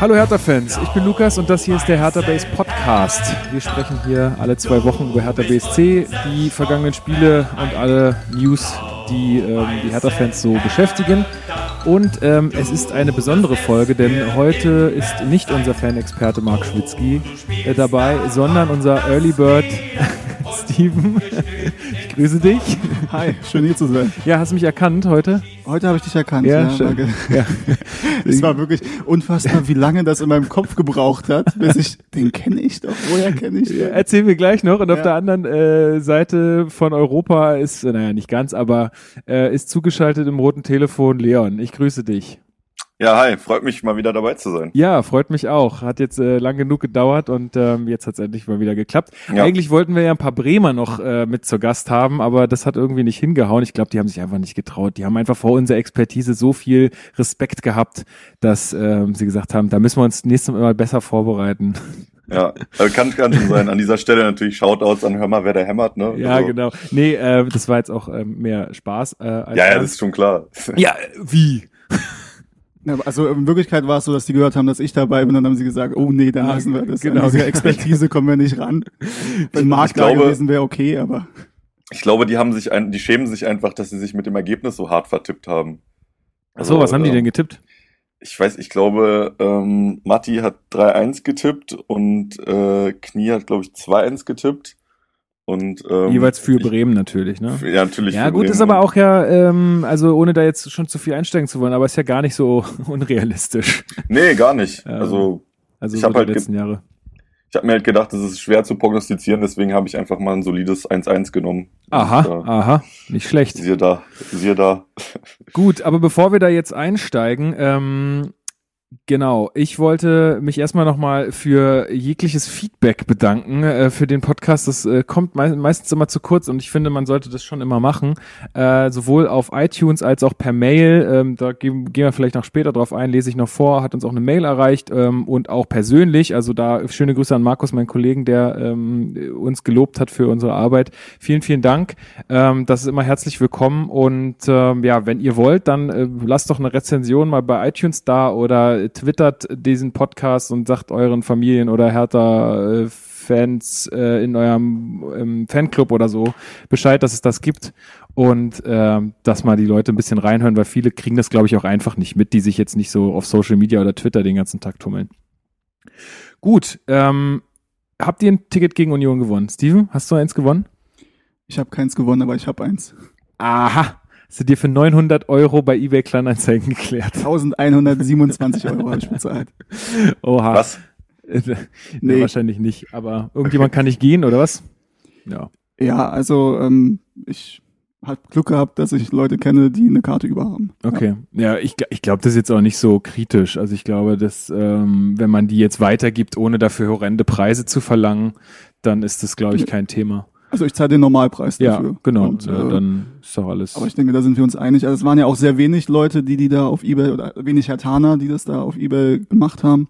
Hallo Hertha-Fans, ich bin Lukas und das hier ist der Hertha Base Podcast. Wir sprechen hier alle zwei Wochen über Hertha BSC, die vergangenen Spiele und alle News, die ähm, die Hertha-Fans so beschäftigen. Und ähm, es ist eine besondere Folge, denn heute ist nicht unser Fanexperte Marc Schwitzky äh, dabei, sondern unser Early Bird Steven. Grüße dich. Hi, schön hier zu sein. Ja, hast du mich erkannt heute? Heute habe ich dich erkannt. Ja, Ja, schön. danke. Ja. Es war wirklich unfassbar, wie lange das in meinem Kopf gebraucht hat, bis ich, den kenne ich doch, woher kenne ich den? Erzählen wir gleich noch. Und auf Ja. der anderen äh, Seite von Europa ist, naja, nicht ganz, aber äh, ist zugeschaltet im roten Telefon Leon. Ich grüße dich. Ja, hi, freut mich mal wieder dabei zu sein. Ja, freut mich auch. Hat jetzt äh, lang genug gedauert und ähm, jetzt hat es endlich mal wieder geklappt. Ja. Eigentlich wollten wir ja ein paar Bremer noch äh, mit zur Gast haben, aber das hat irgendwie nicht hingehauen. Ich glaube, die haben sich einfach nicht getraut. Die haben einfach vor unserer Expertise so viel Respekt gehabt, dass ähm, sie gesagt haben, da müssen wir uns nächstes Mal besser vorbereiten. Ja, äh, kann, kann schon sein. An dieser Stelle natürlich Shoutouts an Hör mal, wer da hämmert, ne? Ja, Also, genau. Nee, äh, das war jetzt auch ähm, mehr Spaß. Äh, als Ja, ja, das ist schon klar. ja, wie? Also in Wirklichkeit war es so, dass die gehört haben, dass ich dabei bin, dann haben sie gesagt, oh nee, dann Ah, lassen wir das. genau. An diese Expertise kommen wir nicht ran. Wenn Ich da gewesen wäre, okay, aber Ich glaube, die haben sich ein, die schämen sich einfach, dass sie sich mit dem Ergebnis so hart vertippt haben. Ach so, was haben die ähm, denn getippt? Ich weiß, ich glaube, ähm, Matti hat 3-1 getippt und äh, Knie hat, glaube ich, 2-1 getippt. Und ähm, Jeweils für ich, Bremen natürlich, ne? Ja, natürlich. Ja, gut, Bremen. ist aber auch ja, ähm, also ohne da jetzt schon zu viel einsteigen zu wollen, aber ist ja gar nicht so unrealistisch. Nee, gar nicht. Ähm, Also Also Ich so hab die halt letzten Jahre. ich habe mir halt gedacht, es ist schwer zu prognostizieren, deswegen habe ich einfach mal ein solides 1-1 genommen. Aha, Und, äh, aha, nicht schlecht. Siehe da, siehe da. Gut, aber bevor wir da jetzt einsteigen, ähm, genau, ich wollte mich erstmal nochmal für jegliches Feedback bedanken äh, für den Podcast. Das äh, kommt mei meistens immer zu kurz und ich finde, man sollte das schon immer machen. Äh, sowohl auf iTunes als auch per Mail. Ähm, da gehen, gehen wir vielleicht noch später drauf ein, lese ich noch vor, hat uns auch eine Mail erreicht ähm, und auch persönlich. Also da schöne Grüße an Markus, meinen Kollegen, der ähm, uns gelobt hat für unsere Arbeit. Vielen, vielen Dank. Ähm, das ist immer herzlich willkommen und ähm, ja, wenn ihr wollt, dann äh, lasst doch eine Rezension mal bei iTunes da oder twittert diesen Podcast und sagt euren Familien oder Hertha äh, Fans äh, in eurem Fanclub oder so Bescheid, dass es das gibt und ähm, dass mal die Leute ein bisschen reinhören, weil viele kriegen das, glaube ich, auch einfach nicht mit, die sich jetzt nicht so auf Social Media oder Twitter den ganzen Tag tummeln. Gut, ähm, habt ihr ein Ticket gegen Union gewonnen? Steven, hast du eins gewonnen? ich habe keins gewonnen, aber ich habe eins. Aha, hast du dir für 900 Euro bei eBay Kleinanzeigen geklärt? 1127 Euro habe ich bezahlt. Oha. Was? nee. Nee. Wahrscheinlich nicht, aber irgendjemand kann nicht gehen, oder was? Ja. Ja, also ähm, ich habe Glück gehabt, dass ich Leute kenne, die eine Karte über haben. Okay. Ja, ich, gl- ich glaube, das ist jetzt auch nicht so kritisch. Also ich glaube, dass ähm, wenn man die jetzt weitergibt, ohne dafür horrende Preise zu verlangen, dann ist das, glaube ich, kein Thema. Also ich zahle den Normalpreis Ja, dafür. genau. Und, ja, äh, dann ist doch alles. Aber ich denke, da sind wir uns einig. Also es waren ja auch sehr wenig Leute, die die da auf Ebay oder wenig Hertaner, die das da auf Ebay gemacht haben.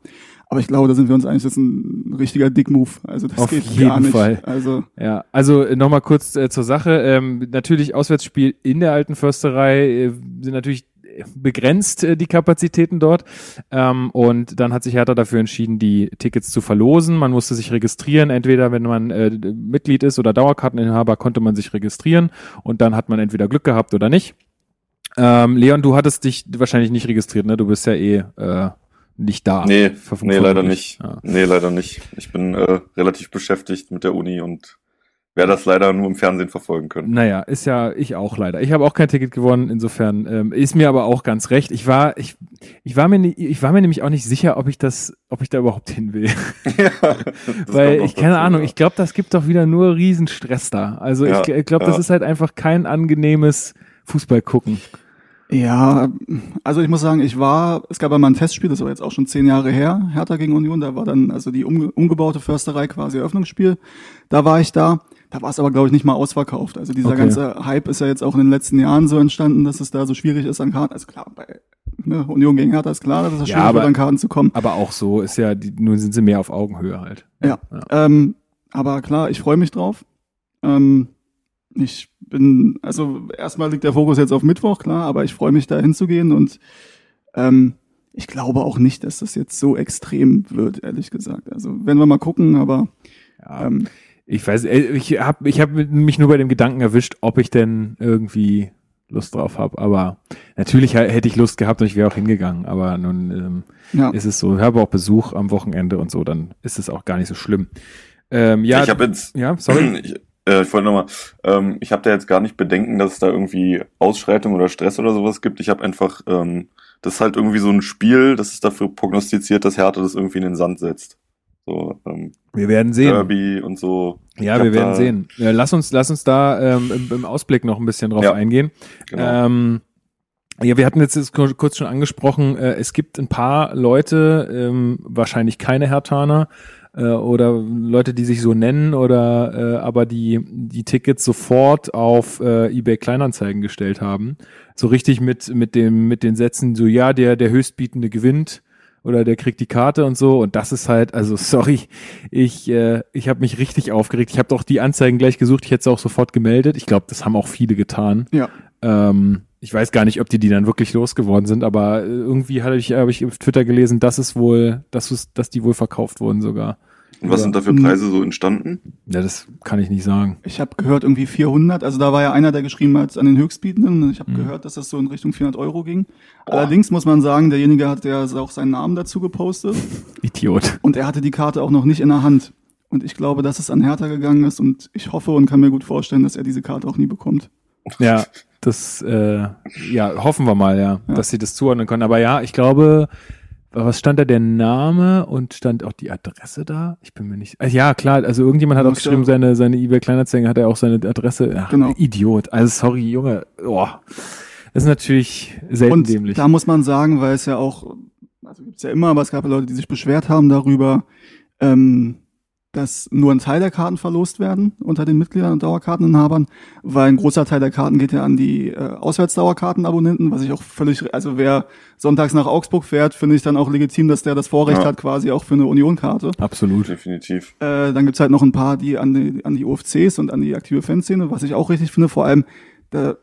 Aber ich glaube, da sind wir uns einig, das ist ein richtiger Dick-Move. Also das Auf geht jeden gar nicht. Fall. Also Ja, also nochmal kurz äh, zur Sache. Ähm, natürlich Auswärtsspiel in der alten Försterei äh, sind natürlich begrenzt äh, die Kapazitäten dort. Ähm, und dann hat sich Hertha dafür entschieden, die Tickets zu verlosen. Man musste sich registrieren. Entweder wenn man äh, Mitglied ist oder Dauerkarteninhaber, konnte man sich registrieren. Und dann hat man entweder Glück gehabt oder nicht. Ähm, Leon, du hattest dich wahrscheinlich nicht registriert, ne? Du bist ja eh äh, nicht da. Nee, nee, leider nicht. Ja. Nee, leider nicht. Ich bin äh, relativ beschäftigt mit der Uni und werde das leider nur im Fernsehen verfolgen können. Naja, ist ja ich auch leider. Ich habe auch kein Ticket gewonnen, insofern ähm, ist mir aber auch ganz recht. Ich war, ich, ich war mir, nie- ich war mir nämlich auch nicht sicher, ob ich das, ob ich da überhaupt hin will. ja, Weil ich keine dazu, Ahnung, ja. ich glaube, das gibt doch wieder nur Riesenstress da. Also Ja, ich, ich glaube, das ist halt einfach kein angenehmes Fußball gucken. ja, also ich muss sagen, ich war, es gab einmal ein Testspiel, das war jetzt auch schon zehn Jahre her, Hertha gegen Union, da war dann also die umge umgebaute Försterei quasi Eröffnungsspiel. Da war ich da. Da war es aber, glaube ich, nicht mal ausverkauft. Also dieser Okay. ganze Hype ist ja jetzt auch in den letzten Jahren so entstanden, dass es da so schwierig ist an Karten. Also klar, bei ne, Union gegen Hertha ist klar, dass es Ja, schwierig aber- wird, an Karten zu kommen. Aber auch so ist ja, die, nur sind sie mehr auf Augenhöhe halt. Ja. Ja. Ähm, aber klar, ich freue mich drauf. Ähm, ich bin, also erstmal liegt der Fokus jetzt auf Mittwoch, klar, aber ich freue mich da hinzugehen und ähm, ich glaube auch nicht, dass das jetzt so extrem wird, ehrlich gesagt. Also werden wir mal gucken, aber ja. ähm, ich weiß, äh, ich habe ich hab mich nur bei dem Gedanken erwischt, ob ich denn irgendwie Lust drauf habe. Aber natürlich hätte ich Lust gehabt und ich wäre auch hingegangen. Aber nun ähm, ja. ist es so. Ich habe auch Besuch am Wochenende und so, dann ist es auch gar nicht so schlimm. Ähm, ja, ich habe jetzt, ja, sorry. Ich, äh, ich wollte nochmal, ähm, ich habe da jetzt gar nicht Bedenken, dass es da irgendwie Ausschreitung oder Stress oder sowas gibt. Ich habe einfach, ähm, das ist halt irgendwie so ein Spiel, das ist dafür prognostiziert, dass Hertha das irgendwie in den Sand setzt. So, ähm, wir werden sehen. Derby und so. Ja, wir werden sehen. Ja, lass uns, lass uns da ähm, im, im Ausblick noch ein bisschen drauf ja, eingehen. Genau. Ähm, ja, wir hatten jetzt kurz schon angesprochen, äh, es gibt ein paar Leute, ähm, wahrscheinlich keine Hertaner, äh, oder Leute, die sich so nennen oder äh, aber die die Tickets sofort auf äh, eBay Kleinanzeigen gestellt haben. So richtig mit mit dem mit den Sätzen so ja, der der höchstbietende gewinnt oder der kriegt die Karte und so und das ist halt also sorry, ich äh, ich habe mich richtig aufgeregt. Ich habe doch die Anzeigen gleich gesucht, ich hätte es auch sofort gemeldet. Ich glaube, das haben auch viele getan. Ja. Ähm, ich weiß gar nicht, ob die die dann wirklich losgeworden sind, aber äh, irgendwie habe ich, hab ich auf Twitter gelesen, dass es wohl, dass, es, dass die wohl verkauft wurden sogar. Und was sind da für Preise so entstanden? Ja, das kann ich nicht sagen. Ich habe gehört irgendwie 400. Also da war ja einer, der geschrieben hat an den Höchstbietenden. Ich habe mhm. gehört, dass das so in Richtung 400 Euro ging. Oh. Allerdings muss man sagen, derjenige hat ja auch seinen Namen dazu gepostet. Idiot. Und er hatte die Karte auch noch nicht in der Hand. Und ich glaube, dass es an Hertha gegangen ist. Und ich hoffe und kann mir gut vorstellen, dass er diese Karte auch nie bekommt. Ja, das, äh, ja, hoffen wir mal, ja, ja, dass sie das zuordnen können. Aber ja, ich glaube, was stand da der Name und stand auch die Adresse da? Ich bin mir nicht. Also ja, klar, also irgendjemand hat auch geschrieben, seine, seine eBay Kleinanzeigen hat er auch seine Adresse. Ach, genau. Idiot. Also sorry, Junge. Oh. Das ist natürlich selten und dämlich. Da muss man sagen, weil es ja auch, also gibt's ja immer, aber es gab ja Leute, die sich beschwert haben darüber, ähm, dass nur ein Teil der Karten verlost werden unter den Mitgliedern und Dauerkarteninhabern, weil ein großer Teil der Karten geht ja an die äh, Auswärtsdauerkartenabonnenten, was ich auch völlig, also wer sonntags nach Augsburg fährt, finde ich dann auch legitim, dass der das Vorrecht ja. hat quasi auch für eine Unionkarte. Absolut. Definitiv. Äh, dann gibt's halt noch ein paar, die an die, an die UFCs und an die aktive Fanszene, was ich auch richtig finde, vor allem da,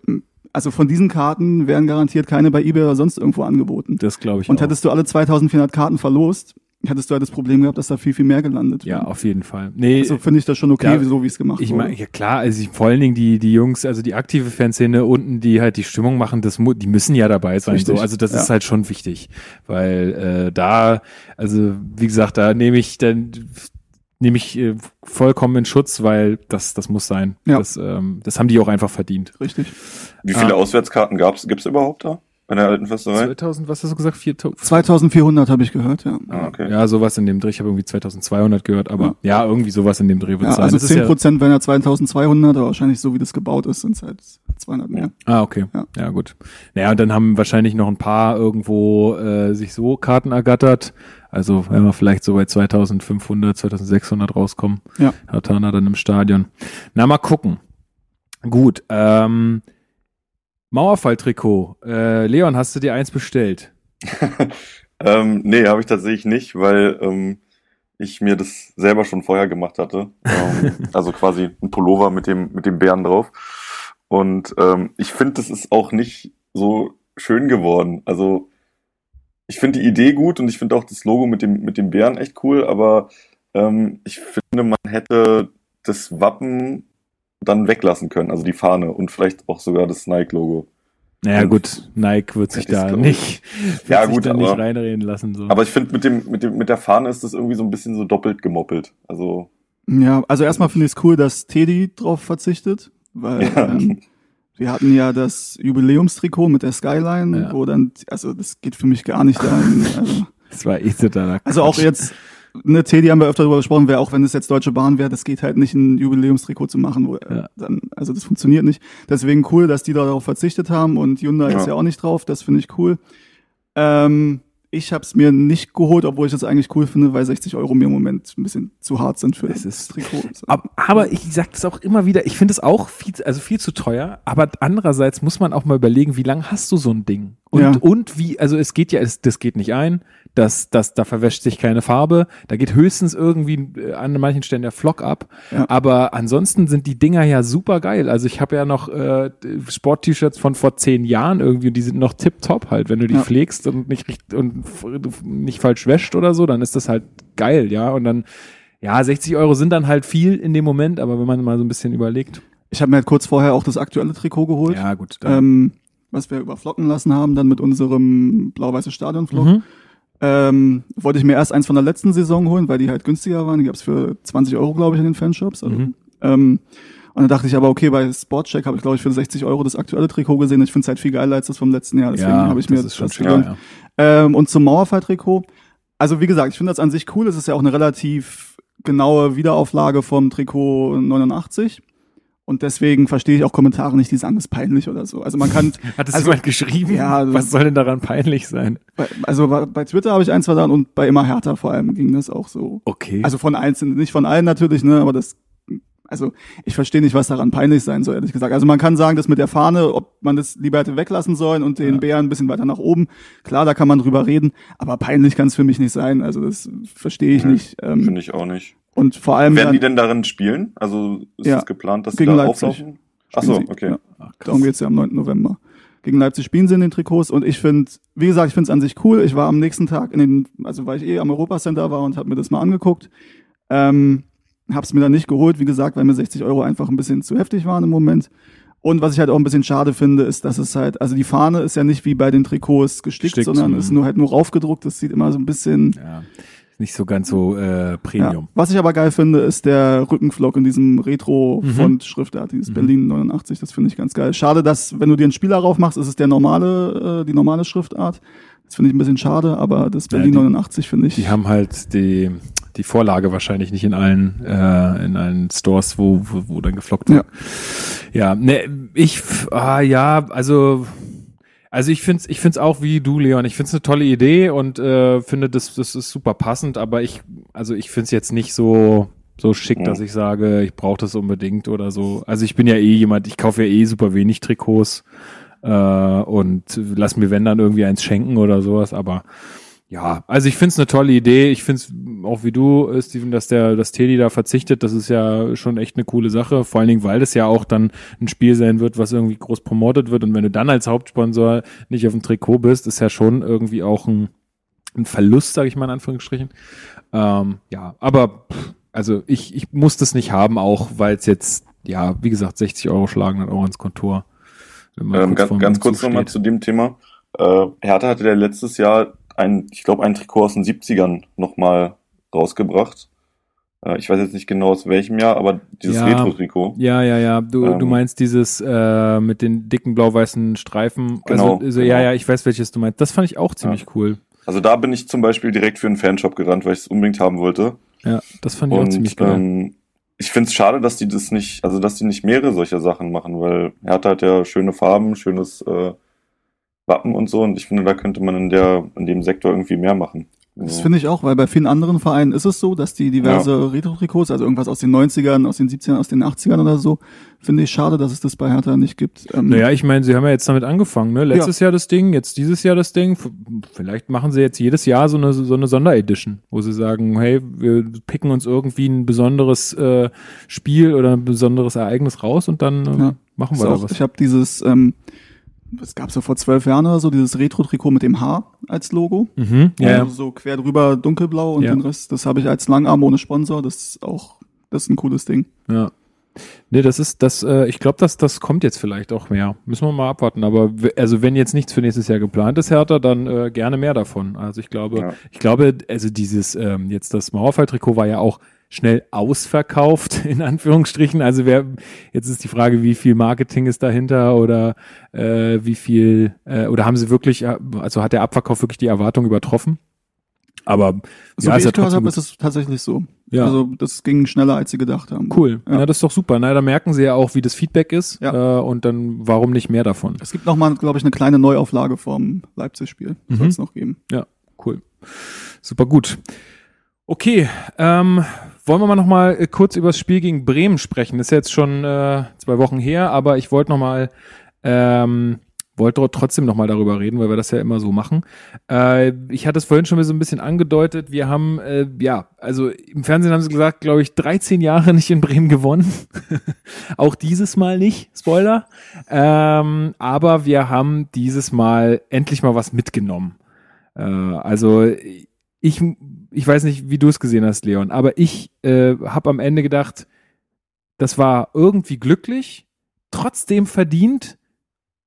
also von diesen Karten werden garantiert keine bei eBay oder sonst irgendwo angeboten. Das glaube ich Und auch. hättest du alle 2400 Karten verlost, hättest du ja das Problem gehabt, dass da viel, viel mehr gelandet Ja, auf jeden Fall. Nee, also finde ich das schon okay, ja, so wie es gemacht ich mein, Ja klar, also ich, vor allen Dingen die, die Jungs, also die aktive Fanszene unten, die halt die Stimmung machen, das, die müssen ja dabei sein. Richtig, so. Also das ja. ist halt schon wichtig. Weil äh, da, also wie gesagt, da nehme ich dann nehme ich äh, vollkommen in Schutz, weil das, das muss sein. Ja. Das, ähm, das haben die auch einfach verdient. Richtig. Wie viele ah. Auswärtskarten gab's, gibt's überhaupt da? Bei der alten Försterei? 2000, was hast du gesagt? 4000? 2400 habe ich gehört, ja. Ah, okay. Ja, sowas in dem Dreh. Ich habe irgendwie 2200 gehört, aber ja, ja irgendwie sowas in dem Dreh wird ja, sein. Also 10 Prozent ja wären ja 2200, aber wahrscheinlich so wie das gebaut ist, sind es halt 200 mehr. Ah, okay. Ja. ja, gut. Naja, und dann haben wahrscheinlich noch ein paar irgendwo äh, sich so Karten ergattert. Also wenn wir vielleicht so bei 2500, 2600 rauskommen, ja. hat Tana dann im Stadion. Na, mal gucken. Gut, ähm, Mauerfalltrikot. Äh, Leon, hast du dir eins bestellt? ähm, nee, habe ich tatsächlich nicht, weil ähm, ich mir das selber schon vorher gemacht hatte. Ähm, also quasi ein Pullover mit dem, mit dem Bären drauf. Und ähm, ich finde, das ist auch nicht so schön geworden. Also ich finde die Idee gut und ich finde auch das Logo mit dem, mit dem Bären echt cool, aber ähm, ich finde, man hätte das Wappen dann weglassen können, also die Fahne und vielleicht auch sogar das Nike-Logo. Naja gut, Nike wird sich da nicht, wird ja, sich gut, da aber, nicht reinreden lassen. So. Aber ich finde, mit dem, mit dem, mit der Fahne ist das irgendwie so ein bisschen so doppelt gemoppelt. Also. Ja, also erstmal finde ich es cool, dass Teddy drauf verzichtet, weil ja. ähm, wir hatten ja das Jubiläumstrikot mit der Skyline, ja. wo dann, also das geht für mich gar nicht da. Also, das war eh totaler Also auch jetzt, ne, Teddy haben wir öfter darüber gesprochen, wäre auch wenn es jetzt Deutsche Bahn wäre, das geht halt nicht ein Jubiläumstrikot zu machen, wo ja. dann, also das funktioniert nicht. Deswegen cool, dass die da darauf verzichtet haben und Hyundai ja. ist ja auch nicht drauf, das finde ich cool. Ähm, ich habe es mir nicht geholt, obwohl ich das eigentlich cool finde, weil 60 Euro mir im Moment ein bisschen zu hart sind für das Trikot. Aber, ich sage das auch immer wieder, ich finde es auch viel, also viel zu teuer, aber andererseits muss man auch mal überlegen, wie lange hast du so ein Ding? Und Und, Ja. und wie, also es geht ja, es, das geht nicht ein, das, das, da verwäscht sich keine Farbe, da geht höchstens irgendwie äh, an manchen Stellen der Flock ab, Ja. aber ansonsten sind die Dinger ja super geil. Also ich habe ja noch äh, Sport-T-Shirts von vor zehn Jahren irgendwie, und die sind noch tipptopp halt, wenn du die Ja. pflegst und nicht und nicht falsch wäscht oder so, dann ist das halt geil, ja. Und dann, ja, 60 Euro sind dann halt viel in dem Moment, aber wenn man mal so ein bisschen überlegt. Ich habe mir halt kurz vorher auch das aktuelle Trikot geholt, Ja, gut. ähm, was wir überflocken lassen haben, dann mit unserem blau-weißen Stadionflock. Mhm. Ähm, wollte ich mir erst eins von der letzten Saison holen, weil die halt günstiger waren. Die gab's für 20 Euro, glaube ich, in den Fanshops. Also, Mhm. ähm, und dann dachte ich aber, okay, bei Sportcheck habe ich, glaube ich, für 60 Euro das aktuelle Trikot gesehen. Ich finde es halt viel geiler als das vom letzten Jahr. Deswegen habe ich mir das schon das schick, gegönnt. ja. Ähm, und zum Mauerfall-Trikot. Also wie gesagt, ich finde das an sich cool. Es ist ja auch eine relativ genaue Wiederauflage vom Trikot 89. Und deswegen verstehe ich auch Kommentare nicht, die sagen, das ist peinlich oder so. Also man kann, Hat es Also- jemand geschrieben? Ja, also- Was soll denn daran peinlich sein? bei, also bei, bei Twitter habe ich ein, zwei und bei immer härter vor allem ging das auch so. Okay. Also von einzelnen, nicht von allen natürlich, ne, aber das, also ich verstehe nicht, was daran peinlich sein soll, ehrlich gesagt. Also man kann sagen, das mit der Fahne, ob man das lieber hätte weglassen sollen und den Ja. Bären ein bisschen weiter nach oben, klar, da kann man drüber reden, aber peinlich kann es für mich nicht sein. Also das verstehe ich Nee, nicht. Ähm, Finde ich auch nicht. und vor allem Werden dann, die denn darin spielen? Also ist Ja. es geplant, dass Gegen die da Leipzig. auflaufen? Ach so, spielen sie. okay. Ja, Ach, darum geht's ja am 9. November. Gegen Leipzig spielen sie in den Trikots und ich finde, wie gesagt, ich finde es an sich cool. Ich war am nächsten Tag in den, also weil ich eh am Europacenter war und habe mir das mal angeguckt. Ähm, hab's mir dann nicht geholt, wie gesagt, weil mir 60 Euro einfach ein bisschen zu heftig waren im Moment. Und was ich halt auch ein bisschen schade finde, ist, dass es halt, also die Fahne ist ja nicht wie bei den Trikots gestickt, Stickt, sondern mhm. ist nur halt nur raufgedruckt. Das sieht immer so ein bisschen Ja. Nicht so ganz so äh, Premium. ja. Was ich aber geil finde, ist der Rückenflock in diesem Retro-Font-Schriftart, dieses Mhm. Berlin 89. Das finde ich ganz geil. Schade, dass, wenn du dir einen Spieler raufmachst, ist es der normale, äh, die normale Schriftart. Das finde ich ein bisschen schade, aber das Ja, Berlin die- 89 finde ich. Die haben halt die, die Vorlage wahrscheinlich nicht in allen, äh, in allen Stores, wo, wo, wo dann geflockt wird. Ja, ne, ich, ah, ja, also, also ich find's, ich find's auch wie du, Leon. Ich find's eine tolle Idee und äh, finde, das, das ist super passend, aber ich, also ich find's jetzt nicht so, so schick, Ja. dass ich sage, ich brauche das unbedingt oder so. Also ich bin ja eh jemand, ich kaufe ja eh super wenig Trikots äh, und lass mir wenn dann irgendwie eins schenken oder sowas, aber ja, also ich find's eine tolle Idee. Ich find's auch wie du, äh, Steven, dass der, dass Teddy da verzichtet, das ist ja schon echt eine coole Sache. Vor allen Dingen, weil das ja auch dann ein Spiel sein wird, was irgendwie groß promotet wird. Und wenn du dann als Hauptsponsor nicht auf dem Trikot bist, ist ja schon irgendwie auch ein, ein Verlust, sage ich mal in Anführungsstrichen. Ähm, ja, aber pff, also ich, ich muss das nicht haben, auch weil es jetzt, ja, wie gesagt, 60 Euro schlagen dann auch ins Kontor. Ähm, kurz ganz, ganz kurz nochmal zu dem Thema. Äh, Hertha hatte ja letztes Jahr ein, ich glaube, ein Trikot aus den 70ern nochmal rausgebracht. Äh, ich weiß jetzt nicht genau aus welchem Jahr, aber dieses Ja. Retro-Trikot. Ja, ja, ja. Du, Ähm, du meinst dieses äh, mit den dicken blau-weißen Streifen. Genau, also, so, ja, genau. ja, ich weiß, welches du meinst. Das fand ich auch ziemlich cool. Also da bin ich zum Beispiel direkt für einen Fanshop gerannt, weil ich es unbedingt haben wollte. Ja, das fand ich auch ziemlich Und geil. ähm, ich finde es schade, dass die das nicht, also dass die nicht mehrere solcher Sachen machen, weil Hertha hat ja schöne Farben, schönes äh, Wappen und so und ich finde, da könnte man in der, in dem Sektor irgendwie mehr machen. Das Also, finde ich auch, weil bei vielen anderen Vereinen ist es so, dass die diverse Retro-Trikots, also irgendwas aus den 90ern, aus den 70ern, aus den 80ern oder so, finde ich schade, dass es das bei Hertha nicht gibt. Ähm, Naja, ich meine, sie haben ja jetzt damit angefangen, ne? Letztes Jahr das Ding, jetzt dieses Jahr das Ding. Vielleicht machen sie jetzt jedes Jahr so eine, so eine Sonderedition, wo sie sagen, hey, wir picken uns irgendwie ein besonderes äh, Spiel oder ein besonderes Ereignis raus und dann äh, Ja. machen wir da was. ich habe dieses, ähm, das gab's ja vor zwölf Jahren oder so, dieses Retro-Trikot mit dem Haar als Logo. Mhm, ja, Also so quer drüber dunkelblau und Ja. den Rest, das habe ich als Langarm ohne Sponsor. Das ist auch, das ist ein cooles Ding. Ja. Nee, das ist, das, äh, ich glaube, das, das kommt jetzt vielleicht auch mehr. Müssen wir mal abwarten. Aber also wenn jetzt nichts für nächstes Jahr geplant ist, Hertha, dann äh, gerne mehr davon. Also ich glaube, Ja. ich glaube, also dieses, ähm, jetzt das Mauerfall-Trikot war ja auch schnell ausverkauft, in Anführungsstrichen. Also wer, jetzt ist die Frage, wie viel Marketing ist dahinter oder äh, wie viel, äh, oder haben sie wirklich, äh, also hat der Abverkauf wirklich die Erwartung übertroffen? Aber So ja, wie ist ja ich gehört habe, ist es tatsächlich so. Ja. Also das ging schneller, als sie gedacht haben. Cool. Ja. Ja. das ist doch super. Na, da merken sie ja auch, wie das Feedback ist. Ja. Äh, und dann, warum nicht mehr davon? Es gibt noch mal, glaube ich, eine kleine Neuauflage vom Leipzig-Spiel. Mhm. Soll es noch geben. Cool. Super gut. Okay, ähm, wollen wir mal noch mal äh, kurz über das Spiel gegen Bremen sprechen. Das ist jetzt schon äh, zwei Wochen her, aber ich wollte noch mal ähm, wollte trotzdem nochmal darüber reden, weil wir das ja immer so machen. Äh, ich hatte es vorhin schon mal so ein bisschen angedeutet. Wir haben, äh, ja, also im Fernsehen haben sie gesagt, glaube ich, 13 Jahre nicht in Bremen gewonnen. Auch dieses Mal nicht, Spoiler. Ähm, aber wir haben dieses Mal endlich mal was mitgenommen. Äh, also ich, ich weiß nicht, wie du es gesehen hast, Leon, aber ich äh, habe am Ende gedacht, das war irgendwie glücklich, trotzdem verdient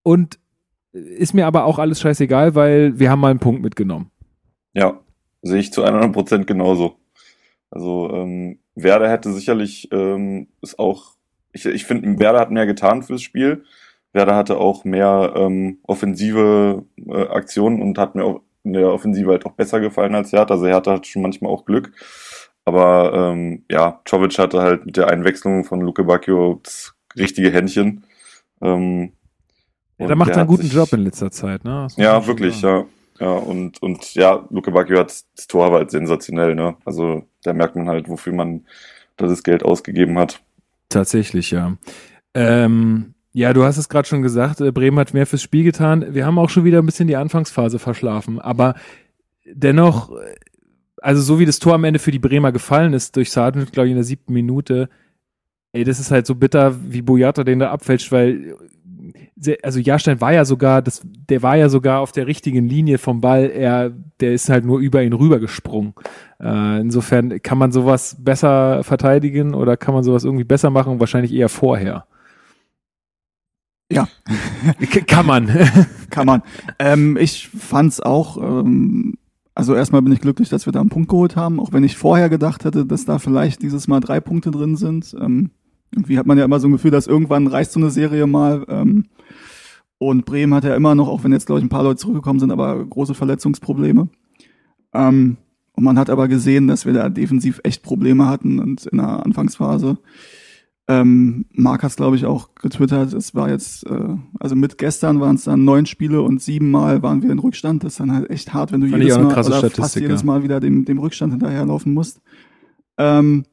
und ist mir aber auch alles scheißegal, weil wir haben mal einen Punkt mitgenommen. Ja, sehe ich zu 100 Prozent genauso. Also ähm, Werder hätte sicherlich ähm, ist auch, ich, ich finde, Werder hat mehr getan fürs Spiel. Werder hatte auch mehr ähm, offensive äh, Aktionen und hat mir auch in der Offensive halt auch besser gefallen als Hertha. Also Hertha hat schon manchmal auch Glück. Aber ähm, ja, Czovic hatte halt mit der Einwechslung von Luke Bacchio das richtige Händchen. Ähm, ja, der macht einen guten sich, Job in letzter Zeit, ne? Ja, wirklich, ja. Ja, und, und ja, Luke Bacchio hat das Tor aber halt sensationell, ne? Also da merkt man halt, wofür man das Geld ausgegeben hat. Tatsächlich, ja. Ähm, ja, du hast es gerade schon gesagt, äh, Bremen hat mehr fürs Spiel getan. Wir haben auch schon wieder ein bisschen die Anfangsphase verschlafen, aber dennoch, äh, also so wie das Tor am Ende für die Bremer gefallen ist, durch Sargent, glaube ich, in der siebten Minute, ey, das ist halt so bitter, wie Boyata den da abfälscht, weil also Jahrstein war ja sogar, das, der war ja sogar auf der richtigen Linie vom Ball. Er, der ist halt nur über ihn rübergesprungen. Äh, insofern kann man sowas besser verteidigen oder kann man sowas irgendwie besser machen? Wahrscheinlich eher vorher. Ja. kann man. kann man. Ähm, ich fand's auch, ähm, also erstmal bin ich glücklich, dass wir da einen Punkt geholt haben, auch wenn ich vorher gedacht hätte, dass da vielleicht dieses Mal drei Punkte drin sind. Ähm, irgendwie hat man ja immer so ein Gefühl, dass irgendwann reißt so eine Serie mal. Ähm, und Bremen hat ja immer noch, auch wenn jetzt, glaube ich, ein paar Leute zurückgekommen sind, aber große Verletzungsprobleme. Ähm, und man hat aber gesehen, dass wir da defensiv echt Probleme hatten und in der Anfangsphase ähm, Marc hat es, glaube ich, auch getwittert. Es war jetzt, äh, also mit gestern waren es dann neun Spiele und siebenmal waren wir in Rückstand. Das ist dann halt echt hart, wenn du Fand jedes Mal oder fast jedes Mal wieder dem, dem Rückstand hinterherlaufen musst. Ähm,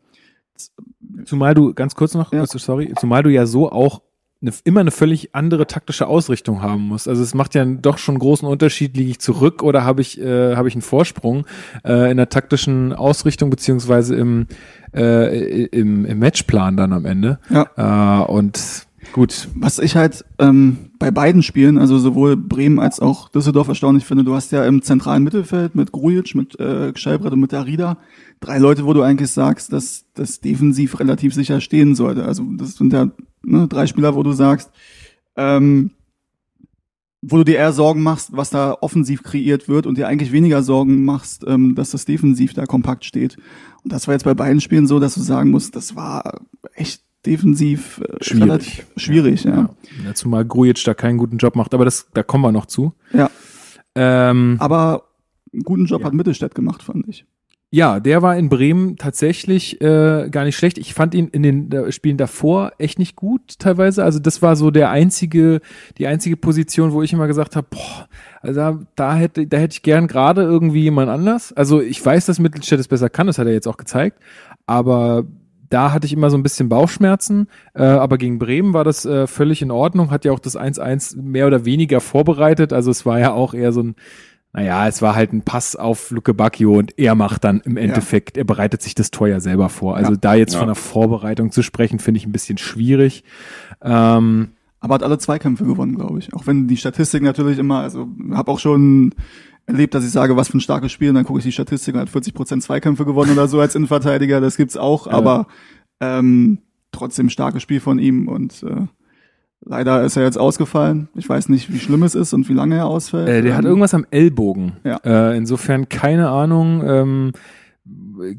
zumal du, ganz kurz noch, ja. sorry, zumal du ja so auch eine, immer eine völlig andere taktische Ausrichtung haben muss. Also es macht ja doch schon einen großen Unterschied, liege ich zurück oder habe ich, äh, habe ich einen Vorsprung äh, in der taktischen Ausrichtung beziehungsweise im, äh, im, im Matchplan dann am Ende. Ja. Äh, und Gut. Was ich halt ähm, bei beiden Spielen, also sowohl Bremen als auch Düsseldorf erstaunlich finde, du hast ja im zentralen Mittelfeld mit Grujic, mit äh, Gscheibrett und mit Arida drei Leute, wo du eigentlich sagst, dass das defensiv relativ sicher stehen sollte. Also das sind ja ne, drei Spieler, wo du sagst, ähm, wo du dir eher Sorgen machst, was da offensiv kreiert wird und dir eigentlich weniger Sorgen machst, ähm, dass das defensiv da kompakt steht. Und das war jetzt bei beiden Spielen so, dass du sagen musst, das war echt defensiv äh, schwierig. relativ schwierig, ja. ja. ja. Zumal Grujic da keinen guten Job macht, aber das, da kommen wir noch zu. Ja. Ähm, aber einen guten Job ja. hat Mittelstädt gemacht, fand ich. Ja, der war in Bremen tatsächlich äh, gar nicht schlecht. Ich fand ihn in den äh, Spielen davor echt nicht gut teilweise. Also das war so der einzige, die einzige Position, wo ich immer gesagt habe, boah, also da, da hätte, da hätte ich gern gerade irgendwie jemand anders. Also ich weiß, dass Mittelstädt es besser kann, das hat er jetzt auch gezeigt, aber da hatte ich immer so ein bisschen Bauchschmerzen, äh, aber gegen Bremen war das äh, völlig in Ordnung, hat ja auch das 1-1 mehr oder weniger vorbereitet, also es war ja auch eher so ein, naja, es war halt ein Pass auf Luke Bacchio und er macht dann im Endeffekt, ja. er bereitet sich das Tor ja selber vor. Also ja. da jetzt ja. von der Vorbereitung zu sprechen, finde ich ein bisschen schwierig. Ähm, aber hat alle Zweikämpfe gewonnen, glaube ich. Auch wenn die Statistik natürlich immer, also habe auch schon erlebt, dass ich sage, was für ein starkes Spiel, und dann gucke ich die Statistik und hat 40 Prozent Zweikämpfe gewonnen oder so als Innenverteidiger, das gibt's auch, aber ähm, trotzdem starkes Spiel von ihm und äh, leider ist er jetzt ausgefallen. Ich weiß nicht, wie schlimm es ist und wie lange er ausfällt. Äh, der ähm, hat irgendwas am Ellbogen. Ja. Äh, insofern keine Ahnung. Ähm,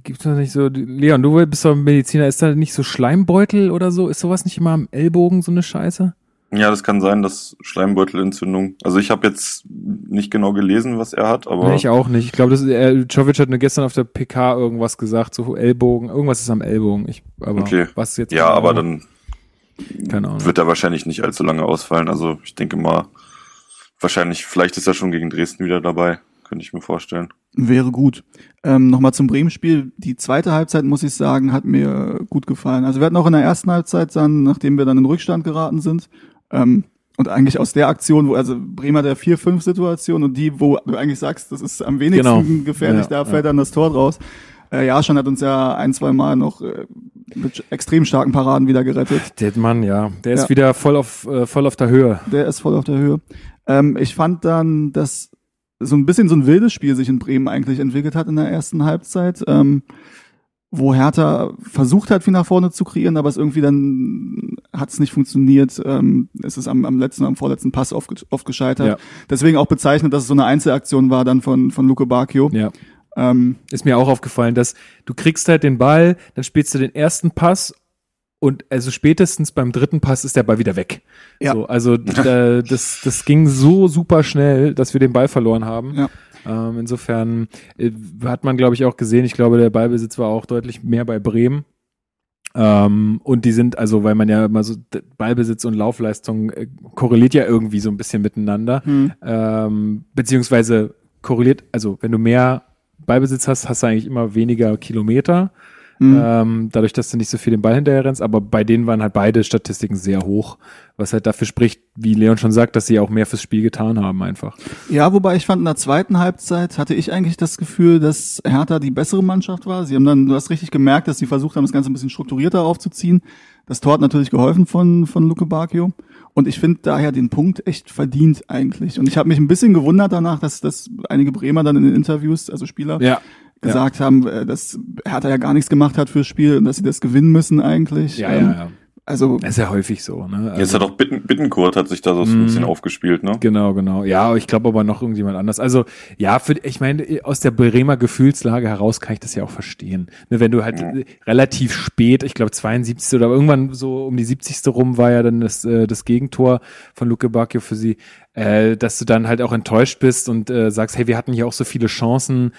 Gibt es nicht so, Leon, du bist doch Mediziner, ist da nicht so Schleimbeutel oder so? Ist sowas nicht immer am Ellbogen so eine Scheiße? Ja, das kann sein, dass Schleimbeutelentzündung. Also ich habe jetzt nicht genau gelesen, was er hat, aber. Nee, ich auch nicht. Ich glaube, das äh, Jovic hat nur gestern auf der PK irgendwas gesagt, so Ellbogen, irgendwas ist am Ellbogen. Ich, aber okay. was jetzt? Ja, aber dann keine Ahnung. wird er wahrscheinlich nicht allzu lange ausfallen. Also ich denke mal, wahrscheinlich, vielleicht ist er schon gegen Dresden wieder dabei. Könnte ich mir vorstellen. Wäre gut. Ähm, Nochmal zum Bremen-Spiel. Die zweite Halbzeit, muss ich sagen, hat mir gut gefallen. Also wir hatten auch in der ersten Halbzeit dann, nachdem wir dann in Rückstand geraten sind, ähm, und eigentlich aus der Aktion, wo, also Bremer der 4-5-Situation und die, wo du eigentlich sagst, das ist am wenigsten Genau. gefährlich, Ja, da fällt dann das Tor draus. Äh, ja, schon hat uns ja ein, zwei Mal noch äh, mit extrem starken Paraden wieder gerettet. Der Mann, ja, der ist Ja. wieder voll auf, äh, voll auf der Höhe. Der ist voll auf der Höhe. Ähm, ich fand dann, dass so ein bisschen so ein wildes Spiel sich in Bremen eigentlich entwickelt hat in der ersten Halbzeit, ähm, wo Hertha versucht hat, viel nach vorne zu kreieren, aber es irgendwie dann hat es nicht funktioniert. Ähm, es ist am, am letzten, am vorletzten Pass oft, oft gescheitert. Ja. Deswegen auch bezeichnet, dass es so eine Einzelaktion war dann von, von Luke Bacchio. Ja. Ähm, Ist mir auch aufgefallen, dass du kriegst halt den Ball, dann spielst du den ersten Pass und also spätestens beim dritten Pass ist der Ball wieder weg. Ja. So, also da, das, das ging so super schnell, dass wir den Ball verloren haben. Ja. Ähm, insofern äh, hat man, glaube ich, auch gesehen, ich glaube, der Ballbesitz war auch deutlich mehr bei Bremen. Ähm, und die sind, also, weil man ja immer so Ballbesitz und Laufleistung äh, korreliert ja irgendwie so ein bisschen miteinander. hm. Ähm, beziehungsweise korreliert, also wenn du mehr Ballbesitz hast, hast du eigentlich immer weniger Kilometer. Hm. Ähm, dadurch, dass du nicht so viel den Ball hinterher rennst, aber bei denen waren halt beide Statistiken sehr hoch, was halt dafür spricht, wie Leon schon sagt, dass sie auch mehr fürs Spiel getan haben einfach. Ja, wobei ich fand, in der zweiten Halbzeit hatte ich eigentlich das Gefühl, dass Hertha die bessere Mannschaft war. Sie haben dann, du hast richtig gemerkt, dass sie versucht haben, das Ganze ein bisschen strukturierter aufzuziehen. Das Tor hat natürlich geholfen von, von Luke Bacchio. Und ich finde daher den Punkt echt verdient eigentlich. Und ich habe mich ein bisschen gewundert danach, dass, dass einige Bremer dann in den Interviews, also Spieler, Ja. gesagt haben, äh, dass Hertha ja gar nichts gemacht hat fürs Spiel und dass sie das gewinnen müssen eigentlich. Ja, Ähm, ja, ja. Also Das ist ja häufig so, ne? Jetzt hat auch Bitten, Bittenkurt hat sich da so Mhm. ein bisschen aufgespielt, ne? Genau, genau. Ja, ich glaube aber noch irgendjemand anders. Also ja, für, ich meine, aus der Bremer Gefühlslage heraus kann ich das ja auch verstehen. Ne, wenn du halt Ja. relativ spät, ich glaube 72. oder irgendwann so um die 70. rum war ja dann das, äh, das Gegentor von Luke Bacchio für sie, äh, dass du dann halt auch enttäuscht bist und äh, sagst, hey, wir hatten hier auch so viele Chancen.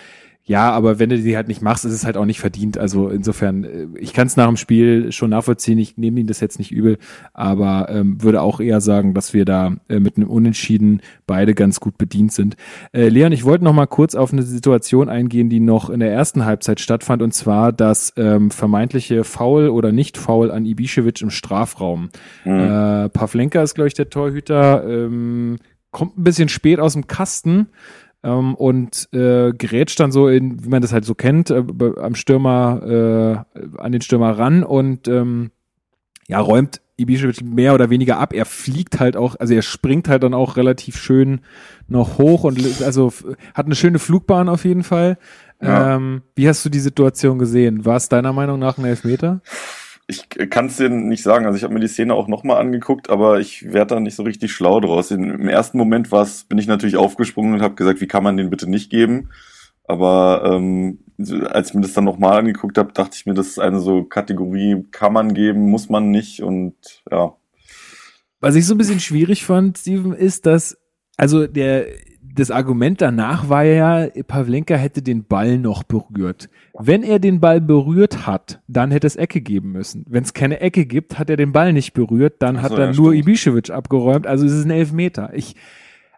Ja, aber wenn du die halt nicht machst, ist es halt auch nicht verdient. Also insofern, äh, ich kann es nach dem Spiel schon nachvollziehen. Ich nehme ihn das jetzt nicht übel, aber ähm, würde auch eher sagen, dass wir da äh, mit einem Unentschieden beide ganz gut bedient sind. Äh, Leon, ich wollte noch mal kurz auf eine Situation eingehen, die noch in der ersten Halbzeit stattfand, und zwar das ähm, vermeintliche Foul oder Nicht-Foul an Ibišević im Strafraum. Mhm. Äh, Pavlenka ist, glaube ich, der Torhüter, ähm, kommt ein bisschen spät aus dem Kasten ähm, und äh, gerätscht dann so in, wie man das halt so kennt, äh, am Stürmer, äh, an den Stürmer ran und ähm, ja, räumt Ibišević mehr oder weniger ab. Er fliegt halt auch, also er springt halt dann auch relativ schön noch hoch und also hat eine schöne Flugbahn auf jeden Fall. Ja. Ähm, wie hast du die Situation gesehen? War es deiner Meinung nach ein Elfmeter? Ich kann es dir nicht sagen. Also ich habe mir die Szene auch nochmal angeguckt, aber ich werde da nicht so richtig schlau draus. Im ersten Moment war's, bin ich natürlich aufgesprungen und habe gesagt, wie kann man den bitte nicht geben? Aber ähm, als ich mir das dann nochmal angeguckt habe, dachte ich mir, das ist eine so Kategorie, kann man geben, muss man nicht. Und ja, Was ich so ein bisschen schwierig fand, Steven, ist, dass, also der, das Argument danach war ja, Pavlenka hätte den Ball noch berührt. Wenn er den Ball berührt hat, dann hätte es Ecke geben müssen. Wenn es keine Ecke gibt, hat er den Ball nicht berührt, dann Ach hat so, er ja, nur stimmt. Ibišević abgeräumt, also es ist ein Elfmeter. Ich,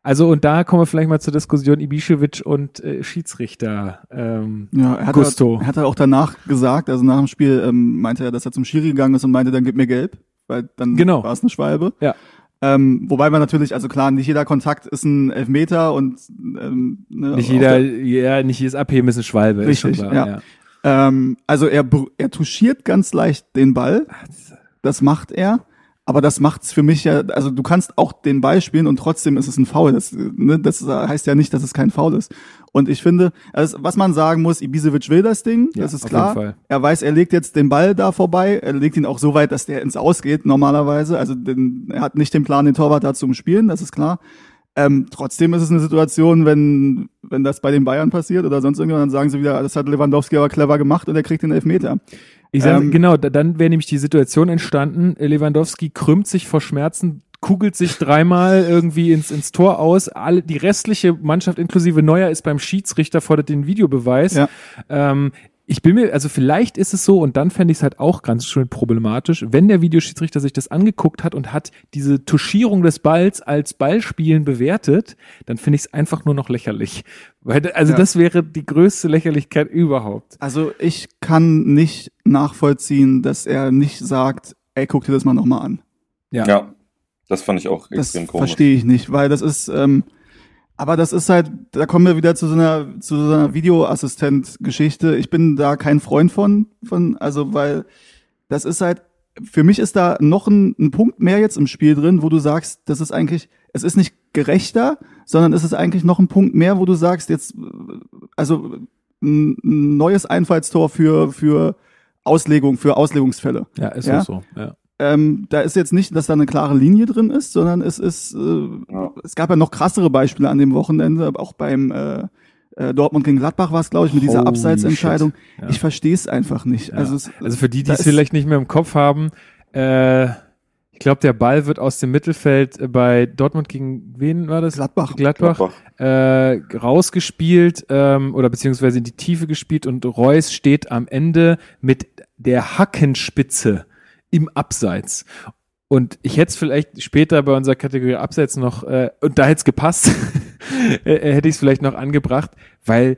also und da kommen wir vielleicht mal zur Diskussion Ibišević und äh, Schiedsrichter. Ähm, Ja, er hat, Gusto. Er hat er auch danach gesagt, also nach dem Spiel ähm, meinte er, dass er zum Schiri gegangen ist und meinte, dann gib mir gelb, weil dann Genau. war es eine Schwalbe. Ja. Ähm, wobei man natürlich, also klar, nicht jeder Kontakt ist ein Elfmeter und ähm, ne, nicht jeder, der- ja, nicht jedes Abheben ist eine Schwalbe. ist Richtig, schon klar, ja. ähm, also er, er touchiert ganz leicht den Ball, das macht er. Aber das macht's für mich ja, also du kannst auch den Ball spielen und trotzdem ist es ein Foul. Das, ne, das heißt ja nicht, dass es kein Foul ist. Und ich finde, also was man sagen muss, Ibisevic will das Ding, Ja, das ist klar. Er weiß, er legt jetzt den Ball da vorbei, er legt ihn auch so weit, dass der ins Aus geht normalerweise. Also den, er hat nicht den Plan, den Torwart da zu umspielen, das ist klar. Ähm, trotzdem ist es eine Situation, wenn, wenn das bei den Bayern passiert oder sonst irgendwann, dann sagen sie wieder, das hat Lewandowski aber clever gemacht und er kriegt den Elfmeter. Ich sag, Ähm, genau, da, dann wäre nämlich die Situation entstanden, Lewandowski krümmt sich vor Schmerzen, kugelt sich dreimal irgendwie ins, ins Tor aus. Alle, die restliche Mannschaft inklusive Neuer ist beim Schiedsrichter, fordert den Videobeweis. Ja. Ähm, ich bin mir, also vielleicht ist es so, und dann fände ich es halt auch ganz schön problematisch, wenn der Videoschiedsrichter sich das angeguckt hat und hat diese Touchierung des Balls als Ballspielen bewertet, dann finde ich es einfach nur noch lächerlich. Weil, also Ja. das wäre die größte Lächerlichkeit überhaupt. Also ich kann nicht nachvollziehen, dass er nicht sagt, ey, guck dir das mal nochmal an. Ja. ja. Das fand ich auch Das extrem komisch. verstehe ich nicht, weil das ist, ähm, aber das ist halt, da kommen wir wieder zu so einer, zu so einer Videoassistent-Geschichte. Ich bin da kein Freund von, von, also, weil das ist halt, für mich ist da noch ein, ein Punkt mehr jetzt im Spiel drin, wo du sagst, das ist eigentlich, es ist nicht gerechter, sondern es ist eigentlich noch ein Punkt mehr, wo du sagst, jetzt, also ein, ein neues Einfallstor für, für Auslegung, für Auslegungsfälle. Ja, ist Ja? auch so. Ja. Ähm, da ist jetzt nicht, dass da eine klare Linie drin ist, sondern es ist, äh, Ja. es gab ja noch krassere Beispiele an dem Wochenende, aber auch beim äh, äh, Dortmund gegen Gladbach war es, glaube ich, mit dieser Abseitsentscheidung. Ja. Ich verstehe es einfach nicht. Ja. Also, es, Also für die, die es vielleicht nicht mehr im Kopf haben, äh, ich glaube, der Ball wird aus dem Mittelfeld äh, bei Dortmund gegen wen war das? Gladbach. Gladbach. Gladbach. Äh, rausgespielt ähm, oder beziehungsweise in die Tiefe gespielt und Reus steht am Ende mit der Hackenspitze im Abseits. Und ich hätte es vielleicht später bei unserer Kategorie Abseits noch, äh, und da hätte es gepasst, äh, hätte ich es vielleicht noch angebracht, weil,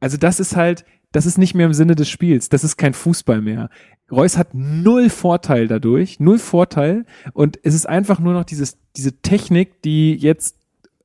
also das ist halt, das ist nicht mehr im Sinne des Spiels, das ist kein Fußball mehr. Reus hat null Vorteil dadurch, null Vorteil und es ist einfach nur noch dieses, diese Technik, die jetzt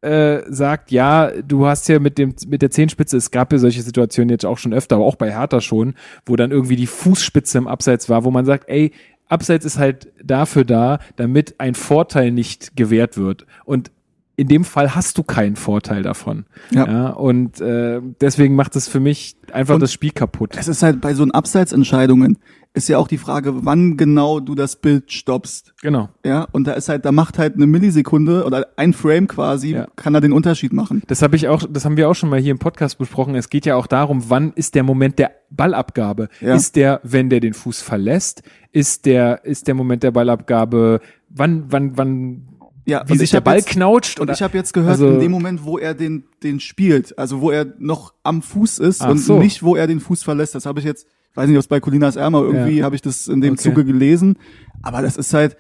äh, sagt, ja, du hast ja mit dem mit der Zehenspitze, es gab ja solche Situationen jetzt auch schon öfter, aber auch bei Hertha schon, wo dann irgendwie die Fußspitze im Abseits war, wo man sagt, ey, Abseits ist halt dafür da, damit ein Vorteil nicht gewährt wird. Und in dem Fall hast du keinen Vorteil davon. Ja. und äh, deswegen macht es für mich einfach Und das Spiel kaputt. es ist halt bei so einen Abseitsentscheidungen ist ja auch die Frage, wann genau du das Bild stoppst. Genau. Ja, und da ist halt, da macht halt eine Millisekunde oder ein Frame quasi, Ja. kann da den Unterschied machen. Das habe ich auch, das haben wir auch schon mal hier im Podcast besprochen. Es geht ja auch darum, wann ist der Moment der Ballabgabe? Ja. Ist der, wenn der den Fuß verlässt? Ist der, ist der Moment der Ballabgabe? Wann, wann, wann, Ja, wie und sich ich der Ball jetzt- knautscht? Und Oder, ich habe jetzt gehört, also- in dem Moment, wo er den, den spielt, also wo er noch am Fuß ist und so. nicht, wo er den Fuß verlässt, das habe ich jetzt, weiß nicht, ob es bei Colinas Ärmer irgendwie, Ja. habe ich das in dem Okay. Zuge gelesen. Aber das ist halt,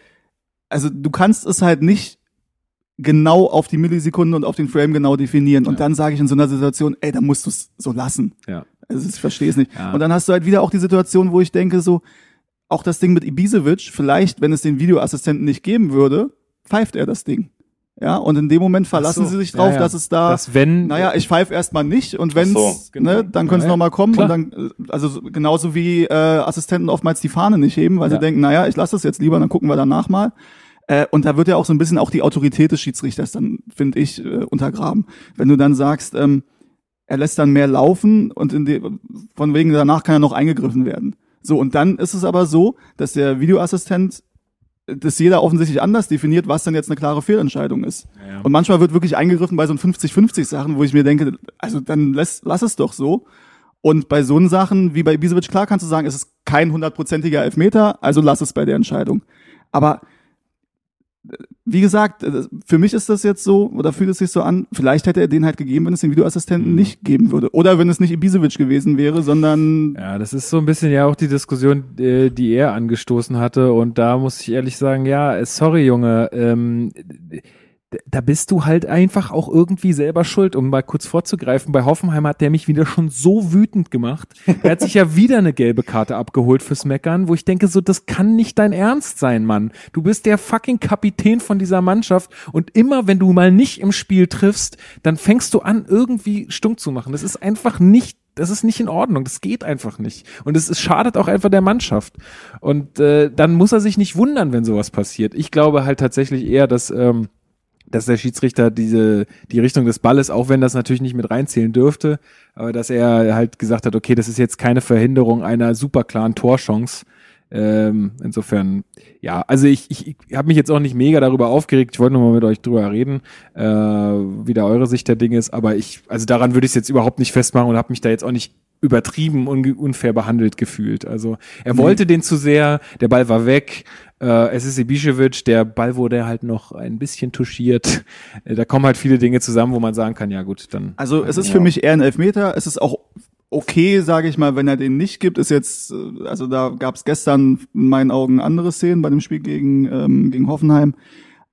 also du kannst es halt nicht genau auf die Millisekunde und auf den Frame genau definieren. Und Ja. dann sage ich in so einer Situation, ey, dann musst du es so lassen. ja. Also ich verstehe es nicht. Ja. Und dann hast du halt wieder auch die Situation, wo ich denke, so, auch das Ding mit Ibisevic, vielleicht, wenn es den Videoassistenten nicht geben würde, pfeift er das Ding. Ja, und in dem Moment verlassen so. sie sich drauf, Ja, ja. dass es da, das wenn, naja, ich pfeife erstmal nicht und wenn's, Ach so, genau. ne, dann können sie Ja, noch mal kommen klar. und dann, äh, also so- genauso wie äh, Assistenten oftmals die Fahne nicht heben, weil sie denken, naja, ich lasse das jetzt lieber, dann gucken wir danach mal. Äh, und da wird ja auch so ein bisschen auch die Autorität des Schiedsrichters dann, finde ich, äh, untergraben. Wenn du dann sagst, ähm, er lässt dann mehr laufen und in die, von wegen danach kann er noch eingegriffen werden. So, und dann ist es aber so, dass der Videoassistent äh, das jeder offensichtlich anders definiert, was dann jetzt eine klare Fehlentscheidung ist. Ja. Und manchmal wird wirklich eingegriffen bei so 50-50 Sachen, wo ich mir denke, also dann lass, lass es doch so. Und bei so Sachen wie bei Ibisevic, klar kannst du sagen, es ist kein hundertprozentiger Elfmeter, also lass es bei der Entscheidung. Aber äh, wie gesagt, äh, für mich ist das jetzt so, oder fühlt es sich so an, vielleicht hätte er den halt gegeben, wenn es den Videoassistenten Mhm. nicht geben würde. Oder wenn es nicht Ibisevic gewesen wäre, sondern Ja, das ist so ein bisschen ja auch die Diskussion, äh, die er angestoßen hatte. Und da muss ich ehrlich sagen, ja, äh, sorry, Junge, ähm, da bist du halt einfach auch irgendwie selber schuld, um mal kurz vorzugreifen. Bei Hoffenheim hat der mich wieder schon so wütend gemacht. Er hat sich ja wieder eine gelbe Karte abgeholt fürs Meckern, wo ich denke, so, das kann nicht dein Ernst sein, Mann. Du bist der fucking Kapitän von dieser Mannschaft und immer, wenn du mal nicht im Spiel triffst, dann fängst du an, irgendwie stunk zu machen. Das ist einfach nicht das ist nicht in Ordnung, das geht einfach nicht. Und es, es schadet auch einfach der Mannschaft. Und äh, dann muss er sich nicht wundern, wenn sowas passiert. Ich glaube halt tatsächlich eher, dass, ähm, dass der Schiedsrichter diese die Richtung des Balles, auch wenn das natürlich nicht mit reinzählen dürfte, aber dass er halt gesagt hat, okay, das ist jetzt keine Verhinderung einer super klaren Torchance. Ähm, insofern, ja, also ich, ich, ich habe mich jetzt auch nicht mega darüber aufgeregt. Ich wollte nur mal mit euch drüber reden, äh, wie da eure Sicht der Dinge ist. Aber ich, also daran würde ich es jetzt überhaupt nicht festmachen und habe mich da jetzt auch nicht übertrieben und unfair behandelt gefühlt. Also er wollte den zu sehr, der Ball war weg. Äh, es ist Ibišević, der Ball wurde halt noch ein bisschen touchiert. Äh, da kommen halt viele Dinge zusammen, wo man sagen kann, ja gut, dann. Also es ist für mich eher ein Elfmeter. Es ist auch okay, sage ich mal, wenn er den nicht gibt. Ist jetzt, äh, also da gab es gestern in meinen Augen andere Szenen bei dem Spiel gegen, ähm, gegen Hoffenheim.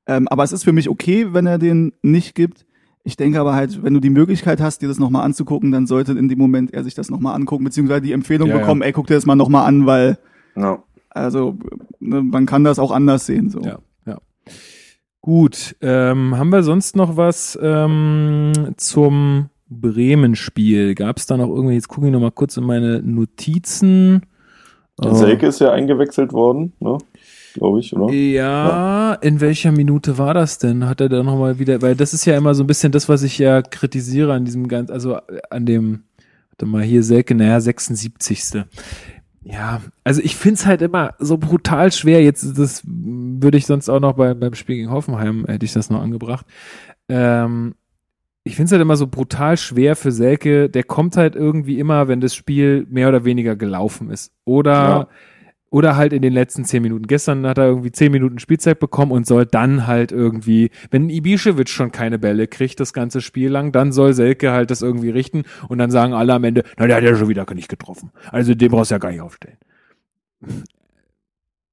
Ähm, aber es ist für mich okay, wenn er den nicht gibt. Ich denke aber halt, wenn du die Möglichkeit hast, dir das nochmal anzugucken, dann sollte in dem Moment er sich das nochmal angucken, beziehungsweise die Empfehlung Ja, ja. bekommen, ey, guck dir das mal nochmal an, weil, Ja. Also, ne, man kann das auch anders sehen, so. Ja, ja. Gut, ähm, haben wir sonst noch was ähm, zum Bremen-Spiel? Gab es da noch irgendwie, jetzt gucke ich noch mal kurz in meine Notizen. Oh. Selke ist ja eingewechselt worden, ne? glaube ich, oder? Ja, ja, in welcher Minute war das denn? Hat er da nochmal wieder, weil das ist ja immer so ein bisschen das, was ich ja kritisiere an diesem ganz, also an dem, warte mal, hier Selke, naja, 76. Ja, also ich find's halt immer so brutal schwer. Jetzt, das würde ich sonst auch noch bei, beim Spiel gegen Hoffenheim, hätte ich das noch angebracht. Ähm, ich find's halt immer so brutal schwer für Selke. Der kommt halt irgendwie immer, wenn das Spiel mehr oder weniger gelaufen ist. Oder ja. Oder halt in den letzten zehn Minuten. Gestern hat er irgendwie zehn Minuten Spielzeit bekommen und soll dann halt irgendwie, wenn Ibišević schon keine Bälle kriegt, das ganze Spiel lang, dann soll Selke halt das irgendwie richten und dann sagen alle am Ende, na, der hat ja schon wieder nicht getroffen. Also den brauchst du ja gar nicht aufstellen.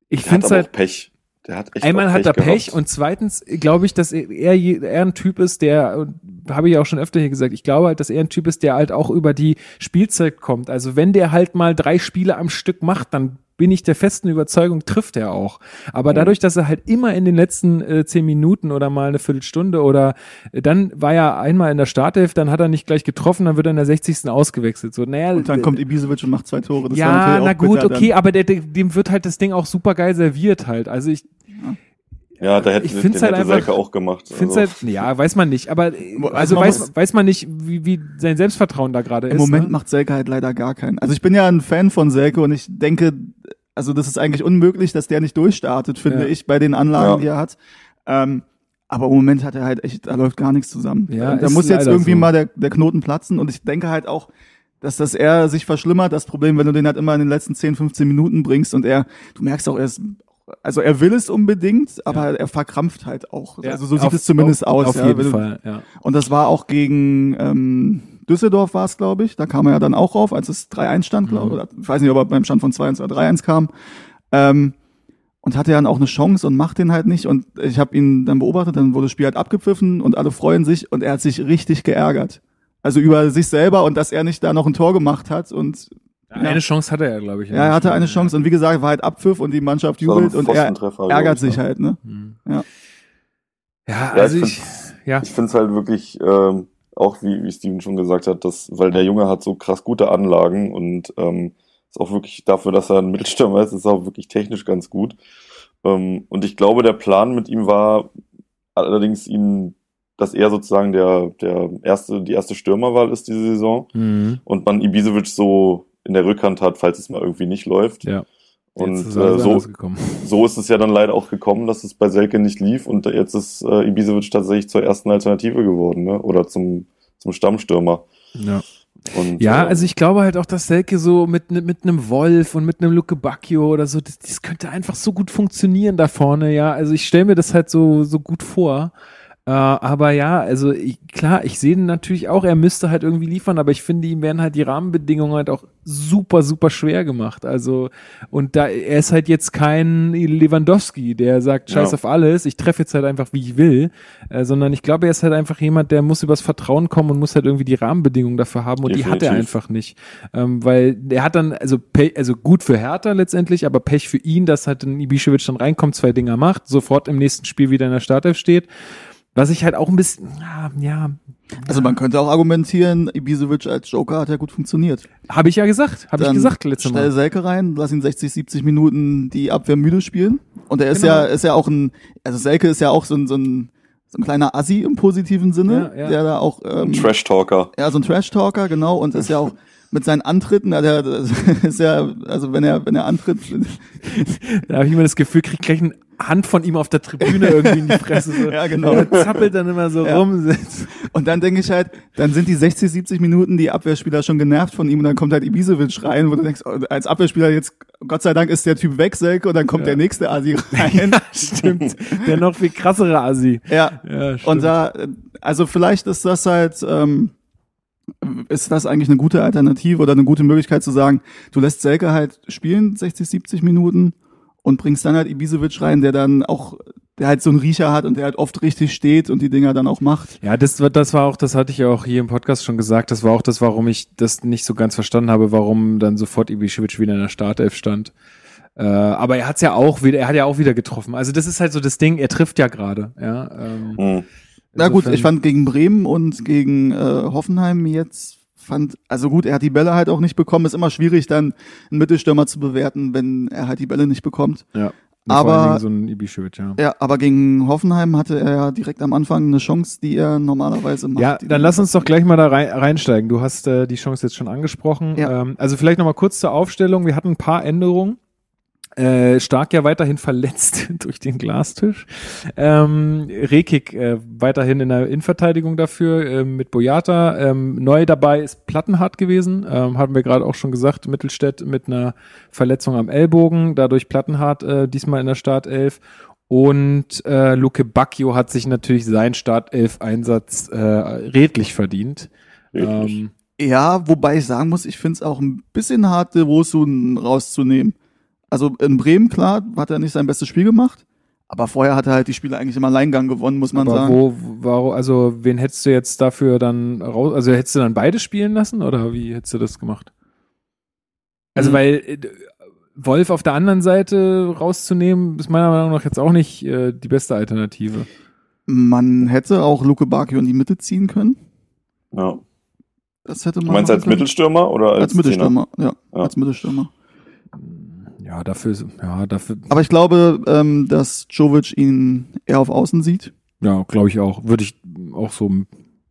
Ich finde es halt. Pech. Der hat echt Einmal hat er Pech gehabt. und zweitens glaube ich, dass er, er ein Typ ist, der, habe ich auch schon öfter hier gesagt, ich glaube halt, dass er ein Typ ist, der halt auch über die Spielzeit kommt. Also wenn der halt mal drei Spiele am Stück macht, dann bin ich der festen Überzeugung, trifft er auch. Aber mhm. dadurch, dass er halt immer in den letzten äh, zehn Minuten oder mal eine Viertelstunde oder äh, dann war er einmal in der Startelf, dann hat er nicht gleich getroffen, dann wird er in der 60. ausgewechselt. So, naja, und dann kommt Ibisevic und macht zwei Tore. Das ja, na gut, okay, aber der, dem wird halt das Ding auch super geil serviert halt. Also ich, ja. Ja, da hätte ich finde halt einfach, Selke auch gemacht. Also. Halt, ja, weiß man nicht, aber also, also weiß, weiß man nicht, wie, wie sein Selbstvertrauen da gerade ist. Im Moment ne? macht Selke halt leider gar keinen. Also ich bin ja ein Fan von Selke und ich denke, also das ist eigentlich unmöglich, dass der nicht durchstartet, finde ja. ich, bei den Anlagen, ja. die er hat. Ähm, aber im Moment hat er halt echt, da läuft gar nichts zusammen. Ja, da muss jetzt irgendwie so. mal der, der Knoten platzen und ich denke halt auch, dass das eher sich verschlimmert, das Problem, wenn du den halt immer in den letzten 10, 15 Minuten bringst und er, du merkst auch, er ist also er will es unbedingt, aber ja. er verkrampft halt auch. Ja, also so sieht auf, es zumindest auf, aus. Auf ja, jeden Fall, ja. Und das war auch gegen ähm, Düsseldorf war es, glaube ich. Da kam er ja dann auch rauf, als es 3-1 stand, glaube mhm. ich. Ich weiß nicht, ob er beim Stand von 2-1 oder 3-1 kam. Ähm, und hatte dann auch eine Chance und macht den halt nicht. Und ich habe ihn dann beobachtet, dann wurde das Spiel halt abgepfiffen und alle freuen sich und er hat sich richtig geärgert. Also über sich selber und dass er nicht da noch ein Tor gemacht hat und ja, eine Chance hatte er, glaube ich. Ja, er hatte eine Chance und wie gesagt, war halt Abpfiff und die Mannschaft jubelt und er ärgert sich halt, ne? Mhm. Ja. Ja, also ich ja. Ich finde es halt wirklich, ähm, auch wie, wie Steven schon gesagt hat, dass, weil der Junge hat so krass gute Anlagen und ähm, ist auch wirklich dafür, dass er ein Mittelstürmer ist, ist auch wirklich technisch ganz gut. Ähm, und ich glaube, der Plan mit ihm war allerdings ihn dass er sozusagen der, der erste, die erste Stürmerwahl ist diese Saison mhm. und man Ibisevic so in der Rückhand hat, falls es mal irgendwie nicht läuft. Ja. Und äh, so, so ist es ja dann leider auch gekommen, dass es bei Selke nicht lief und jetzt ist äh, Ibisevic tatsächlich zur ersten Alternative geworden, ne? Oder zum, zum Stammstürmer. Ja. Und, ja, äh, also ich glaube halt auch, dass Selke so mit, mit einem Wolf und mit einem Luke Bacchio oder so, das, das könnte einfach so gut funktionieren da vorne, ja. Also ich stelle mir das halt so, so gut vor. Äh, aber ja, also ich, klar, ich sehe natürlich auch, er müsste halt irgendwie liefern, aber ich finde, ihm werden halt die Rahmenbedingungen halt auch super, super schwer gemacht. Also, und da, er ist halt jetzt kein Lewandowski, der sagt, scheiß ja. auf alles, ich treffe jetzt halt einfach, wie ich will, äh, sondern ich glaube, er ist halt einfach jemand, der muss übers Vertrauen kommen und muss halt irgendwie die Rahmenbedingungen dafür haben und Definitiv. die hat er einfach nicht. Ähm, weil er hat dann, also, Pech, also gut für Hertha letztendlich, aber Pech für ihn, dass halt ein Ibišević dann reinkommt, zwei Dinger macht, sofort im nächsten Spiel wieder in der Startelf steht was ich halt auch ein bisschen, ja, ja. Also man könnte auch argumentieren, Ibisevic als Joker hat ja gut funktioniert. Habe ich ja gesagt, habe ich gesagt letztes Mal. Stell Selke rein, lass ihn 60, 70 Minuten die Abwehr müde spielen. Und er ist genau. ja, ist ja auch ein, also Selke ist ja auch so ein, so ein, so ein kleiner Assi im positiven Sinne, ja, ja. der da auch ähm, Trash-Talker. Ja, so ein Trash-Talker, genau, und ist ja auch mit seinen Antritten, der ist ja, also wenn er, wenn er antritt. da habe ich immer das Gefühl, kriegt gleich ein Hand von ihm auf der Tribüne irgendwie in die Fresse. So. ja, genau. Er zappelt dann immer so ja. rum. Und dann denke ich halt, dann sind die 60, 70 Minuten die Abwehrspieler schon genervt von ihm und dann kommt halt Ibisevic rein, wo du denkst, oh, als Abwehrspieler jetzt, Gott sei Dank ist der Typ weg, Selke, und dann kommt ja. der nächste Asi rein. Ja, stimmt. Der noch viel krassere Asi. Ja. ja und da, also vielleicht ist das halt, ähm, ist das eigentlich eine gute Alternative oder eine gute Möglichkeit zu sagen, du lässt Selke halt spielen, 60, 70 Minuten und bringst dann halt Ibisevic rein, der dann auch, der halt so einen Riecher hat und der halt oft richtig steht und die Dinger dann auch macht. Ja, das, das war auch, das hatte ich ja auch hier im Podcast schon gesagt, das war auch das, warum ich das nicht so ganz verstanden habe, warum dann sofort Ibisevic wieder in der Startelf stand. Äh, aber er hat's ja auch wieder, er hat ja auch wieder getroffen. Also das ist halt so das Ding, er trifft ja gerade. Ja, ähm, Hm. Na gut, ich fand gegen Bremen und gegen äh, Hoffenheim jetzt fand, also gut, er hat die Bälle halt auch nicht bekommen. Ist immer schwierig, dann einen Mittelstürmer zu bewerten, wenn er halt die Bälle nicht bekommt. Ja. Aber- so ja. Ja, aber gegen Hoffenheim hatte er ja direkt am Anfang eine Chance, die er normalerweise macht. Ja, dann lass uns doch gleich mal da rein, reinsteigen. Du hast äh, die Chance jetzt schon angesprochen. Ja. Ähm, also vielleicht nochmal kurz zur Aufstellung. Wir hatten ein paar Änderungen. Äh, Stark ja weiterhin verletzt durch den Glastisch. Ähm, Rekik äh, weiterhin in der Innenverteidigung dafür äh, mit Boyata. Ähm, neu dabei ist Plattenhardt gewesen. Ähm, hatten wir gerade auch schon gesagt. Mittelstädt mit einer Verletzung am Ellbogen. Dadurch Plattenhardt äh, diesmal in der Startelf. Und äh, Luke Bacchio hat sich natürlich seinen Startelf-Einsatz äh, redlich verdient. Redlich. Ähm, Ja, wobei ich sagen muss, ich finde es auch ein bisschen hart, Rosun rauszunehmen. Also in Bremen, klar, hat er nicht sein bestes Spiel gemacht. Aber vorher hat er halt die Spiele eigentlich im Alleingang gewonnen, muss man aber sagen. wo, warum, also wen hättest du jetzt dafür dann raus, also hättest du dann beide spielen lassen oder wie hättest du das gemacht? Also Mhm. weil äh, Wolf auf der anderen Seite rauszunehmen, ist meiner Meinung nach jetzt auch nicht äh, die beste Alternative. Man hätte auch Luke Bakio in die Mitte ziehen können. Ja. Das hätte Du man meinst machen als können. Mittelstürmer oder als, Als Mittelstürmer, ja, Ja. als Mittelstürmer. Ja, dafür, ist- ja, dafür, Aber ich glaube, ähm, dass Jovic ihn eher auf Außen sieht ja, glaube ich auch, würde ich auch so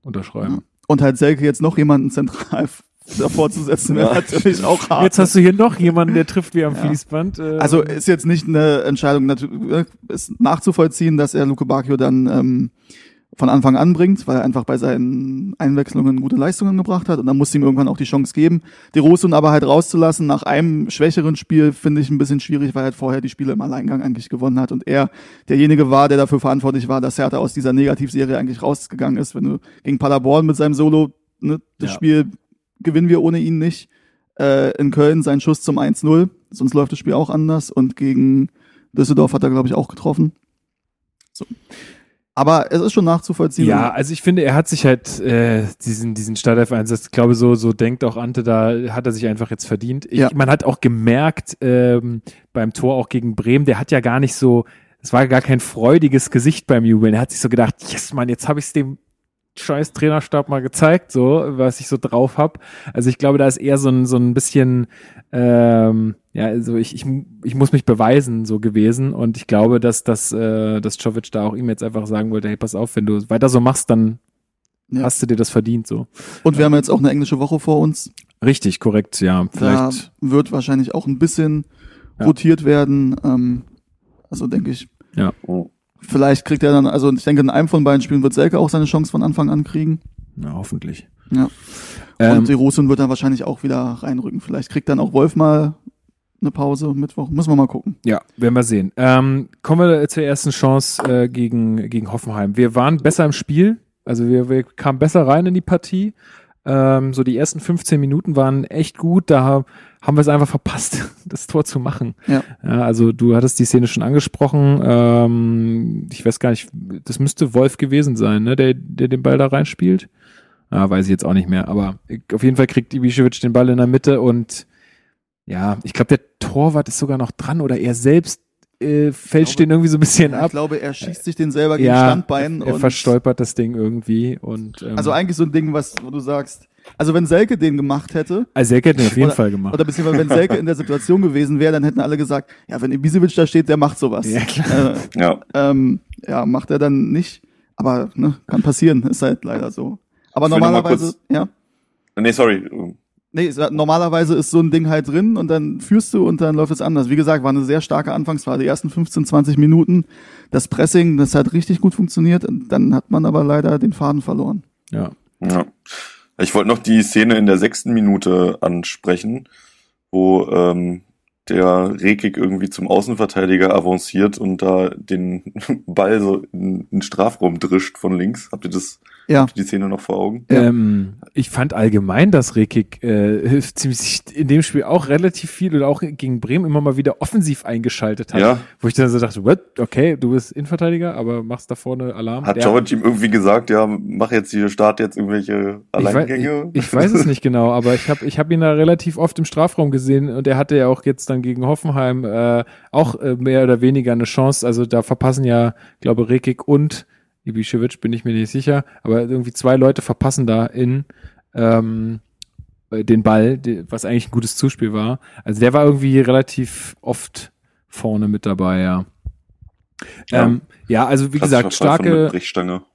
unterschreiben. und halt Selke jetzt noch jemanden zentral davor zu setzen, wäre Ja. natürlich auch hart. Jetzt hast du hier noch jemanden, der trifft wie am Ja. Fließband. Äh, Also ist jetzt nicht eine Entscheidung, natu- äh, ist nachzuvollziehen, dass er Luke Bacchio dann ähm, von Anfang an bringt, weil er einfach bei seinen Einwechslungen gute Leistungen gebracht hat und dann muss ihm irgendwann auch die Chance geben. Die Rosun aber halt rauszulassen nach einem schwächeren Spiel finde ich ein bisschen schwierig, weil er halt vorher die Spiele im Alleingang eigentlich gewonnen hat und er derjenige war, der dafür verantwortlich war, dass Hertha aus dieser Negativserie eigentlich rausgegangen ist. Wenn du gegen Paderborn mit seinem Solo ne, das Ja. Spiel gewinnen wir ohne ihn nicht. Äh, in Köln sein Schuss zum 1-0, sonst läuft das Spiel auch anders. Und gegen Düsseldorf hat er, glaube ich, auch getroffen. So. Aber es ist schon nachzuvollziehen. Ja, also ich finde, er hat sich halt äh, diesen, diesen Startelf-Einsatz, ich glaube, so, so denkt auch Ante, da hat er sich einfach jetzt verdient. Ich, Ja. Man hat auch gemerkt ähm, beim Tor auch gegen Bremen, der hat ja gar nicht so, es war gar kein freudiges Gesicht beim Jubeln. Er hat sich so gedacht, yes, Mann, jetzt habe ich es dem scheiß Trainerstab mal gezeigt, so, was ich so drauf hab. Also ich glaube, da ist eher so ein, so ein bisschen, ähm, ja, also ich, ich, ich muss mich beweisen, so gewesen. Und ich glaube, dass, dass, äh, dass Jovic da auch ihm jetzt einfach sagen wollte, hey, pass auf, wenn du weiter so machst, dann Ja. hast du dir das verdient, so. Und wir haben jetzt auch eine englische Woche vor uns. Richtig, korrekt, ja. Da Vielleicht, wird wahrscheinlich auch ein bisschen Ja. rotiert werden. Ähm, also denke ich, Oh. vielleicht kriegt er dann, also ich denke, in einem von beiden Spielen wird Selke auch seine Chance von Anfang an kriegen. ja, hoffentlich. Ja. Ähm, Und die Rosun wird dann wahrscheinlich auch wieder reinrücken. Vielleicht kriegt dann auch Wolf mal eine Pause Mittwoch. Müssen wir mal gucken. Ja, werden wir sehen. Ähm, kommen wir zur ersten Chance äh, gegen, gegen Hoffenheim. Wir waren besser im Spiel, also wir, wir kamen besser rein in die Partie. Ähm, so die ersten 15 Minuten waren echt gut. Da haben wir es einfach verpasst, das Tor zu machen. Ja. also du hattest die Szene schon angesprochen. Ähm, ich weiß gar nicht, das müsste Wolf gewesen sein, ne, der, der den Ball da reinspielt. Ah, weiß ich jetzt auch nicht mehr. Aber auf jeden Fall kriegt Ibišević den Ball in der Mitte und ja, ich glaube, der Torwart ist sogar noch dran oder er selbst äh, fälscht den irgendwie so ein bisschen Ich ab. glaube, er schießt sich den selber gegen Ja, Standbein. er und- verstolpert das Ding irgendwie und ähm, Also eigentlich so ein Ding, was, wo du sagst, also wenn Selke den gemacht hätte, also Selke hat den auf jeden oder- Fall gemacht. oder beziehungsweise wenn Selke in der Situation gewesen wäre, dann hätten alle gesagt, ja, wenn Ibisevic da steht, der macht sowas. Ja, klar. Äh, Ja. ähm, ja, macht er dann nicht. Aber ne, kann passieren, ist halt leider so. Aber Ich normalerweise, kurz- ja. Nee, sorry. Nee, es- normalerweise ist so ein Ding halt drin und dann führst du und dann läuft es anders. Wie gesagt, war eine sehr starke Anfangsphase. Die ersten 15, 20 Minuten, das Pressing, das hat richtig gut funktioniert. Und dann hat man aber leider den Faden verloren. ja. Ja. Ich wollte noch die Szene in der sechsten Minute ansprechen, wo ähm, der Rekik irgendwie zum Außenverteidiger avanciert und da den Ball so in den Strafraum drischt von links. Habt ihr das, Ja. habt ihr die Szene noch vor Augen? Ja. Ähm, ich fand allgemein, dass Rekik äh, ziemlich in dem Spiel auch relativ viel oder auch gegen Bremen immer mal wieder offensiv eingeschaltet hat. Ja. Wo ich dann so dachte, what? Okay, du bist Innenverteidiger, aber machst da vorne Alarm. Hat Jovic ihm irgendwie gesagt, ja, mach jetzt hier, start jetzt irgendwelche Ich Alleingänge? weiß, ich, ich weiß es nicht genau, aber ich habe ich hab ihn da relativ oft im Strafraum gesehen und er hatte ja auch jetzt dann dann gegen Hoffenheim äh, auch äh, mehr oder weniger eine Chance. Also da verpassen ja, glaube Rekik und Ibišević, bin ich mir nicht sicher, aber irgendwie zwei Leute verpassen da in ähm, den Ball, was eigentlich ein gutes Zuspiel war. Also der war irgendwie relativ oft vorne mit dabei, ja. Ja, ähm, ja also wie gesagt, starke,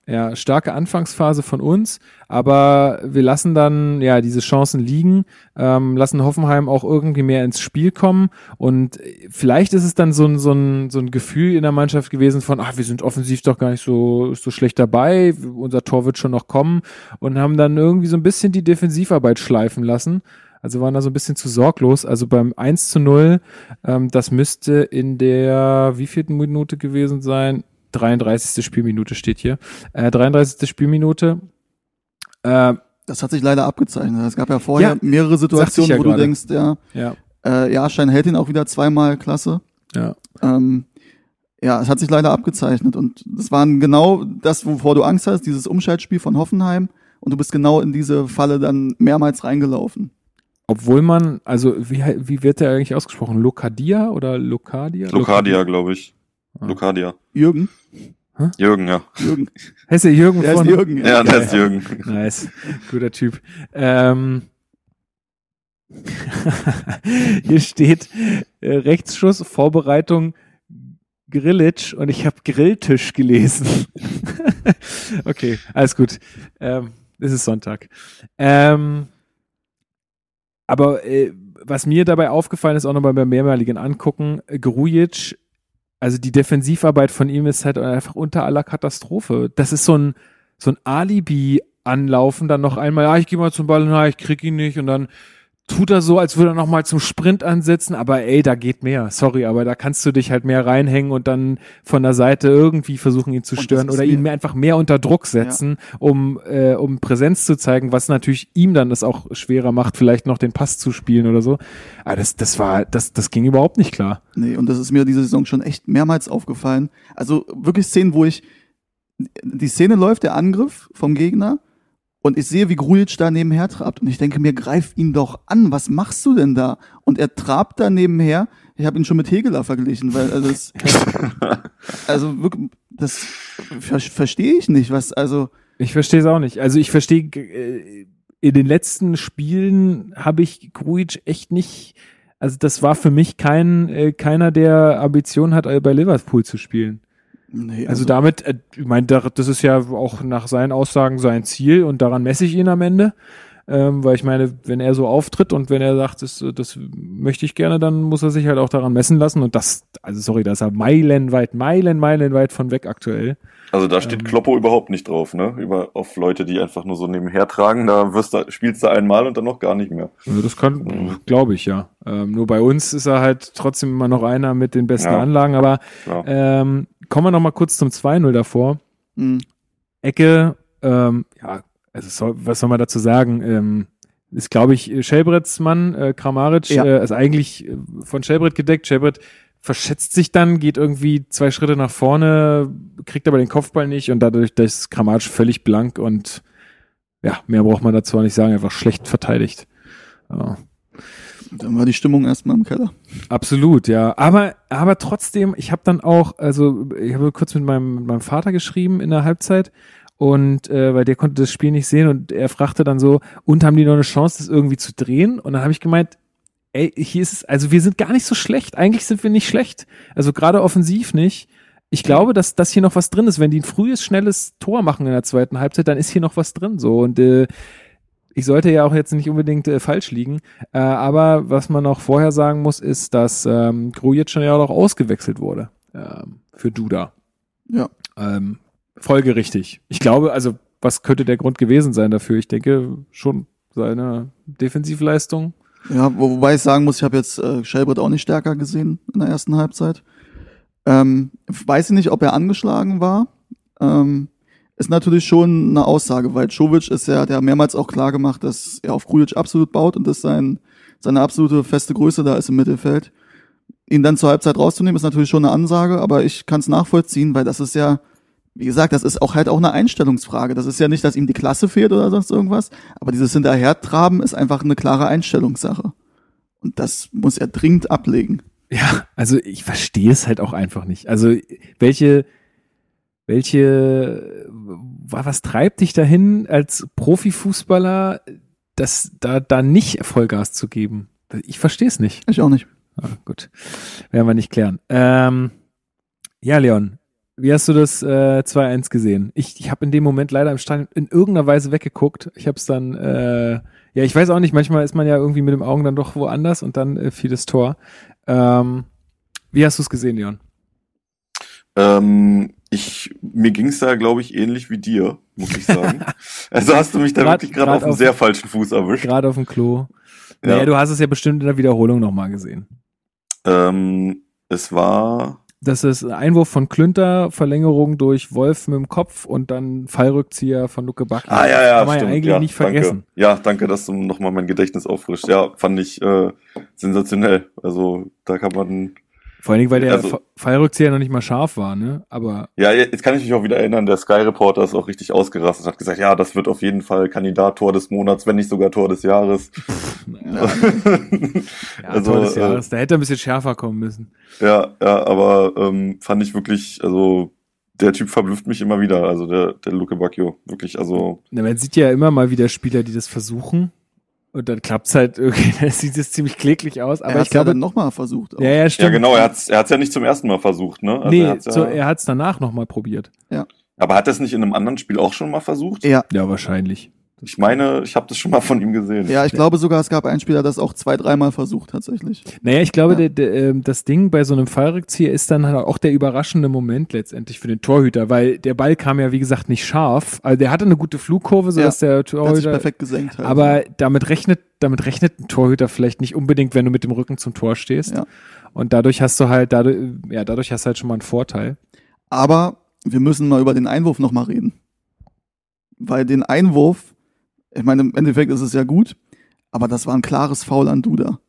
ja, starke Anfangsphase von uns, aber wir lassen dann ja diese Chancen liegen, ähm, lassen Hoffenheim auch irgendwie mehr ins Spiel kommen und vielleicht ist es dann so ein, so ein, so ein Gefühl in der Mannschaft gewesen von, ach, wir sind offensiv doch gar nicht so, so schlecht dabei, unser Tor wird schon noch kommen und haben dann irgendwie so ein bisschen die Defensivarbeit schleifen lassen. Also waren da so ein bisschen zu sorglos. Also beim 1 zu 0, ähm, das müsste in der wievielten Minute gewesen sein? 33. Spielminute steht hier. Äh, 33. Spielminute. Äh, das hat sich leider abgezeichnet. Es gab ja vorher ja, mehrere Situationen, ja wo grade. du denkst, ja, ja. Äh, ja, Schein hält ihn auch wieder zweimal klasse. Ja. Ähm, ja, es hat sich leider abgezeichnet und das waren genau das, wovor du Angst hast, dieses Umschaltspiel von Hoffenheim und du bist genau in diese Falle dann mehrmals reingelaufen. Obwohl man, also wie, wie wird der eigentlich ausgesprochen? Lokadia oder Lokadia? Lokadia, glaube ich. Ah. Lokadia. Jürgen? Hä? Jürgen, ja. Jürgen. Heißt der Jürgen der von? Ist Jürgen, ja, ja der ist Jürgen. Nice. Guter Typ. Ähm, hier steht äh, Rechtsschuss, Vorbereitung, Grillitsch und ich habe Grilltisch gelesen. okay, alles gut. Ähm, es ist Sonntag. Ähm, aber äh, was mir dabei aufgefallen ist, auch nochmal beim mehrmaligen Angucken, äh, Grujic, also die Defensivarbeit von ihm ist halt einfach unter aller Katastrophe. Das ist so ein, so ein Alibi anlaufen, dann noch einmal, ja, ich gehe mal zum Ball, na, ich krieg ihn nicht und dann tut er so, als würde er nochmal zum Sprint ansetzen, aber ey, da geht mehr. Sorry, aber da kannst du dich halt mehr reinhängen und dann von der Seite irgendwie versuchen, ihn zu stören oder ihn mehr, einfach mehr unter Druck setzen, ja. um, äh, um Präsenz zu zeigen, was natürlich ihm dann das auch schwerer macht, vielleicht noch den Pass zu spielen oder so. Aber das, das war, das, das ging überhaupt nicht klar. Nee, und das ist mir diese Saison schon echt mehrmals aufgefallen. Also wirklich Szenen, wo ich, die Szene läuft, der Angriff vom Gegner, und ich sehe, wie Grujic da nebenher trabt. Und ich denke mir, greif ihn doch an. Was machst du denn da? Und er trabt da nebenher. Ich habe ihn schon mit Hegeler verglichen, weil also das, also wirklich, das ver verstehe ich nicht. Was also ich verstehe es auch nicht. Also ich verstehe äh, in den letzten Spielen habe ich Grujic echt nicht. Also das war für mich kein äh, keiner, der Ambition hat, bei Liverpool zu spielen. Nee, also, also damit, äh, ich meine, das ist ja auch nach seinen Aussagen sein Ziel und daran messe ich ihn am Ende. Ähm, weil ich meine, wenn er so auftritt und wenn er sagt, das, das möchte ich gerne, dann muss er sich halt auch daran messen lassen. Und das, also sorry, da ist er meilenweit, meilen, meilenweit von weg aktuell. Also da steht ähm, Kloppo überhaupt nicht drauf, ne? Über auf Leute, die einfach nur so nebenher tragen, da wirst du, spielst du einmal und dann noch gar nicht mehr. Also das kann, mhm. glaube ich, ja. Ähm, nur bei uns ist er halt trotzdem immer noch einer mit den besten ja. Anlagen, aber ähm, kommen wir noch mal kurz zum 2-0 davor. Mhm. Ecke, ähm, ja, also soll, was soll man dazu sagen? Ähm, ist, glaube ich, Schelbretts Mann, äh, Kramaric, ja. äh, ist eigentlich äh, von Schelbrett gedeckt. Schelbrett verschätzt sich dann, geht irgendwie zwei Schritte nach vorne, kriegt aber den Kopfball nicht und dadurch ist Kramaric völlig blank und ja, mehr braucht man dazu auch nicht sagen, einfach schlecht verteidigt. Ja. Dann war die Stimmung erstmal im Keller. Absolut, ja. Aber, aber trotzdem, ich habe dann auch, also ich habe kurz mit meinem, mit meinem Vater geschrieben in der Halbzeit und äh, weil der konnte das Spiel nicht sehen und er fragte dann so, und haben die noch eine Chance, das irgendwie zu drehen? Und dann habe ich gemeint, ey, hier ist es, also wir sind gar nicht so schlecht. Eigentlich sind wir nicht schlecht. Also gerade offensiv nicht. Ich glaube, dass das hier noch was drin ist. Wenn die ein frühes, schnelles Tor machen in der zweiten Halbzeit, dann ist hier noch was drin. So und äh, ich sollte ja auch jetzt nicht unbedingt äh, falsch liegen. Äh, aber was man noch vorher sagen muss, ist, dass ähm, Grujic schon ja auch ausgewechselt wurde ähm, für Duda. Ja. Ähm, folgerichtig. Ich glaube, also was könnte der Grund gewesen sein dafür? Ich denke schon seine Defensivleistung ja, wo, wobei ich sagen muss, ich habe jetzt äh, Shelbrett auch nicht stärker gesehen in der ersten Halbzeit. Ähm, weiß ich nicht, ob er angeschlagen war. Ähm, ist natürlich schon eine Aussage, weil Jovic ist ja, der mehrmals auch klar gemacht, dass er auf Grujic absolut baut und dass sein, seine absolute feste Größe da ist im Mittelfeld. Ihn dann zur Halbzeit rauszunehmen, ist natürlich schon eine Ansage, aber ich kann es nachvollziehen, weil das ist ja, wie gesagt, das ist auch halt auch eine Einstellungsfrage. Das ist ja nicht, dass ihm die Klasse fehlt oder sonst irgendwas, aber dieses Hinterhertraben ist einfach eine klare Einstellungssache. Und das muss er dringend ablegen. Ja, also ich verstehe es halt auch einfach nicht. Also welche, welche, was treibt dich dahin als Profifußballer, das da, da nicht Vollgas zu geben? Ich verstehe es nicht. Ich auch nicht. Ah, gut, werden wir nicht klären. Ähm, ja, Leon, wie hast du das äh, 2-1 gesehen? Ich, ich habe in dem Moment leider im Stadion in irgendeiner Weise weggeguckt. Ich habe es dann, äh, ja, ich weiß auch nicht, manchmal ist man ja irgendwie mit dem Augen dann doch woanders und dann äh, fiel das Tor. Ähm, wie hast du es gesehen, Leon? Ähm, ich, mir ging's da, glaube ich, ähnlich wie dir, muss ich sagen. also hast du mich da Grad- wirklich gerade auf einem sehr falschen Fuß erwischt. Gerade auf dem Klo. Ja. Naja, du hast es ja bestimmt in der Wiederholung nochmal gesehen. Ähm, es war, Das ist ein Einwurf von Klünter, Verlängerung durch Wolf mit dem Kopf und dann Fallrückzieher von Luke Bacchi. ah ja, Das ja, kann man ja eigentlich ja, nicht danke. vergessen. Ja, danke, dass du nochmal mein Gedächtnis auffrischt. Ja, fand ich äh, sensationell. Also da kann man, Vor allen Dingen, weil der Also- Fa- Fallrückzieher noch nicht mal scharf war, ne? Aber ja, jetzt kann ich mich auch wieder erinnern, der Sky Reporter ist auch richtig ausgerastet, hat gesagt, ja, das wird auf jeden Fall Kandidat Tor des Monats, wenn nicht sogar Tor des Jahres. ja, ja Also, Tor des äh, Jahres. Da hätte er ein bisschen schärfer kommen müssen. Ja, ja, aber ähm, fand ich wirklich, also der Typ verblüfft mich immer wieder, also der, der Luke Bacchio, wirklich, also Na, man sieht ja immer mal wieder Spieler, die das versuchen. Und dann klappt's halt irgendwie, dann sieht es ziemlich kläglich aus. Aber er ich ja glaube, dann nochmal versucht. auch. ja, ja, stimmt. ja genau, er hat's, er hat's ja nicht zum ersten Mal versucht, ne? Also nee, er hat's ja, so, er hat's danach nochmal probiert. aber hat er es nicht in einem anderen Spiel auch schon mal versucht? Ja, Ja, wahrscheinlich. Ich meine, ich habe das schon mal von ihm gesehen. ja, ich glaube sogar, es gab einen Spieler, der das auch zwei, dreimal versucht tatsächlich. Naja, ich glaube, Ja. der, der, ähm, das Ding bei so einem Fallrückzieher ist dann halt auch der überraschende Moment letztendlich für den Torhüter, weil der Ball kam ja, wie gesagt, nicht scharf. Also der hatte eine gute Flugkurve, sodass der Der hat sich Torhüter. perfekt gesenkt. Halt. Aber damit rechnet, damit rechnet ein Torhüter vielleicht nicht unbedingt, wenn du mit dem Rücken zum Tor stehst. Ja. Und dadurch hast du halt, dadurch, ja, dadurch hast du halt schon mal einen Vorteil. Aber wir müssen mal über den Einwurf nochmal reden. Weil den Einwurf, ich meine, im Endeffekt ist es ja gut, aber das war ein klares Foul an Duda.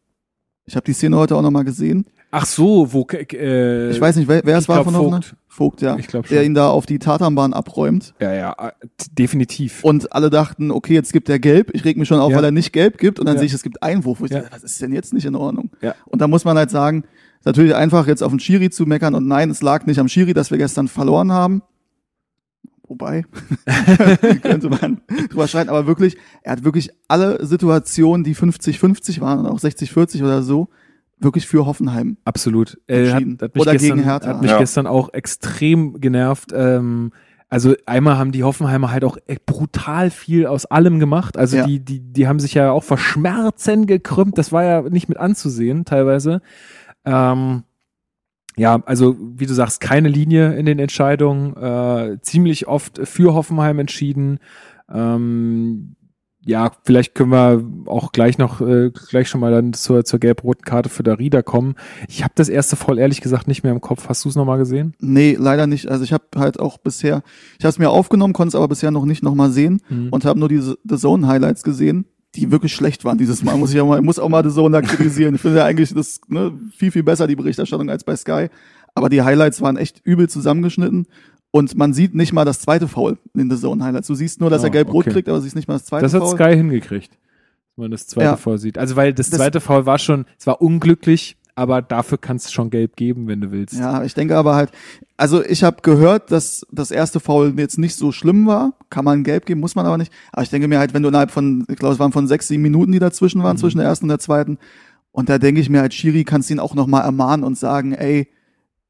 Ich habe die Szene heute auch nochmal gesehen. Ach so, wo, äh, Ich weiß nicht, wer, wer es war von? Vogt. Vogt, ja. Ich glaub Der schon. ihn da auf die Tatanbahn abräumt. Ja, ja, äh, definitiv. Und alle dachten, okay, jetzt gibt er gelb. Ich reg mich schon auf, Ja. weil er nicht gelb gibt. Und dann Ja. sehe ich, es gibt Einwurf. Wo ich Ja. dachte, was ist denn jetzt nicht in Ordnung? Ja. Und da muss man halt sagen, natürlich einfach jetzt auf den Schiri zu meckern. Und nein, es lag nicht am Schiri, dass wir gestern verloren haben. Wobei, könnte man drüber streiten. Aber wirklich, er hat wirklich alle Situationen, die 50-50 waren und auch 60-40 oder so, wirklich für Hoffenheim. Absolut. Äh, hat, Entschieden. hat mich Oder gestern, gegen Hertha. Hat mich Ja. gestern auch extrem genervt. Ähm, also einmal haben die Hoffenheimer halt auch echt brutal viel aus allem gemacht. Also Ja. die, die, die haben sich ja auch vor Schmerzen gekrümmt. Das war ja nicht mit anzusehen teilweise. Ähm, ja, also wie du sagst, keine Linie in den Entscheidungen. Äh, ziemlich oft für Hoffenheim entschieden. Ähm, ja, vielleicht können wir auch gleich noch, äh, gleich schon mal dann zur, zur gelb-roten Karte für Darida kommen. Ich habe das erste Foul ehrlich gesagt nicht mehr im Kopf. Hast du es nochmal gesehen? Nee, leider nicht. Also ich habe halt auch bisher, ich habe es mir aufgenommen, konnte es aber bisher noch nicht nochmal sehen. Mhm. und habe nur diese The Zone Highlights gesehen, die wirklich schlecht waren dieses Mal. Muss ich auch mal, muss auch mal The Zone da kritisieren. Ich finde ja eigentlich das ne, viel viel besser die Berichterstattung als bei Sky, aber die Highlights waren echt übel zusammengeschnitten und man sieht nicht mal das zweite Foul in The Zone Highlights. Du siehst nur, dass Oh, er gelb-rot okay. kriegt, aber siehst nicht mal das zweite Das hat Foul. Sky hingekriegt, dass man das zweite Ja. Foul sieht. Also weil das Das- zweite Foul war schon, es war unglücklich, aber dafür kannst du schon gelb geben, wenn du willst. Ja, ich denke aber halt, also ich habe gehört, dass das erste Foul jetzt nicht so schlimm war. Kann man gelb geben, muss man aber nicht. Aber ich denke mir halt, wenn du innerhalb von, ich glaube, es waren von sechs, sieben Minuten, die dazwischen waren, Mhm. zwischen der ersten und der zweiten. Und da denke ich mir als Schiri kannst du ihn auch nochmal ermahnen und sagen, ey,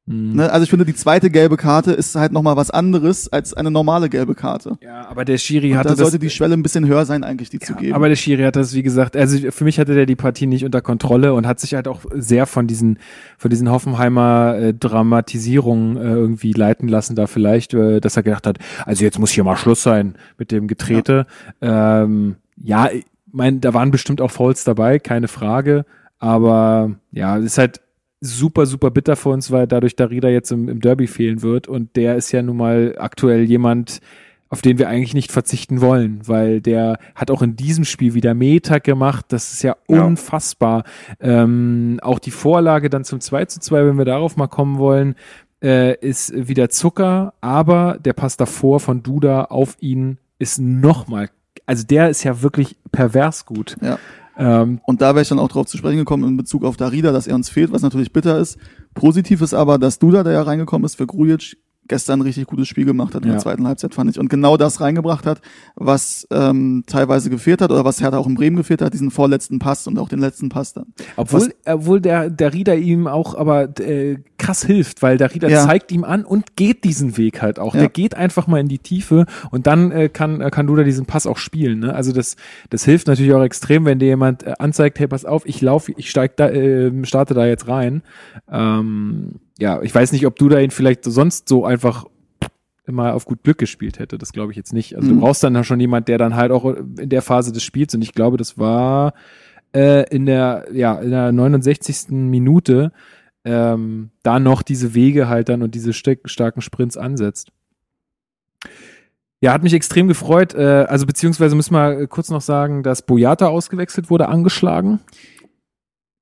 Mhm. ne, also ich finde, die zweite gelbe Karte ist halt nochmal was anderes als eine normale gelbe Karte. Ja, aber der Schiri Und hatte da das, sollte die Schwelle ein bisschen höher sein, eigentlich, die zu Ja, geben. Aber der Schiri hat das, wie gesagt, also für mich hatte der die Partie nicht unter Kontrolle und hat sich halt auch sehr von diesen, von diesen Hoffenheimer äh, Dramatisierungen äh, irgendwie leiten lassen, da vielleicht, äh, dass er gedacht hat, also jetzt muss hier mal Schluss sein mit dem Getrete. Ja, ähm, ja ich mein, da waren bestimmt auch Fouls dabei, keine Frage, aber ja, es ist halt super, super bitter für uns, weil dadurch Darida jetzt im, im Derby fehlen wird und der ist ja nun mal aktuell jemand, auf den wir eigentlich nicht verzichten wollen, weil der hat auch in diesem Spiel wieder Meter gemacht. Das ist ja Ja. unfassbar. Ähm, auch die Vorlage dann zum 2 zu 2, wenn wir darauf mal kommen wollen, äh, ist wieder Zucker, aber der Pass davor von Duda auf ihn ist nochmal, also der ist ja wirklich pervers gut. Ja. Ähm, Und da wäre ich dann auch drauf zu sprechen gekommen in Bezug auf Darida, dass er uns fehlt, was natürlich bitter ist. Positiv ist aber, dass Duda, der ja reingekommen ist für Grujic, gestern ein richtig gutes Spiel gemacht hat in Ja. der zweiten Halbzeit, fand ich. Und genau das reingebracht hat, was ähm, teilweise gefehlt hat oder was Hertha auch in Bremen gefehlt hat, diesen vorletzten Pass und auch den letzten Pass dann. Obwohl, obwohl der, der Rieder ihm auch aber äh, krass hilft, weil der Rieder Ja. zeigt ihm an und geht diesen Weg halt auch. Ja. Der geht einfach mal in die Tiefe und dann äh, kann, äh, kann Duda diesen Pass auch spielen. Ne? Also das, das hilft natürlich auch extrem, wenn dir jemand äh, anzeigt, hey, pass auf, ich laufe, ich steig da, äh, starte da jetzt rein. Ähm, ja, ich weiß nicht, ob Duda ihn vielleicht sonst so einfach immer auf gut Glück gespielt hätte. Das glaube ich jetzt nicht. Also Mhm. du brauchst dann schon jemand, der dann halt auch in der Phase des Spiels und ich glaube, das war äh, in der ja in der 69. Minute ähm, da noch diese Wege halt dann und diese starken Sprints ansetzt. Ja, hat mich extrem gefreut. Äh, also beziehungsweise müssen wir kurz noch sagen, dass Boyata ausgewechselt wurde, angeschlagen.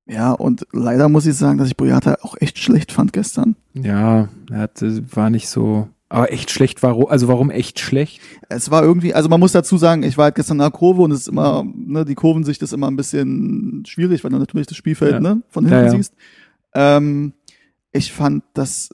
Ja, und leider muss ich sagen, dass ich Boyata auch echt schlecht fand gestern. Ja, er hat, äh, war nicht so. Aber echt schlecht, warum? Also warum echt schlecht? Es war irgendwie, also man muss dazu sagen, ich war halt gestern in der Kurve und es ist immer, ne, die Kurvensicht ist immer ein bisschen schwierig, weil du natürlich das Spielfeld Ja. ne, von hinten Ja, ja. siehst. Ähm, ich fand, dass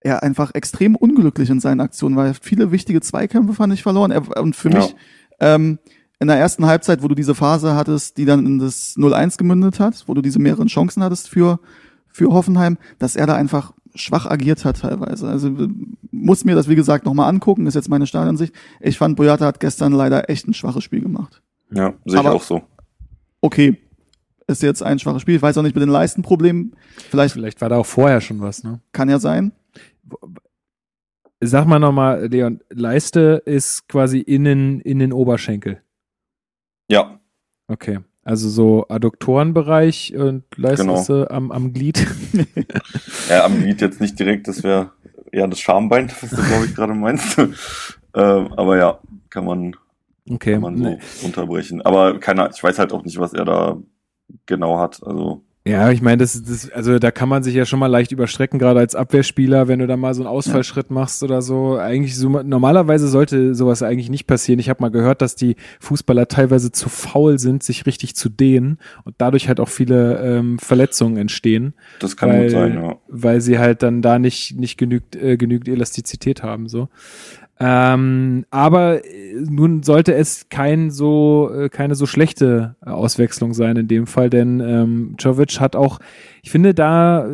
er einfach extrem unglücklich in seinen Aktionen war. Viele wichtige Zweikämpfe fand ich verloren. Er, und für mich ähm, in der ersten Halbzeit, wo du diese Phase hattest, die dann in das 0-1 gemündet hat, wo du diese mehreren Chancen hattest für, für Hoffenheim, dass er da einfach schwach agiert hat teilweise. Also äh, muss mir das, wie gesagt, nochmal angucken, ist jetzt meine Stadionsicht. Ich fand, Boyata hat gestern leider echt ein schwaches Spiel gemacht. Ja, sehe ich auch so. Okay, ist jetzt ein schwaches Spiel. Ich weiß auch nicht mit den Leistenproblemen. Vielleicht Vielleicht war da auch vorher schon was, ne? kann ja sein. Sag mal nochmal, Leon, Leiste ist quasi innen in den Oberschenkel. Ja, Okay. Also so Adduktorenbereich und Leiste Genau. am, am Glied. ja am Glied jetzt nicht direkt, das wäre eher das Schambein, was du, glaube ich, gerade meinst. ähm, aber ja, kann man, Okay. kann man so Nee. unterbrechen. Aber keiner, ich weiß halt auch nicht, was er da genau hat. Also, Ja, ich meine, das, das, also da kann man sich ja schon mal leicht überstrecken, gerade als Abwehrspieler, wenn du da mal so einen Ausfallschritt machst oder so. Eigentlich so normalerweise sollte sowas eigentlich nicht passieren. Ich habe mal gehört, dass die Fußballer teilweise zu faul sind, sich richtig zu dehnen und dadurch halt auch viele ähm, Verletzungen entstehen, das kann weil, gut sein, ja. weil sie halt dann da nicht nicht genügt äh, genügend Elastizität haben so. Ähm, aber äh, nun sollte es kein so äh, keine so schlechte äh, Auswechslung sein in dem Fall, denn ähm, Jovic hat auch, ich finde da,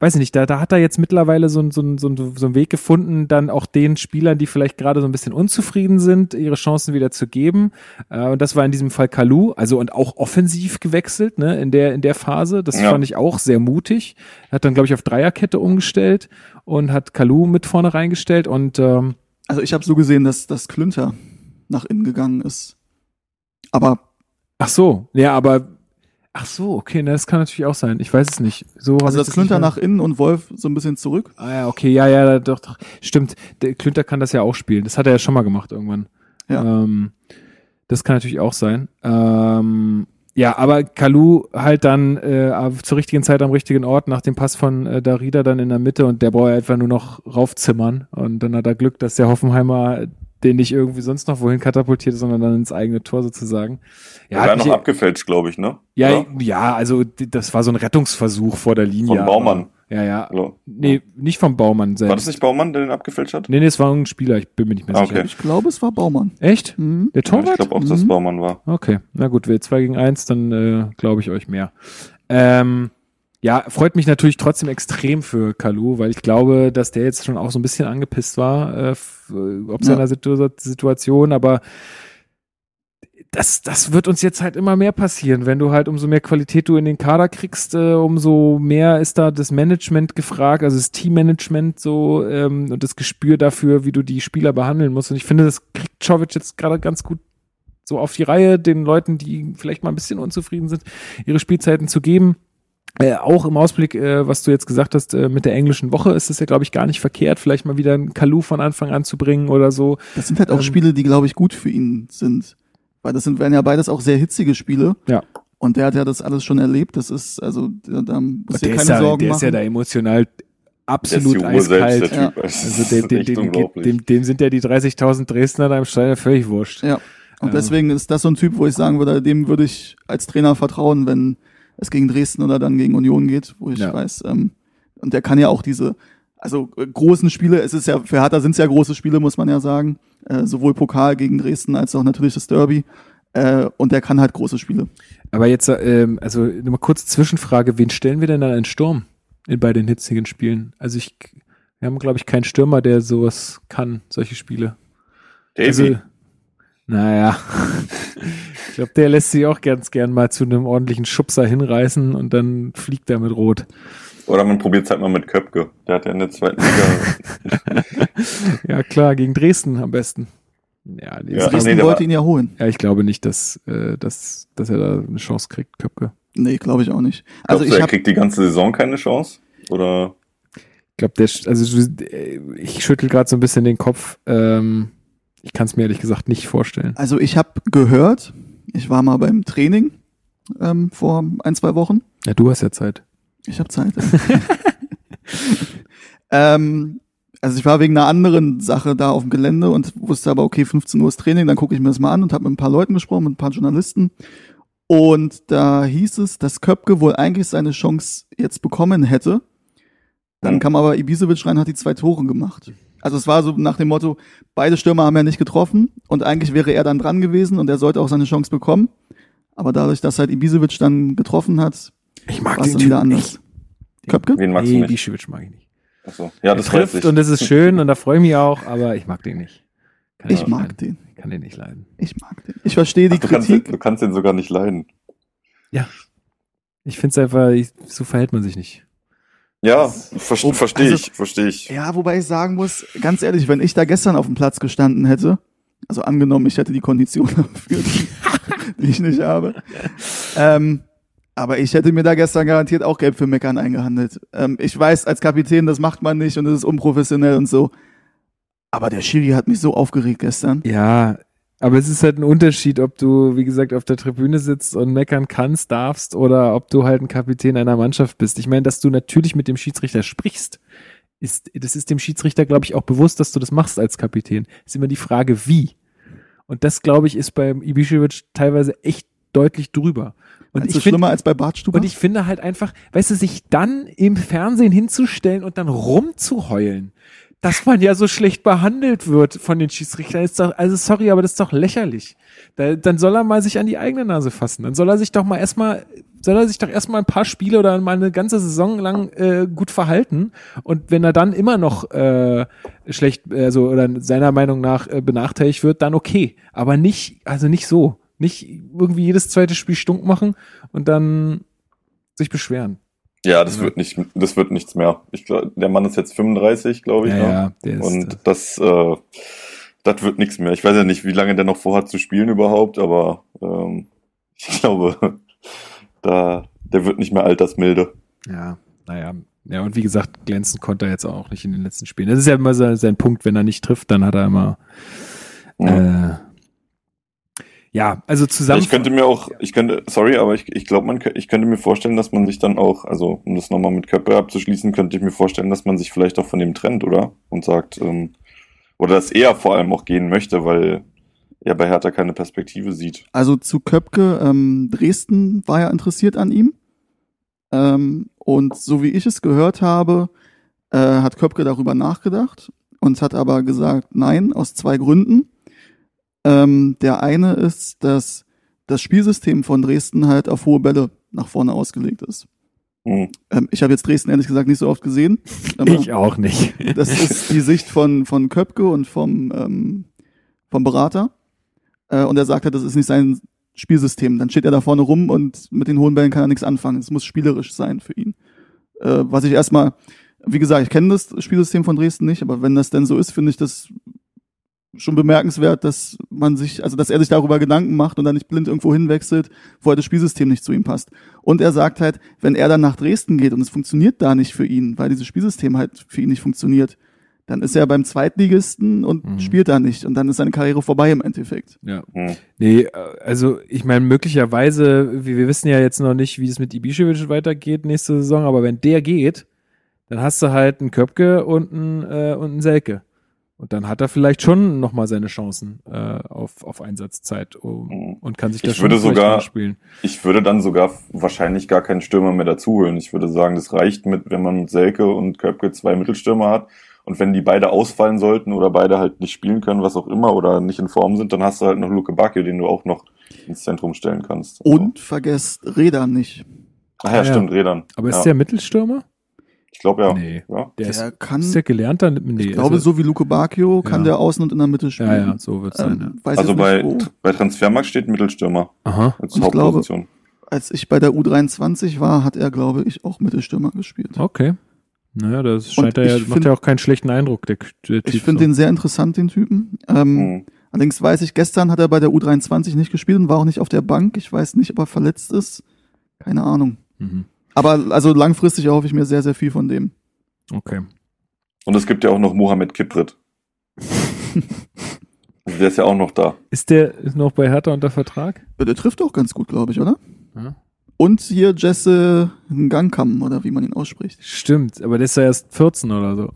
weiß ich nicht, da, da hat er jetzt mittlerweile so, ein- so, so, so einen Weg gefunden, dann auch den Spielern, die vielleicht gerade so ein bisschen unzufrieden sind, ihre Chancen wieder zu geben. Äh, und das war in diesem Fall Kalu, also und auch offensiv gewechselt, ne, in der in der Phase. Das Ja. fand ich auch sehr mutig. Hat dann glaube ich auf Dreierkette umgestellt und hat Kalu mit vorne reingestellt und ähm, Also ich habe so gesehen, dass das Klünter nach innen gegangen ist. Aber Ach so, ja, aber ach so, okay, ne, das kann natürlich auch sein. Ich weiß es nicht. So also das Klünter nach innen und Wolf so ein bisschen zurück. Ah ja, okay, ja, ja, doch, doch. Stimmt. Der Klünter kann das ja auch spielen. Das hat er ja schon mal gemacht irgendwann. Ja. Ähm, das kann natürlich auch sein. Ähm, ja, aber Kalu halt dann äh, zur richtigen Zeit am richtigen Ort nach dem Pass von äh, Darida dann in der Mitte und der braucht ja einfach nur noch raufzimmern und dann hat er Glück, dass der Hoffenheimer den nicht irgendwie sonst noch wohin katapultiert, sondern dann ins eigene Tor sozusagen. Ja, hat war noch abgefälscht, glaube ich, ne? ja, Oder? ja, also das war so ein Rettungsversuch vor der Linie. Von Baumann. Ja, ja. Hallo. Nee, nicht vom Baumann selbst. War das nicht Baumann, der den abgefälscht hat? Nee, nee, es war ein Spieler, ich bin mir nicht mehr Ah, sicher. okay. Ich glaube, es war Baumann. Echt? Mhm. Der Ja, Torwart? ich glaube auch, dass Mhm. Baumann war. Okay, na gut, wir zwei gegen eins, dann äh, glaube ich euch mehr. Ähm, ja, freut mich natürlich trotzdem extrem für Kalu, weil ich glaube, dass der jetzt schon auch so ein bisschen angepisst war, äh, äh, ob seiner Situ Situation, aber das, das wird uns jetzt halt immer mehr passieren. Wenn du halt umso mehr Qualität du in den Kader kriegst, äh, umso mehr ist da das Management gefragt, also das Teammanagement so ähm, und das Gespür dafür, wie du die Spieler behandeln musst. Und ich finde, das kriegt Czovic jetzt gerade ganz gut so auf die Reihe, den Leuten, die vielleicht mal ein bisschen unzufrieden sind, ihre Spielzeiten zu geben. Äh, auch im Ausblick, äh, was du jetzt gesagt hast, äh, mit der englischen Woche ist es ja, glaube ich, gar nicht verkehrt, vielleicht mal wieder einen Kalu von Anfang an zu bringen oder so. Das sind halt auch Ähm, Spiele, die, glaube ich, gut für ihn sind. Weil das sind, werden ja beides auch sehr hitzige Spiele. Ja. Und der hat ja das alles schon erlebt. Das ist, also, da, da muss der keine ist ja, Sorgen der machen. ist ja da emotional Der ist absolut selbst, eiskalt. der Typ. Das Also dem, dem, dem, dem, dem sind ja die 30.000 Dresdner da im Stadion völlig wurscht. Ja. Und deswegen ist das so ein Typ, wo ich sagen würde, dem würde ich als Trainer vertrauen, wenn es gegen Dresden oder dann gegen Union geht, wo ich Ja. weiß, ähm, und der kann ja auch diese, also äh, großen Spiele, es ist ja, für Hertha sind es ja große Spiele, muss man ja sagen, äh, sowohl Pokal gegen Dresden als auch natürlich das Derby. Äh, und der kann halt große Spiele. Aber jetzt, ähm, also nur mal kurz Zwischenfrage, wen stellen wir denn dann in Sturm in bei den hitzigen Spielen? Also ich, wir haben, glaube ich, keinen Stürmer, der sowas kann, solche Spiele. Davy. Also, naja, ich glaube, der lässt sich auch ganz gern mal zu einem ordentlichen Schubser hinreißen und dann fliegt er mit Rot. Oder man probiert es halt mal mit Köpke. Der hat ja in der zweiten Liga. Ja, klar, gegen Dresden am besten. Ja, Ja, Dresden nee, wollte ihn ja holen. ja ich glaube nicht, dass, äh, dass, dass er da eine Chance kriegt, Köpke. Nee, glaube ich auch nicht. Also Glaubst du, ich er habe kriegt die ganze Saison keine Chance? Oder? Ich glaube, der, also äh, ich schüttel gerade so ein bisschen den Kopf. Ähm, ich kann es mir ehrlich gesagt nicht vorstellen. also ich habe gehört, ich war mal beim Training ähm, vor ein, zwei Wochen. Ja, du hast ja Zeit. Ich habe Zeit. ähm, also ich war wegen einer anderen Sache da auf dem Gelände und wusste aber, okay, 15 Uhr ist Training, dann gucke ich mir das mal an und habe mit ein paar Leuten gesprochen, mit ein paar Journalisten. Und da hieß es, dass Köpke wohl eigentlich seine Chance jetzt bekommen hätte. Dann kam aber Ibisevic rein hat die zwei Tore gemacht. Also es war so nach dem Motto, beide Stürmer haben ja nicht getroffen und eigentlich wäre er dann dran gewesen und er sollte auch seine Chance bekommen. Aber dadurch, dass halt Ibisevic dann getroffen hat, Ich mag dann wieder anders. Köpke? Wen magst nee, du nicht? Ibišević mag ich nicht. Achso. Ja, Er das weiß trifft ich. und das ist schön und da freue ich mich auch, aber ich mag den nicht. Kann Ich mag leiden. den. Ich kann den nicht leiden. Ich mag den. Ich verstehe die Ach, du, kannst, den- Kritik. du kannst den sogar nicht leiden. Ich finde es einfach, ich, so verhält man sich nicht. Ja, ver Oh, verstehe also- ich, verstehe ich. Ja, wobei ich sagen muss, ganz ehrlich, wenn ich da gestern auf dem Platz gestanden hätte, also angenommen, ich hätte die Kondition dafür, die, die ich nicht habe, ähm, aber ich hätte mir da gestern garantiert auch Gelb für Meckern eingehandelt. Ähm, ich weiß, als Kapitän, das macht man nicht und das ist unprofessionell und so. Aber der Schiri hat mich so aufgeregt gestern. Ja, aber es ist halt ein Unterschied, ob du, wie gesagt, auf der Tribüne sitzt und meckern kannst, darfst oder ob du halt ein Kapitän einer Mannschaft bist. Ich meine, dass du natürlich mit dem Schiedsrichter sprichst, ist, das ist dem Schiedsrichter, glaube ich, auch bewusst, dass du das machst als Kapitän. Ist immer die Frage, wie. Und das, glaube ich, ist beim Ibišević teilweise echt deutlich drüber. Und Und ich schlimmer als bei Bartstuber. und ich finde halt einfach, weißt du, sich dann im Fernsehen hinzustellen und dann rumzuheulen, dass man ja so schlecht behandelt wird von den Schiedsrichtern, ist doch, also sorry, aber das ist doch lächerlich. Da, dann soll er mal sich an die eigene Nase fassen. Dann soll er sich doch mal erstmal, soll er sich doch erstmal ein paar Spiele oder mal eine ganze Saison lang äh, gut verhalten. Und wenn er dann immer noch äh, schlecht, also oder seiner Meinung nach äh, benachteiligt wird, dann okay. Aber nicht, also nicht so. Nicht irgendwie jedes zweite Spiel stunk machen und dann sich beschweren. Ja, das Ja. wird nicht, das wird nichts mehr. Ich glaube, der Mann ist jetzt 35, glaube ich. Ja, ne? ja, der ist, Und das, äh, das wird nichts mehr. Ich weiß ja nicht, wie lange der noch vorhat zu spielen überhaupt, aber ähm, ich glaube, da, der wird nicht mehr altersmilde. ja, naja. Ja, und wie gesagt, glänzen konnte er jetzt auch nicht in den letzten Spielen. Das ist ja immer sein, sein Punkt, wenn er nicht trifft, dann hat er immer, Ja. äh, ja, also zusammen. ich könnte mir auch, ich könnte, sorry, aber ich, ich glaube, man, ich könnte mir vorstellen, dass man sich dann auch, also um das nochmal mit Köppe abzuschließen, könnte ich mir vorstellen, dass man sich vielleicht auch von dem trennt, oder? Und sagt, ähm, oder dass er vor allem auch gehen möchte, weil er bei Hertha keine Perspektive sieht. Also zu Köpke, ähm, Dresden war ja interessiert an ihm. Ähm, und so wie ich es gehört habe, äh, hat Köpke darüber nachgedacht und hat aber gesagt, nein, aus zwei Gründen. Ähm, der eine ist, dass das Spielsystem von Dresden halt auf hohe Bälle nach vorne ausgelegt ist. Hm. Ähm, ich habe jetzt Dresden ehrlich gesagt nicht so oft gesehen. ich auch nicht. das ist die Sicht von, von Köpke und vom, ähm, vom Berater. Äh, und er sagt halt, das ist nicht sein Spielsystem. Dann steht er da vorne rum und mit den hohen Bällen kann er nichts anfangen. Es muss spielerisch sein für ihn. Äh, was ich erstmal, wie gesagt, ich kenne das Spielsystem von Dresden nicht, aber wenn das denn so ist, finde ich das schon bemerkenswert, dass man sich, also dass er sich darüber Gedanken macht und dann nicht blind irgendwo hinwechselt, wo halt das Spielsystem nicht zu ihm passt. Und er sagt halt, wenn er dann nach Dresden geht und es funktioniert da nicht für ihn, weil dieses Spielsystem halt für ihn nicht funktioniert, dann ist er beim Zweitligisten und Mhm. spielt da nicht und dann ist seine Karriere vorbei im Endeffekt. Ja. Nee, äh, also ich meine, möglicherweise, wir, wir wissen ja jetzt noch nicht, wie es mit Ibišević weitergeht nächste Saison, aber wenn der geht, dann hast du halt einen Köpke und einen, äh, und einen Selke. Und dann hat er vielleicht schon nochmal seine Chancen äh, auf, auf Einsatzzeit um, Mhm. und kann sich da Ich schon würde sogar- spielen. Ich würde dann sogar wahrscheinlich gar keinen Stürmer mehr dazu holen. Ich würde sagen, das reicht mit, wenn man mit Selke und Köpke zwei Mittelstürmer hat. Und wenn die beide ausfallen sollten oder beide halt nicht spielen können, was auch immer, oder nicht in Form sind, dann hast du halt noch Luke Bacchio, den du auch noch ins Zentrum stellen kannst. Und vergesst Räder nicht. Ach ja, Ah, ja. stimmt, Rädern. Aber ist ja. der Mittelstürmer? Ich glaube ja. Nee. ja. Der ist, Der kann, ist der gelernter? Nee, ich glaube, also, so wie Luke Bacchio kann Ja. der außen und in der Mitte spielen. Ja, ja, so sein. Ja. Ähm, weiß Also bei, nicht, bei Transfermarkt steht Mittelstürmer Aha. als Und ich glaube- Hauptposition. Als ich bei der U23 war, hat er, glaube ich, auch Mittelstürmer gespielt. Okay. Naja, das scheint Und er ja, ich macht find- ja auch keinen schlechten Eindruck, der, der Typ. Ich finde so. den sehr interessant, den Typen. Ähm, Hm. Allerdings weiß ich, gestern hat er bei der U23 nicht gespielt und war auch nicht auf der Bank. Ich weiß nicht, ob er verletzt ist. Keine Ahnung. Mhm. Aber also langfristig erhoffe ich mir sehr, sehr viel von dem. Okay. Und es gibt ja auch noch Mohamed Kiprit. also der ist ja auch noch da. Ist der noch bei Hertha unter Vertrag? Ja, Der trifft auch ganz gut, glaube ich, oder? Ja. Und hier Jesse Ngangkam, oder wie man ihn ausspricht. Stimmt, aber der ist ja erst 14 oder so.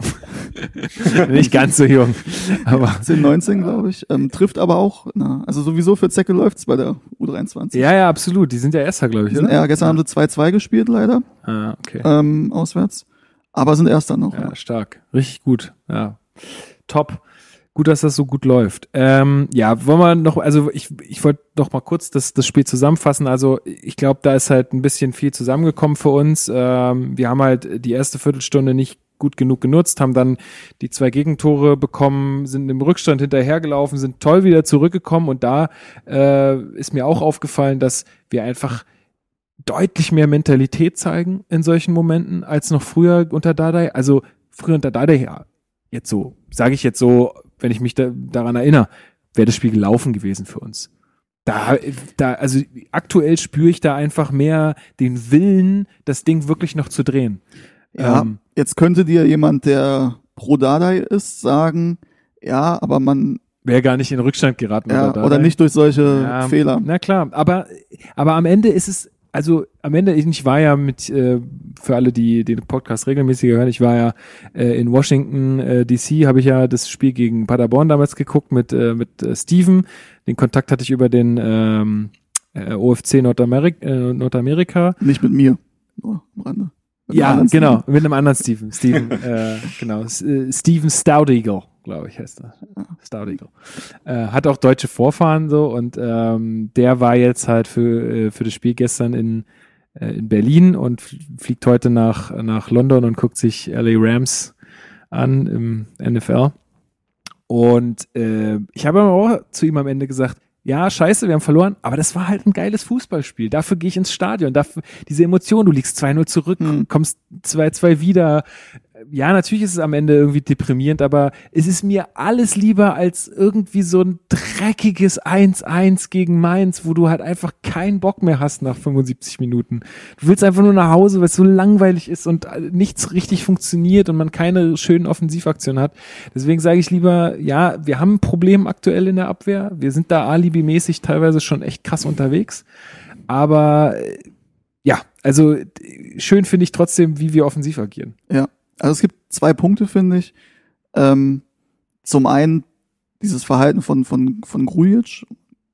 Nicht ganz so jung. Aber 18, 19, glaube ich. Ähm, trifft aber auch, na, also sowieso für Zecke läuft's bei der U23. ja, ja, absolut. Die sind ja Erster, glaube ich. Sind, ja, gestern haben sie 2-2 gespielt, leider, Ah, okay. ähm, auswärts. Aber sind Erster noch. Ja, Ja. stark. Richtig gut. Ja. Top. Gut, dass das so gut läuft. Ähm, ja, wollen wir noch, also ich, ich wollte noch mal kurz das, das Spiel zusammenfassen. Also ich glaube, da ist halt ein bisschen viel zusammengekommen für uns. Ähm, wir haben halt die erste Viertelstunde nicht gut genug genutzt, haben dann die zwei Gegentore bekommen, sind im Rückstand hinterhergelaufen, sind toll wieder zurückgekommen und da äh, ist mir auch aufgefallen, dass wir einfach deutlich mehr Mentalität zeigen in solchen Momenten als noch früher unter Dardai. Also früher unter Dardai, ja, jetzt so, sage ich jetzt so, wenn ich mich da, daran erinnere, wäre das Spiel gelaufen gewesen für uns. Da, da, also aktuell spüre ich da einfach mehr den Willen, das Ding wirklich noch zu drehen. Ja, Ähm, jetzt könnte dir jemand, der pro Dardai ist, sagen, ja, aber man, Wäre gar nicht in Rückstand geraten. ja, oder Dardai. nicht durch solche Ja, Fehler. Na klar, aber, aber am Ende ist es, also am Ende, ich war ja mit, äh, für alle, die den Podcast regelmäßig hören, ich war ja äh, in Washington, äh, DC, habe ich ja das Spiel gegen Paderborn damals geguckt mit, äh, mit äh, Steven. Den Kontakt hatte ich über den ähm, äh, OFC Nordamerik äh, Nordamerika. Nicht mit mir. Nur am Rande. Mit Ja, genau, Steven. mit einem anderen Steven. Steven, äh, genau, S äh, Steven Stoudeagle, glaube ich, heißt er. Stoudeagle. Äh, hat auch deutsche Vorfahren so und ähm, der war jetzt halt für, äh, für das Spiel gestern in, äh, in Berlin und fl- fliegt heute nach, nach London und guckt sich LA Rams an im NFL. Und äh, ich habe aber auch zu ihm am Ende gesagt, ja, scheiße, wir haben verloren, aber das war halt ein geiles Fußballspiel. Dafür gehe ich ins Stadion. Dafür, diese Emotion, du liegst 2-0 zurück, Hm. kommst 2-2 wieder. Ja, natürlich ist es am Ende irgendwie deprimierend, aber es ist mir alles lieber als irgendwie so ein dreckiges 1-1 gegen Mainz, wo du halt einfach keinen Bock mehr hast nach 75 Minuten. Du willst einfach nur nach Hause, weil es so langweilig ist und äh, nichts richtig funktioniert und man keine schönen Offensivaktionen hat. Deswegen sage ich lieber, ja, wir haben ein Problem aktuell in der Abwehr. Wir sind da alibimäßig teilweise schon echt krass unterwegs. Aber äh, ja, also schön finde ich trotzdem, wie wir offensiv agieren. Ja, also es gibt zwei Punkte, finde ich. Ähm, zum einen dieses Verhalten von, von, von Grujic.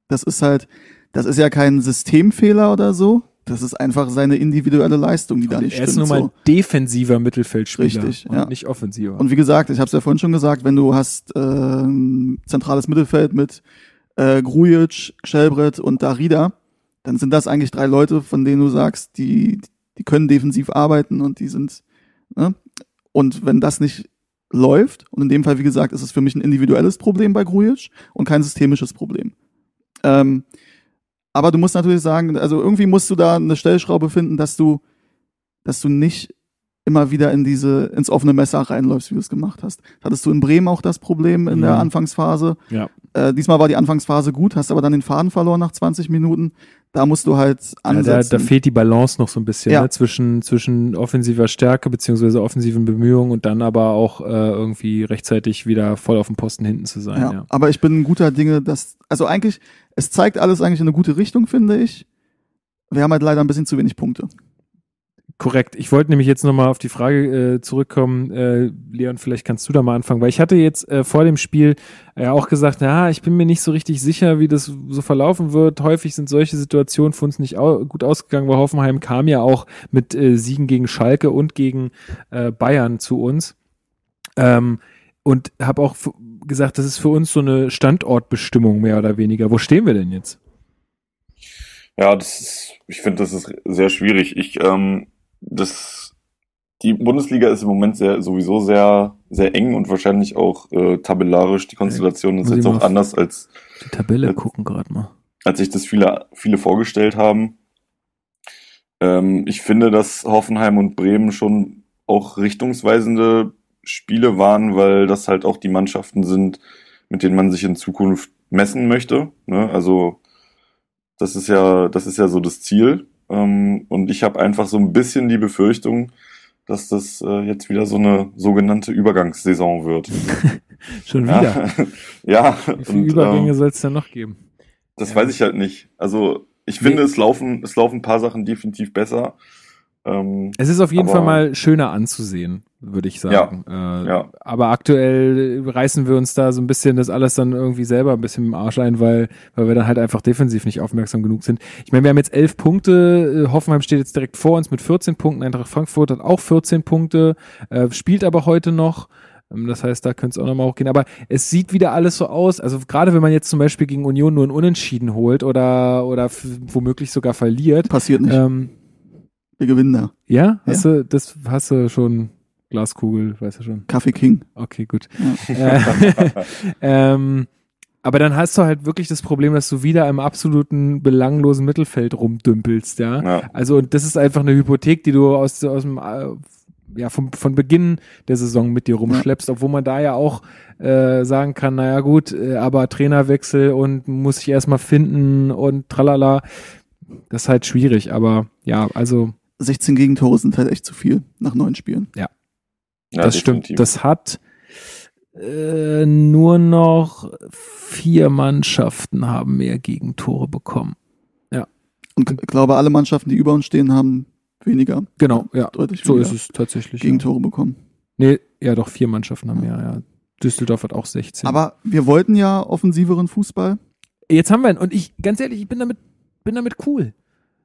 Das ist halt, das ist ja kein Systemfehler oder so. Das ist einfach seine individuelle Leistung, die da nicht er ist stimmt. nun mal so. defensiver Mittelfeldspieler Richtig, und ja. nicht offensiver. Und wie gesagt, ich habe es ja vorhin schon gesagt, wenn du hast äh, ein zentrales Mittelfeld mit äh, Grujic, Schelbrett und Darida, dann sind das eigentlich drei Leute, von denen du sagst, die, die können defensiv arbeiten und die sind, ne? Und wenn das nicht läuft, und in dem Fall, wie gesagt, ist es für mich ein individuelles Problem bei Grujic und kein systemisches Problem. Ähm, aber du musst natürlich sagen, also irgendwie musst du da eine Stellschraube finden, dass du, dass du nicht immer wieder in diese, ins offene Messer reinläufst, wie du es gemacht hast. Hattest du in Bremen auch das Problem in der Mhm. Anfangsphase. ja. Äh, diesmal war die Anfangsphase gut, hast aber dann den Faden verloren nach 20 Minuten. Da musst du halt Ja, da, ansetzen. da fehlt die Balance noch so ein bisschen Ja. ne? zwischen, zwischen offensiver Stärke beziehungsweise offensiven Bemühungen und dann aber auch äh, irgendwie rechtzeitig wieder voll auf dem Posten hinten zu sein. ja. Ja. Aber ich bin ein guter Dinge, dass, also eigentlich, es zeigt alles eigentlich in eine gute Richtung, finde ich. Wir haben halt leider ein bisschen zu wenig Punkte. Korrekt. Ich wollte nämlich jetzt nochmal auf die Frage äh, zurückkommen. Äh, Leon, vielleicht kannst du da mal anfangen, weil ich hatte jetzt äh, vor dem Spiel ja äh, auch gesagt, ja, ich bin mir nicht so richtig sicher, wie das so verlaufen wird. Häufig sind solche Situationen für uns nicht au gut ausgegangen, weil Hoffenheim kam ja auch mit äh, Siegen gegen Schalke und gegen äh, Bayern zu uns. Ähm, und habe auch gesagt, das ist für uns so eine Standortbestimmung mehr oder weniger. Wo stehen wir denn jetzt? Ja, das ist, ich finde, das ist sehr schwierig. Ich, ähm, das, die Bundesliga ist im Moment sehr, sowieso sehr, sehr eng und wahrscheinlich auch äh, tabellarisch. Die Konstellation ist jetzt auch anders als. Die Tabelle als, gucken gerade mal. Als sich das viele, viele vorgestellt haben. Ähm, ich finde, dass Hoffenheim und Bremen schon auch richtungsweisende Spiele waren, weil das halt auch die Mannschaften sind, mit denen man sich in Zukunft messen möchte. Ne? Also das ist ja, das ist ja so das Ziel. Ähm, und ich habe einfach so ein bisschen die Befürchtung, dass das äh, jetzt wieder so eine sogenannte Übergangssaison wird. Schon wieder. ja. Wie viele und, Übergänge ähm, soll es denn noch geben? Das ja. weiß ich halt nicht. Also ich finde, es laufen, es laufen ein paar Sachen definitiv besser. Ähm, es ist auf jeden Fall mal schöner anzusehen, würde ich sagen. Ja, äh, ja. Aber aktuell reißen wir uns da so ein bisschen das alles dann irgendwie selber ein bisschen im Arsch ein, weil, weil wir dann halt einfach defensiv nicht aufmerksam genug sind. Ich meine, wir haben jetzt elf Punkte, äh, Hoffenheim steht jetzt direkt vor uns mit 14 Punkten, Eintracht Frankfurt hat auch 14 Punkte, äh, spielt aber heute noch. Ähm, das heißt, da könnte es auch nochmal hochgehen. Aber es sieht wieder alles so aus. Also gerade wenn man jetzt zum Beispiel gegen Union nur ein Unentschieden holt oder, oder womöglich sogar verliert. Passiert nicht. Ähm, wir gewinnen da. Ja? Hast ja. du, das hast du schon Glaskugel, weißt du schon. Kaffee King. Okay, gut. Ja. Äh, ähm, aber dann hast du halt wirklich das Problem, dass du wieder im absoluten belanglosen Mittelfeld rumdümpelst, ja. ja. Also und das ist einfach eine Hypothek, die du aus, aus dem äh, ja vom, von Beginn der Saison mit dir rumschleppst, ja. obwohl man da ja auch äh, sagen kann, naja gut, äh, aber Trainerwechsel und muss ich erstmal finden und tralala. Das ist halt schwierig, aber ja, also 16 Gegentore sind halt echt zu viel nach neun Spielen. Ja. ja das definitiv. stimmt. Das hat äh, nur noch vier Mannschaften haben mehr Gegentore bekommen. Ja. Und ich glaube, alle Mannschaften, die über uns stehen, haben weniger. Genau, ja. Deutlich so ist es tatsächlich. Gegentore ja. bekommen. Nee, ja, doch, vier Mannschaften haben mehr, ja. Düsseldorf hat auch 16. Aber wir wollten ja offensiveren Fußball. Jetzt haben wir ihn. Und ich, ganz ehrlich, ich bin damit, bin damit cool.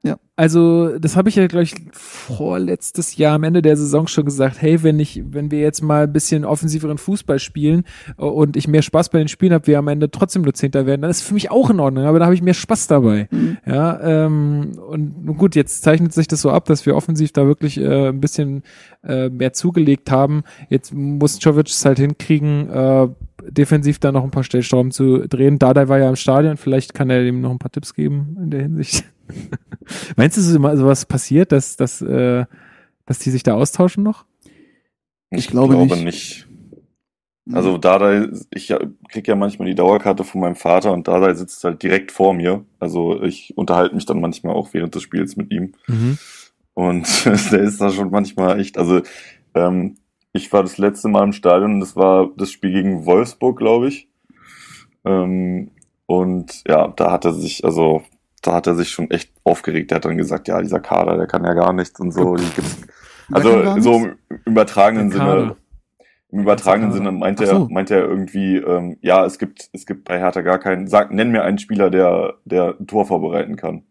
Ja. Also, das habe ich ja, glaube ich, vorletztes Jahr am Ende der Saison schon gesagt, hey, wenn ich, wenn wir jetzt mal ein bisschen offensiveren Fußball spielen äh, und ich mehr Spaß bei den Spielen habe, wir am Ende trotzdem nur Zehnter werden, dann ist für mich auch in Ordnung, aber da habe ich mehr Spaß dabei. Mhm. Ja, ähm, und gut, jetzt zeichnet sich das so ab, dass wir offensiv da wirklich äh, ein bisschen äh, mehr zugelegt haben. Jetzt muss Jovic es halt hinkriegen, äh, defensiv da noch ein paar Stellstrauben zu drehen. Dada war ja im Stadion, vielleicht kann er ihm noch ein paar Tipps geben in der Hinsicht. Meinst du, so sowas passiert, dass, dass, äh, dass die sich da austauschen noch? Ich, ich glaube, glaube, nicht. nicht. Also Dada, ich krieg ja manchmal die Dauerkarte von meinem Vater und Dada sitzt halt direkt vor mir. Also ich unterhalte mich dann manchmal auch während des Spiels mit ihm. Mhm. Und der ist da schon manchmal echt, also ähm, ich war das letzte Mal im Stadion, das war das Spiel gegen Wolfsburg, glaube ich. Ähm, und ja, da hat er sich, also da hat er sich schon echt aufgeregt. Er hat dann gesagt, ja, dieser Kader, der kann ja gar nichts und so. also so im übertragenen Sinne. Im übertragenen Sinne meint er, so. meint er irgendwie, ähm, ja, es gibt, es gibt bei Hertha gar keinen, sag, nenn mir einen Spieler, der, der ein Tor vorbereiten kann.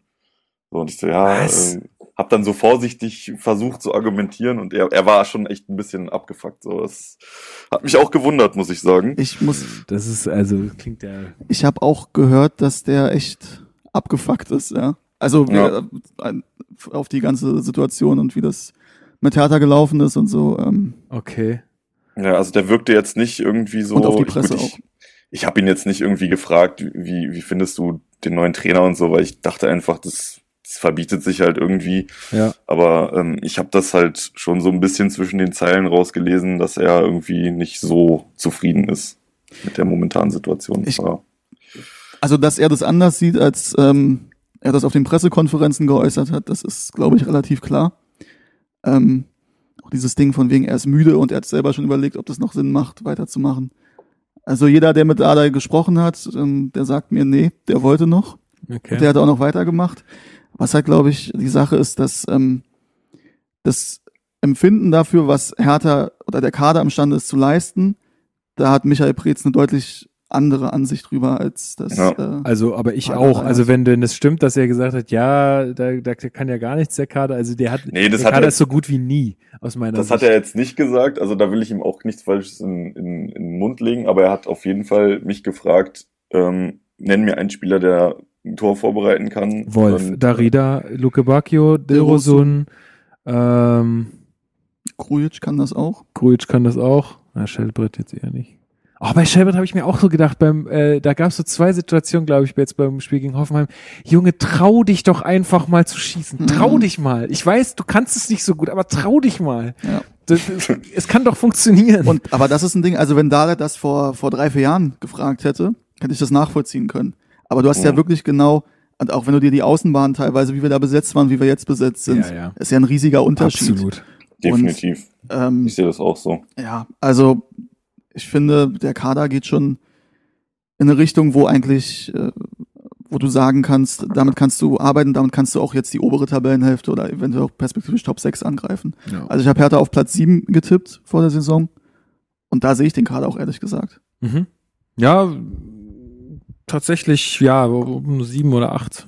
So, und ich so, ja, äh, hab dann so vorsichtig versucht zu argumentieren und er, er war schon echt ein bisschen abgefuckt. So, das hat mich auch gewundert, muss ich sagen. Ich muss. Das ist also klingt ja. Ich habe auch gehört, dass der echt abgefuckt ist. Ja, also ja. Auf die ganze Situation und wie das mit Hertha gelaufen ist und so. Ähm. Okay. Ja, also der wirkte jetzt nicht irgendwie so. Und auf die Presse ich, auch. Ich, ich habe ihn jetzt nicht irgendwie gefragt, wie wie findest du den neuen Trainer und so, weil ich dachte einfach, das es verbietet sich halt irgendwie. Ja. Aber ähm, ich habe das halt schon so ein bisschen zwischen den Zeilen rausgelesen, dass er irgendwie nicht so zufrieden ist mit der momentanen Situation. Ich, also, dass er das anders sieht, als ähm, er das auf den Pressekonferenzen geäußert hat, das ist, glaube ich, relativ klar. Ähm, auch dieses Ding von wegen, er ist müde und er hat selber schon überlegt, ob das noch Sinn macht, weiterzumachen. Also jeder, der mit Adai gesprochen hat, ähm, der sagt mir, nee, der wollte noch. Okay. Der hat auch noch weitergemacht. Was halt, glaube ich, die Sache ist, dass ähm, das Empfinden dafür, was Hertha oder der Kader imstande ist zu leisten, da hat Michael Preetz eine deutlich andere Ansicht drüber als das. Ja. Äh, Also, aber ich auch. Also, wenn denn das stimmt, dass er gesagt hat, ja, da, da kann ja gar nichts der Kader. Also, der hat, Nee, das der hat Kader er- ist so gut wie nie, aus meiner Das Sicht. hat er jetzt nicht gesagt, also da will ich ihm auch nichts Falsches in, in, in den Mund legen, aber er hat auf jeden Fall mich gefragt, ähm, nenn mir einen Spieler, der ein Tor vorbereiten kann. Wolf, Und, äh, Darida, Luke Bacchio, Dilrosun, ähm, Grujic kann das auch. Grujic kann das auch. Na, Schellbrett jetzt eher nicht. Oh, bei Schellbrett habe ich mir auch so gedacht, beim, äh, da gab es so zwei Situationen, glaube ich, jetzt beim Spiel gegen Hoffenheim. Junge, trau dich doch einfach mal zu schießen. Trau Mhm. dich mal. Ich weiß, du kannst es nicht so gut, aber trau dich mal. Ja. Das, das, es kann doch funktionieren. Und, aber das ist ein Ding, also wenn Dada das vor, vor drei, vier Jahren gefragt hätte, hätte ich das nachvollziehen können. Aber du hast ja, Ja. wirklich genau, und auch wenn du dir die Außenbahn teilweise, wie wir da besetzt waren, wie wir jetzt besetzt sind, Ja, ja. ist ja ein riesiger Unterschied. Absolut. Definitiv. Ähm, Ich sehe das auch so. ja, also ich finde, der Kader geht schon in eine Richtung, wo eigentlich, äh, wo du sagen kannst, damit kannst du arbeiten, damit kannst du auch jetzt die obere Tabellenhälfte oder eventuell auch perspektivisch Top 6 angreifen. Ja. Also ich habe Hertha auf Platz 7 getippt vor der Saison und da sehe ich den Kader auch ehrlich gesagt. Mhm. Ja, tatsächlich, ja, um sieben oder acht.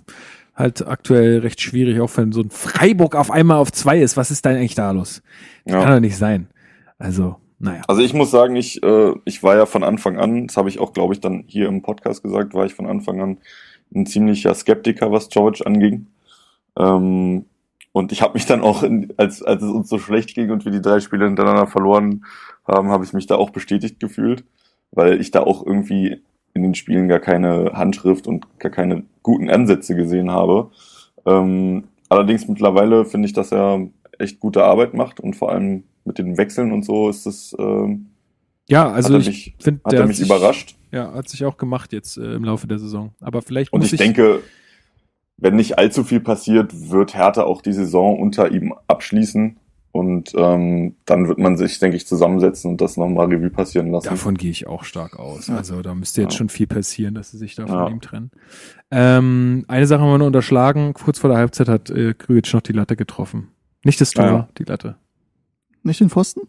Halt aktuell recht schwierig, auch wenn so ein Freiburg auf einmal auf zwei ist. Was ist da eigentlich da los? Kann Ja. doch nicht sein. Also, naja. Also ich muss sagen, ich, äh, ich war ja von Anfang an, das habe ich auch, glaube ich, dann hier im Podcast gesagt, war ich von Anfang an ein ziemlicher Skeptiker, was George anging. Ähm, und ich habe mich dann auch, in, als, als es uns so schlecht ging und wir die drei Spiele hintereinander verloren haben, habe ich mich da auch bestätigt gefühlt, weil ich da auch irgendwie in den Spielen gar keine Handschrift und gar keine guten Ansätze gesehen habe. Ähm, allerdings mittlerweile finde ich, dass er echt gute Arbeit macht und vor allem mit den Wechseln und so ist es, ähm, Ja, also hat er ich finde, hat der er hat mich sich, überrascht. Ja, hat sich auch gemacht jetzt äh, im Laufe der Saison. Aber vielleicht Und muss ich denke, wenn nicht allzu viel passiert, wird Hertha auch die Saison unter ihm abschließen. Und ähm, dann wird man sich, denke ich, zusammensetzen und das nochmal Revue passieren lassen. Davon gehe ich auch stark aus. Ja. Also da müsste jetzt Ja. schon viel passieren, dass sie sich da von Ja. ihm trennen. Ähm, eine Sache haben wir nur unterschlagen. Kurz vor der Halbzeit hat äh, Krügic noch die Latte getroffen. Nicht das Tor, die Latte. Nicht den Pfosten?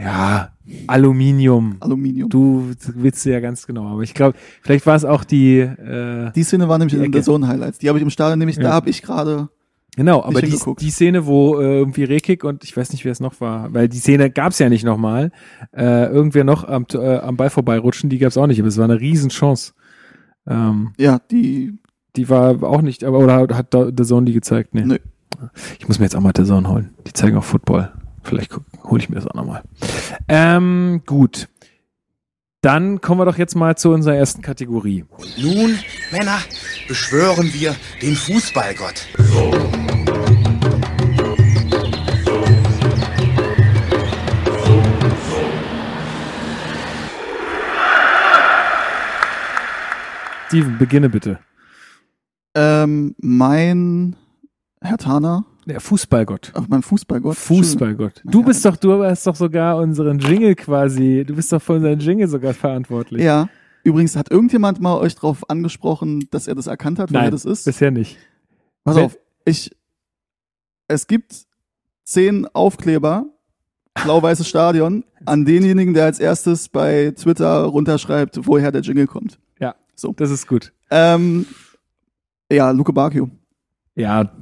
Ja, Aluminium. Aluminium. Du willst ja ganz genau, aber ich glaube, vielleicht war es auch die, äh, Die Szene war nämlich in der Zone Highlights. Die habe ich im Stadion nämlich, Ja. da habe ich gerade, genau, aber die, die Szene, wo äh, irgendwie Rekik und ich weiß nicht, wer es noch war, weil die Szene gab's ja nicht nochmal, äh, irgendwer noch am, äh, am Ball vorbeirutschen, die gab's auch nicht, aber es war eine Riesenchance. Ähm, ja, die, die war auch nicht, aber oder hat The Zone die gezeigt? Nee. Nö. Ich muss mir jetzt auch mal The Zone holen. Die zeigen auch Football. Vielleicht hole ich mir das auch nochmal. Ähm, gut. Dann kommen wir doch jetzt mal zu unserer ersten Kategorie. Und nun, Männer, beschwören wir den Fußballgott. Steven, beginne bitte. ähm, mein Herr Tana, Der Fußballgott. auf mein Fußballgott. Fußballgott. Du bist doch, du hast doch sogar unseren Jingle quasi, du bist doch für unseren Jingle sogar verantwortlich. Ja. Übrigens, hat irgendjemand mal euch darauf angesprochen, dass er das erkannt hat, wer das ist? bisher nicht. Pass Wenn- auf, ich, es gibt zehn Aufkleber, blau-weißes Stadion, an denjenigen, der als erstes bei Twitter runterschreibt, woher der Jingle kommt. Ja, So. das ist gut. Ähm, ja, Luke Bacchio. Ja,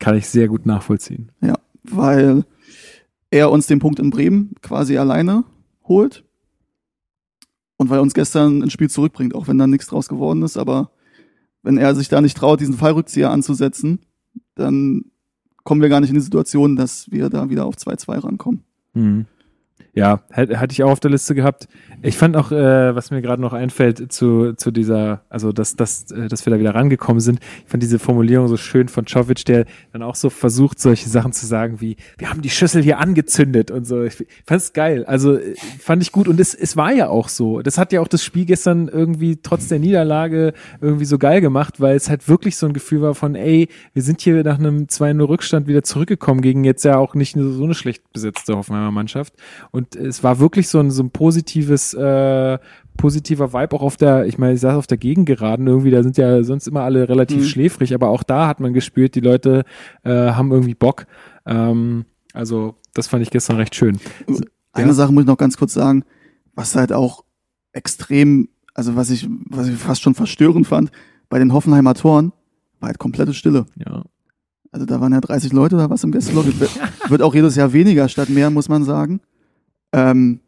kann ich sehr gut nachvollziehen. Ja, weil er uns den Punkt in Bremen quasi alleine holt. Und weil er uns gestern ein Spiel zurückbringt, auch wenn da nichts draus geworden ist, aber wenn er sich da nicht traut, diesen Fallrückzieher anzusetzen, dann kommen wir gar nicht in die Situation, dass wir da wieder auf 2-2 rankommen. Mhm. Ja, hatte ich auch auf der Liste gehabt. Ich fand auch, äh, was mir gerade noch einfällt zu, zu dieser, also dass, dass, äh, dass wir da wieder rangekommen sind. Ich fand diese Formulierung so schön von Czovic, der dann auch so versucht, solche Sachen zu sagen wie, wir haben die Schüssel hier angezündet und so. Ich fand es geil. Also äh, fand ich gut und es, es war ja auch so. Das hat ja auch das Spiel gestern irgendwie trotz der Niederlage irgendwie so geil gemacht, weil es halt wirklich so ein Gefühl war von, ey, wir sind hier nach einem 2-0 Rückstand wieder zurückgekommen gegen jetzt ja auch nicht so eine schlecht besetzte Hoffenheimer Mannschaft. Und es war wirklich so ein, so ein positives, äh, positiver Vibe auch auf der, ich meine, ich saß auf der Gegengeraden irgendwie, da sind ja sonst immer alle relativ Mhm. schläfrig, aber auch da hat man gespürt, die Leute äh, haben irgendwie Bock. Ähm, Also, das fand ich gestern recht schön. Eine Ja. Sache muss ich noch ganz kurz sagen, was halt auch extrem, also was ich, was ich fast schon verstörend fand, bei den Hoffenheimer Toren war halt komplette Stille. Ja. Also da waren ja 30 Leute oder was im wird- Wird auch jedes Jahr weniger statt mehr, muss man sagen. Ähm,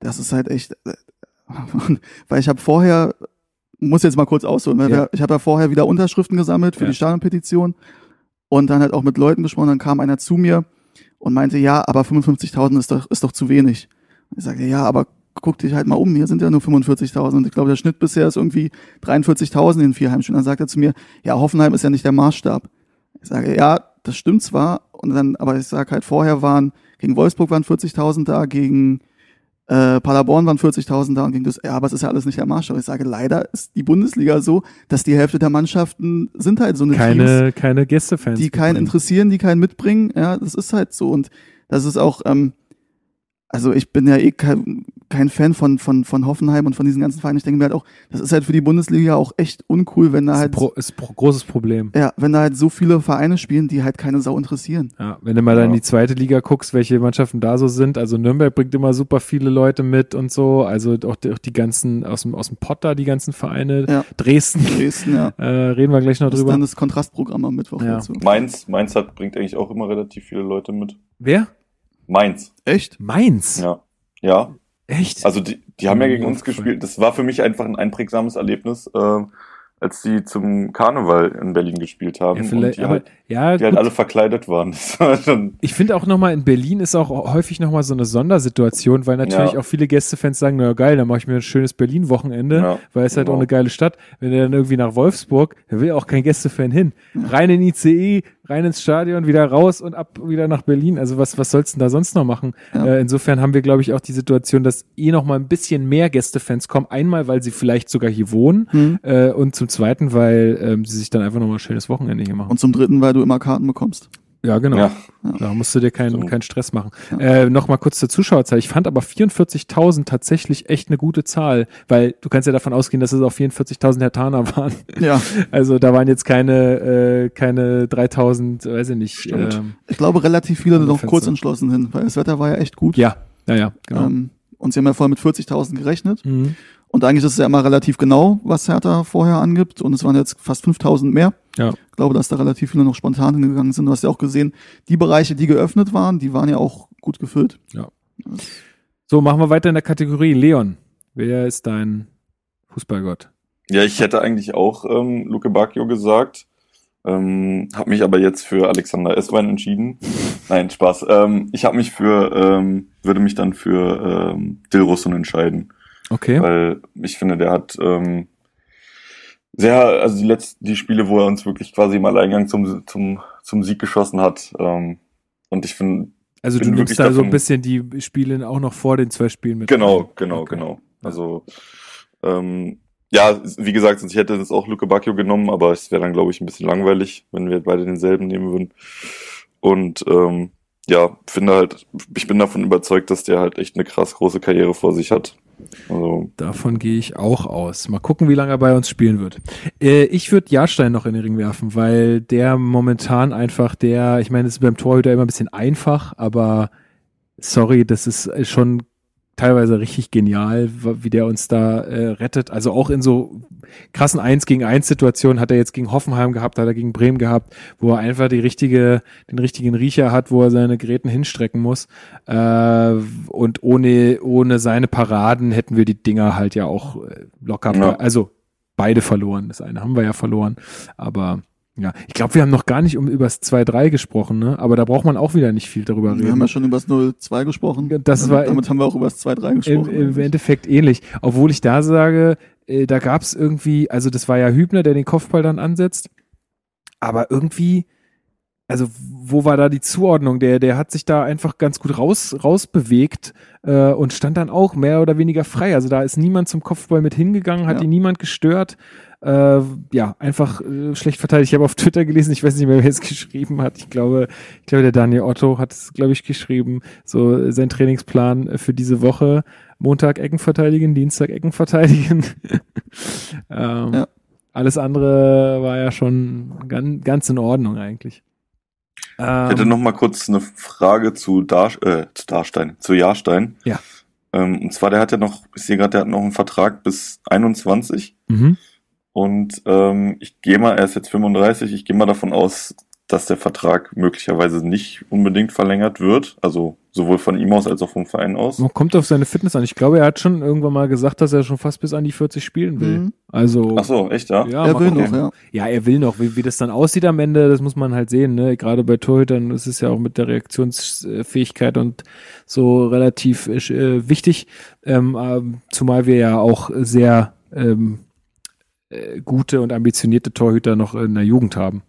das ist halt echt, äh, weil ich habe vorher, muss jetzt mal kurz ausholen, weil Ja. ich habe ja vorher wieder Unterschriften gesammelt für Ja. die Stadionpetition und dann halt auch mit Leuten gesprochen. Dann kam einer zu mir und meinte, ja, aber 55.000 ist doch, ist doch zu wenig. Ich sagte, ja, aber guck dich halt mal um, hier sind ja nur 45.000 und ich glaube, der Schnitt bisher ist irgendwie 43.000 in vier Heimspielen. Dann sagt er zu mir, ja, Hoffenheim ist ja nicht der Maßstab. Ich sage, ja, das stimmt zwar, und dann, aber ich sage halt, vorher waren, gegen Wolfsburg waren 40.000 da, gegen äh, Paderborn waren 40.000 da und gegen das, ja, aber es ist ja alles nicht der Maßstab. Ich sage, leider ist die Bundesliga so, dass die Hälfte der Mannschaften sind halt so eine Teams, Keine, keine Gästefans. die keinen mitbringen. interessieren, die keinen mitbringen. Ja, das ist halt so. Und das ist auch, ähm, also ich bin ja eh kein, kein Fan von, von, von Hoffenheim und von diesen ganzen Vereinen. Ich denke mir halt auch, das ist halt für die Bundesliga auch echt uncool, wenn da Ist, halt, pro, ist ein pro, großes Problem. ja, wenn da halt so viele Vereine spielen, die halt keine Sau interessieren. Ja, wenn du mal dann in Ja. die zweite Liga guckst, welche Mannschaften da so sind, also Nürnberg bringt immer super viele Leute mit und so, also auch die, auch die ganzen aus dem, aus dem Potter, die ganzen Vereine, Ja. Dresden, Dresden, ja. äh, reden wir gleich noch Das ist drüber. dann das Kontrastprogramm am Mittwoch Ja. dazu. Mainz, Mainz hat, bringt eigentlich auch immer relativ viele Leute mit. Wer? Mainz, Echt? Mainz? ja. Ja, Echt? also die, die haben ja gegen uns gespielt. Das war für mich einfach ein einprägsames Erlebnis, äh, als die zum Karneval in Berlin gespielt haben. ja, vielleicht, und die, aber, halt, ja, die halt alle verkleidet waren. Ich finde auch nochmal, in Berlin ist auch häufig nochmal so eine Sondersituation, weil natürlich Ja. auch viele Gästefans sagen, na geil, dann mache ich mir ein schönes Berlin-Wochenende, Ja, weil es halt genau. auch eine geile Stadt. Wenn er dann irgendwie nach Wolfsburg, da will auch kein Gästefan hin. Rein in ICE, rein ins Stadion, wieder raus und ab wieder nach Berlin. Also was, was sollst du denn da sonst noch machen? Ja. Äh, insofern haben wir, glaube ich, auch die Situation, dass eh nochmal ein bisschen mehr Gästefans kommen. Einmal, weil sie vielleicht sogar hier wohnen Hm. äh, und zum Zweiten, weil ähm, sie sich dann einfach nochmal ein schönes Wochenende hier machen. Und zum dritten, weil du immer Karten bekommst. Ja, genau. ja, Da musst du dir keinen, Stimmt. keinen Stress machen. Äh, noch mal kurz zur Zuschauerzahl. Ich fand aber 44.000 tatsächlich echt eine gute Zahl, weil du kannst ja davon ausgehen, dass es auch 44.000 Hertaner waren. Ja, Also da waren jetzt keine, äh, keine 3.000, weiß ich nicht. Stimmt. Ähm, ich glaube relativ viele noch Fenster. kurz entschlossen hin, weil das Wetter war ja echt gut. ja, ja, ja, genau. Ähm, und sie haben ja vorher mit 40.000 gerechnet. Mhm. Und eigentlich ist es ja immer relativ genau, was Hertha vorher angibt. Und es waren jetzt fast 5000 mehr. Ja. Ich glaube, dass da relativ viele noch spontan hingegangen sind. Du hast ja auch gesehen, die Bereiche, die geöffnet waren, die waren ja auch gut gefüllt. So, machen wir weiter in der Kategorie. Leon, wer ist dein Fußballgott? ja, ich hätte eigentlich auch ähm, Luke Bacchio gesagt. Ähm, habe mich aber jetzt für Alexander Esswein entschieden. Nein, Spaß. Ähm, ich habe mich für, ähm, würde mich dann für ähm, Dilrosun entscheiden. Okay. weil ich finde, der hat ähm, sehr, also die letzten, die Spiele, wo er uns wirklich quasi im Alleingang zum, zum, zum Sieg geschossen hat. Ähm, und ich finde, Also du nimmst da so ein bisschen die Spiele auch noch vor den zwei Spielen mit. genau, genau, Okay. genau. Also, ähm, ja, wie gesagt, sonst ich hätte jetzt auch Luke Bacchio genommen, aber es wäre dann, glaube ich, ein bisschen langweilig, wenn wir beide denselben nehmen würden. Und ähm, ja, finde halt, ich bin davon überzeugt, dass der halt echt eine krass große Karriere vor sich hat. Also, Davon gehe ich auch aus. Mal gucken, wie lange er bei uns spielen wird. Äh, ich würde Jahrstein noch in den Ring werfen, weil der momentan einfach der, ich meine, es ist beim Torhüter immer ein bisschen einfach, aber sorry, das ist schon teilweise richtig genial, wie der uns da äh, rettet. Also auch in so krassen 1 gegen 1 Situationen hat er jetzt gegen Hoffenheim gehabt, hat er gegen Bremen gehabt, wo er einfach die richtige, den richtigen Riecher hat, wo er seine Geräten hinstrecken muss. Äh, und ohne, ohne seine Paraden hätten wir die Dinger halt ja auch äh, locker, Ja. also beide verloren. Das eine haben wir ja verloren, aber ja, ich glaube, wir haben noch gar nicht um übers 2-3 gesprochen, ne? Aber da braucht man auch wieder nicht viel darüber Wir reden. haben ja schon über das 0-2 gesprochen. Das damit, war- damit haben wir auch über das 2-3 Im, gesprochen. Im Endeffekt ähnlich. Obwohl ich da sage, äh, da gab es irgendwie, also das war ja Hübner, der den Kopfball dann ansetzt. Aber irgendwie, also wo war da die Zuordnung? Der, der hat sich da einfach ganz gut raus, rausbewegt äh, und stand dann auch mehr oder weniger frei. Also da ist niemand zum Kopfball mit hingegangen, hat Ja. ihn niemand gestört. Äh, ja, einfach äh, schlecht verteidigt. Ich habe auf Twitter gelesen, ich weiß nicht mehr, wer es geschrieben hat. Ich glaube, ich glaube, der Daniel Otto hat es, glaube ich, geschrieben. So äh, sein Trainingsplan für diese Woche. Montag Ecken verteidigen, Dienstag Ecken verteidigen. ähm, Ja. Alles andere war ja schon ganz, ganz in Ordnung eigentlich. ich hätte noch mal kurz eine Frage zu, Dar äh, zu Darstein, zu Jahrstein. Ja. Ähm, und zwar, der hat ja noch, ich sehe gerade, der hat noch einen Vertrag bis 21. Mhm. Und ähm, ich gehe mal, er ist jetzt 35, ich gehe mal davon aus, dass der Vertrag möglicherweise nicht unbedingt verlängert wird. Also sowohl von ihm aus als auch vom Verein aus. Man kommt auf seine Fitness an. Ich glaube, er hat schon irgendwann mal gesagt, dass er schon fast bis an die 40 spielen will. Mhm. Also Ach so, echt, ja? ja, er will noch, ja. Ja, er will noch. Wie, wie das dann aussieht am Ende, das muss man halt sehen. Ne? Gerade bei Torhütern ist es ja auch mit der Reaktionsfähigkeit und so relativ äh, wichtig. Ähm, ähm, zumal wir ja auch sehr ähm, äh, gute und ambitionierte Torhüter noch in der Jugend haben.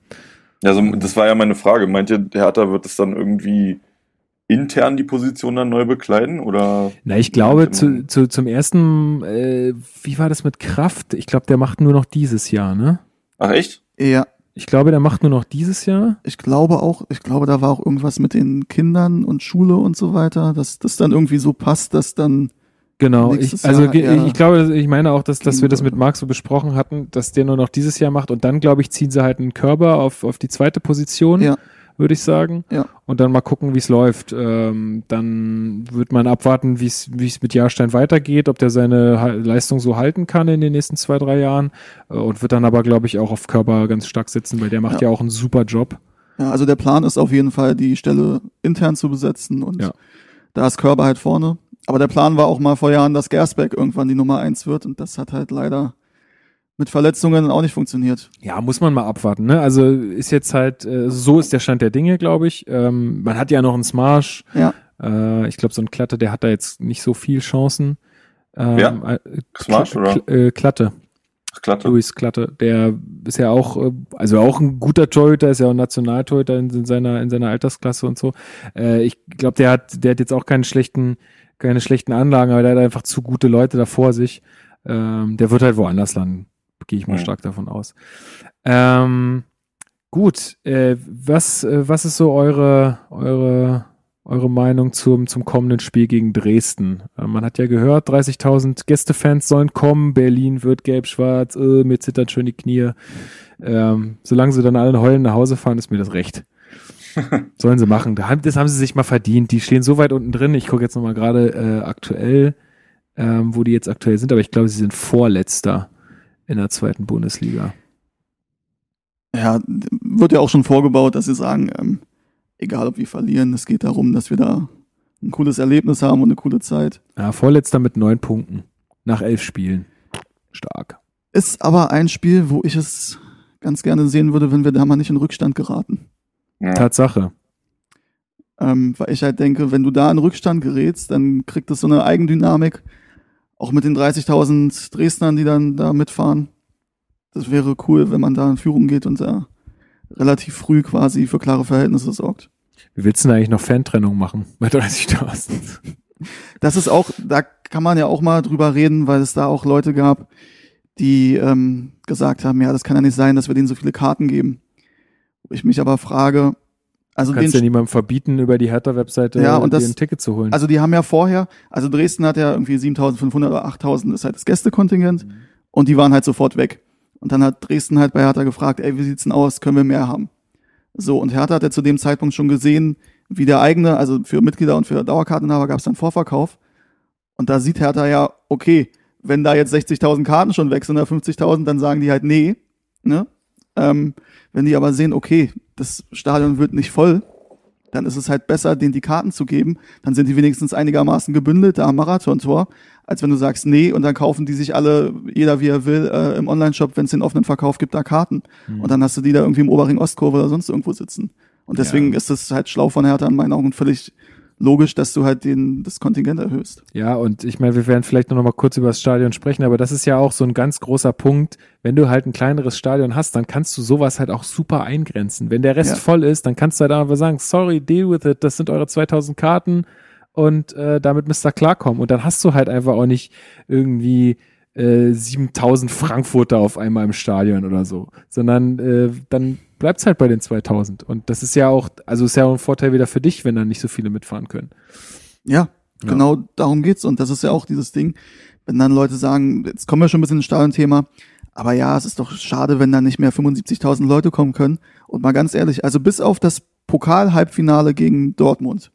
Also, das war ja meine Frage. Meint ihr, der Hertha wird es dann irgendwie intern die Position dann neu bekleiden? Oder Na, ich glaube, zu, zu, zum ersten, äh, wie war das mit Kraft? Ich glaube, der macht nur noch dieses Jahr, ne? Ach echt? Ja, Ich glaube, der macht nur noch dieses Jahr. ich glaube auch, ich glaube, da war auch irgendwas mit den Kindern und Schule und so weiter, dass das dann irgendwie so passt, dass dann, Genau, ich, also Jahr eher ich glaube, ich meine auch, dass, dass wir das mit gegen- Marc so besprochen hatten, dass der nur noch dieses Jahr macht und dann, glaube ich, ziehen sie halt einen Körper auf, auf die zweite Position, Ja. würde ich sagen. Ja. Und dann mal gucken, wie es läuft. Ähm, dann wird man abwarten, wie es wie es mit Jahrstein weitergeht, ob der seine Leistung so halten kann in den nächsten zwei, drei Jahren äh, und wird dann aber, glaube ich, auch auf Körper ganz stark sitzen, weil der macht ja, Ja. auch einen super Job. ja, also der Plan ist auf jeden Fall, die Stelle intern zu besetzen und Ja. da ist Körber halt vorne. Aber der Plan war auch mal vor Jahren, dass Gersbeck irgendwann die Nummer eins wird und das hat halt leider mit Verletzungen auch nicht funktioniert. Ja, muss man mal abwarten. Ne? Also ist jetzt halt, äh, so ist der Stand der Dinge, glaube ich. Ähm, man hat ja noch einen Smash. Ja. Äh, ich glaube, so ein Klatte, der hat da jetzt nicht so viel Chancen. Ähm, äh, Smash, Kl- oder? Kl- äh, Klatte, Klatte. Luis Klatte, der ist ja auch, äh, also auch ein guter Torhüter, ist ja auch ein Nationaltorhüter in, in seiner in seiner Altersklasse und so. Äh, ich glaube, der hat, der hat jetzt auch keinen schlechten, keine schlechten Anlagen, aber der hat einfach zu gute Leute da vor sich. Ähm, der wird halt woanders landen, gehe ich mal Mhm. stark davon aus. Ähm, gut, äh, was äh, was ist so eure eure eure Meinung zum, zum kommenden Spiel gegen Dresden? Äh, man hat ja gehört, 30.000 Gästefans sollen kommen, Berlin wird gelb-schwarz, äh, mir zittern schön die Knie. Ähm, solange sie dann alle heulen nach Hause fahren, ist mir das recht. Sollen sie machen. Das haben sie sich mal verdient. Die stehen so weit unten drin. Ich gucke jetzt nochmal gerade äh, aktuell, ähm, wo die jetzt aktuell sind, aber ich glaube, sie sind Vorletzter in der zweiten Bundesliga. Ja, wird ja auch schon vorgebaut, dass sie sagen, ähm, egal ob wir verlieren, es geht darum, dass wir da ein cooles Erlebnis haben und eine coole Zeit. Ja, Vorletzter mit neun Punkten nach elf Spielen. Stark. Ist aber ein Spiel, wo ich es ganz gerne sehen würde, wenn wir da mal nicht in Rückstand geraten. Ja. Tatsache. Ähm, weil ich halt denke, wenn du da in Rückstand gerätst, dann kriegt das so eine Eigendynamik. Auch mit den 30.000 Dresdnern, die dann da mitfahren. Das wäre cool, wenn man da in Führung geht und da relativ früh quasi für klare Verhältnisse sorgt. Wie willst du denn eigentlich noch Fantrennung machen bei 30.000? Das ist auch, da kann man ja auch mal drüber reden, weil es da auch Leute gab, die ähm, gesagt haben, ja, das kann ja nicht sein, dass wir denen so viele Karten geben. Wo ich mich aber frage, also Du kannst den ja niemandem verbieten, über die Hertha-Webseite Ja, und das- ein Ticket zu holen. Also die haben ja vorher, also Dresden hat ja irgendwie 7500 oder 8000 ist halt das Gästekontingent und die waren halt sofort weg. Und dann hat Dresden halt bei Hertha gefragt, ey, wie sieht's denn aus, können wir mehr haben? So, und Hertha hat ja zu dem Zeitpunkt schon gesehen, wie der eigene, also für Mitglieder und für Dauerkarteninhaber gab es dann Vorverkauf. Und da sieht Hertha ja, okay, wenn da jetzt 60.000 Karten schon weg sind oder 50.000, dann sagen die halt nee. Ne? Ähm, wenn die aber sehen, okay, das Stadion wird nicht voll, dann ist es halt besser, denen die Karten zu geben. Dann sind die wenigstens einigermaßen gebündelt da am Marathontor, als wenn du sagst, nee, und dann kaufen die sich alle, jeder wie er will, äh, im Onlineshop, wenn es den offenen Verkauf gibt, da Karten. Und dann hast du die da irgendwie im Oberring Ostkurve oder sonst irgendwo sitzen. Und deswegen ist es halt schlau von Hertha in meinen Augen völlig logisch, dass du halt den, das Kontingent erhöhst. Ja, und ich meine, wir werden vielleicht noch mal kurz über das Stadion sprechen, aber das ist ja auch so ein ganz großer Punkt. Wenn du halt ein kleineres Stadion hast, dann kannst du sowas halt auch super eingrenzen. Wenn der Rest Ja. voll ist, dann kannst du halt einfach sagen, sorry, deal with it, das sind eure 2000 Karten und äh, damit müsst ihr klarkommen. Und dann hast du halt einfach auch nicht irgendwie äh, 7000 Frankfurter auf einmal im Stadion oder so, sondern äh, dann bleibt's halt bei den 2000. Und das ist ja auch, also ist ja auch ein Vorteil wieder für dich, wenn dann nicht so viele mitfahren können. Ja, Ja. genau darum geht's. Und das ist ja auch dieses Ding, wenn dann Leute sagen, jetzt kommen wir schon ein bisschen ins Stadion-Thema, aber ja, es ist doch schade, wenn da nicht mehr 75.000 Leute kommen können. Und mal ganz ehrlich, also bis auf das Pokal-Halbfinale gegen Dortmund.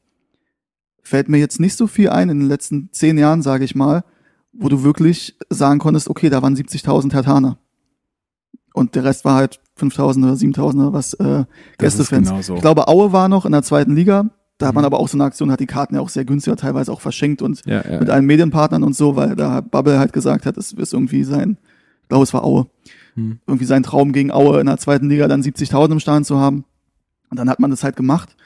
Fällt mir jetzt nicht so viel ein in den letzten zehn Jahren, sage ich mal, wo du wirklich sagen konntest, okay, da waren 70.000 Hertaner. Und der Rest war halt 5.000 oder 7.000 oder was äh, Gästefans. genau so. Ich glaube, Aue war noch in der zweiten Liga. Da hat man Mhm. aber auch so eine Aktion, hat die Karten ja auch sehr günstig, teilweise auch verschenkt und Ja, ja. mit allen Medienpartnern und so, weil da Bubble halt gesagt hat, es ist irgendwie sein, ich glaube, es war Aue, Hm. irgendwie sein Traum gegen Aue in der zweiten Liga dann 70.000 im Stadion zu haben. Und dann hat man das halt gemacht.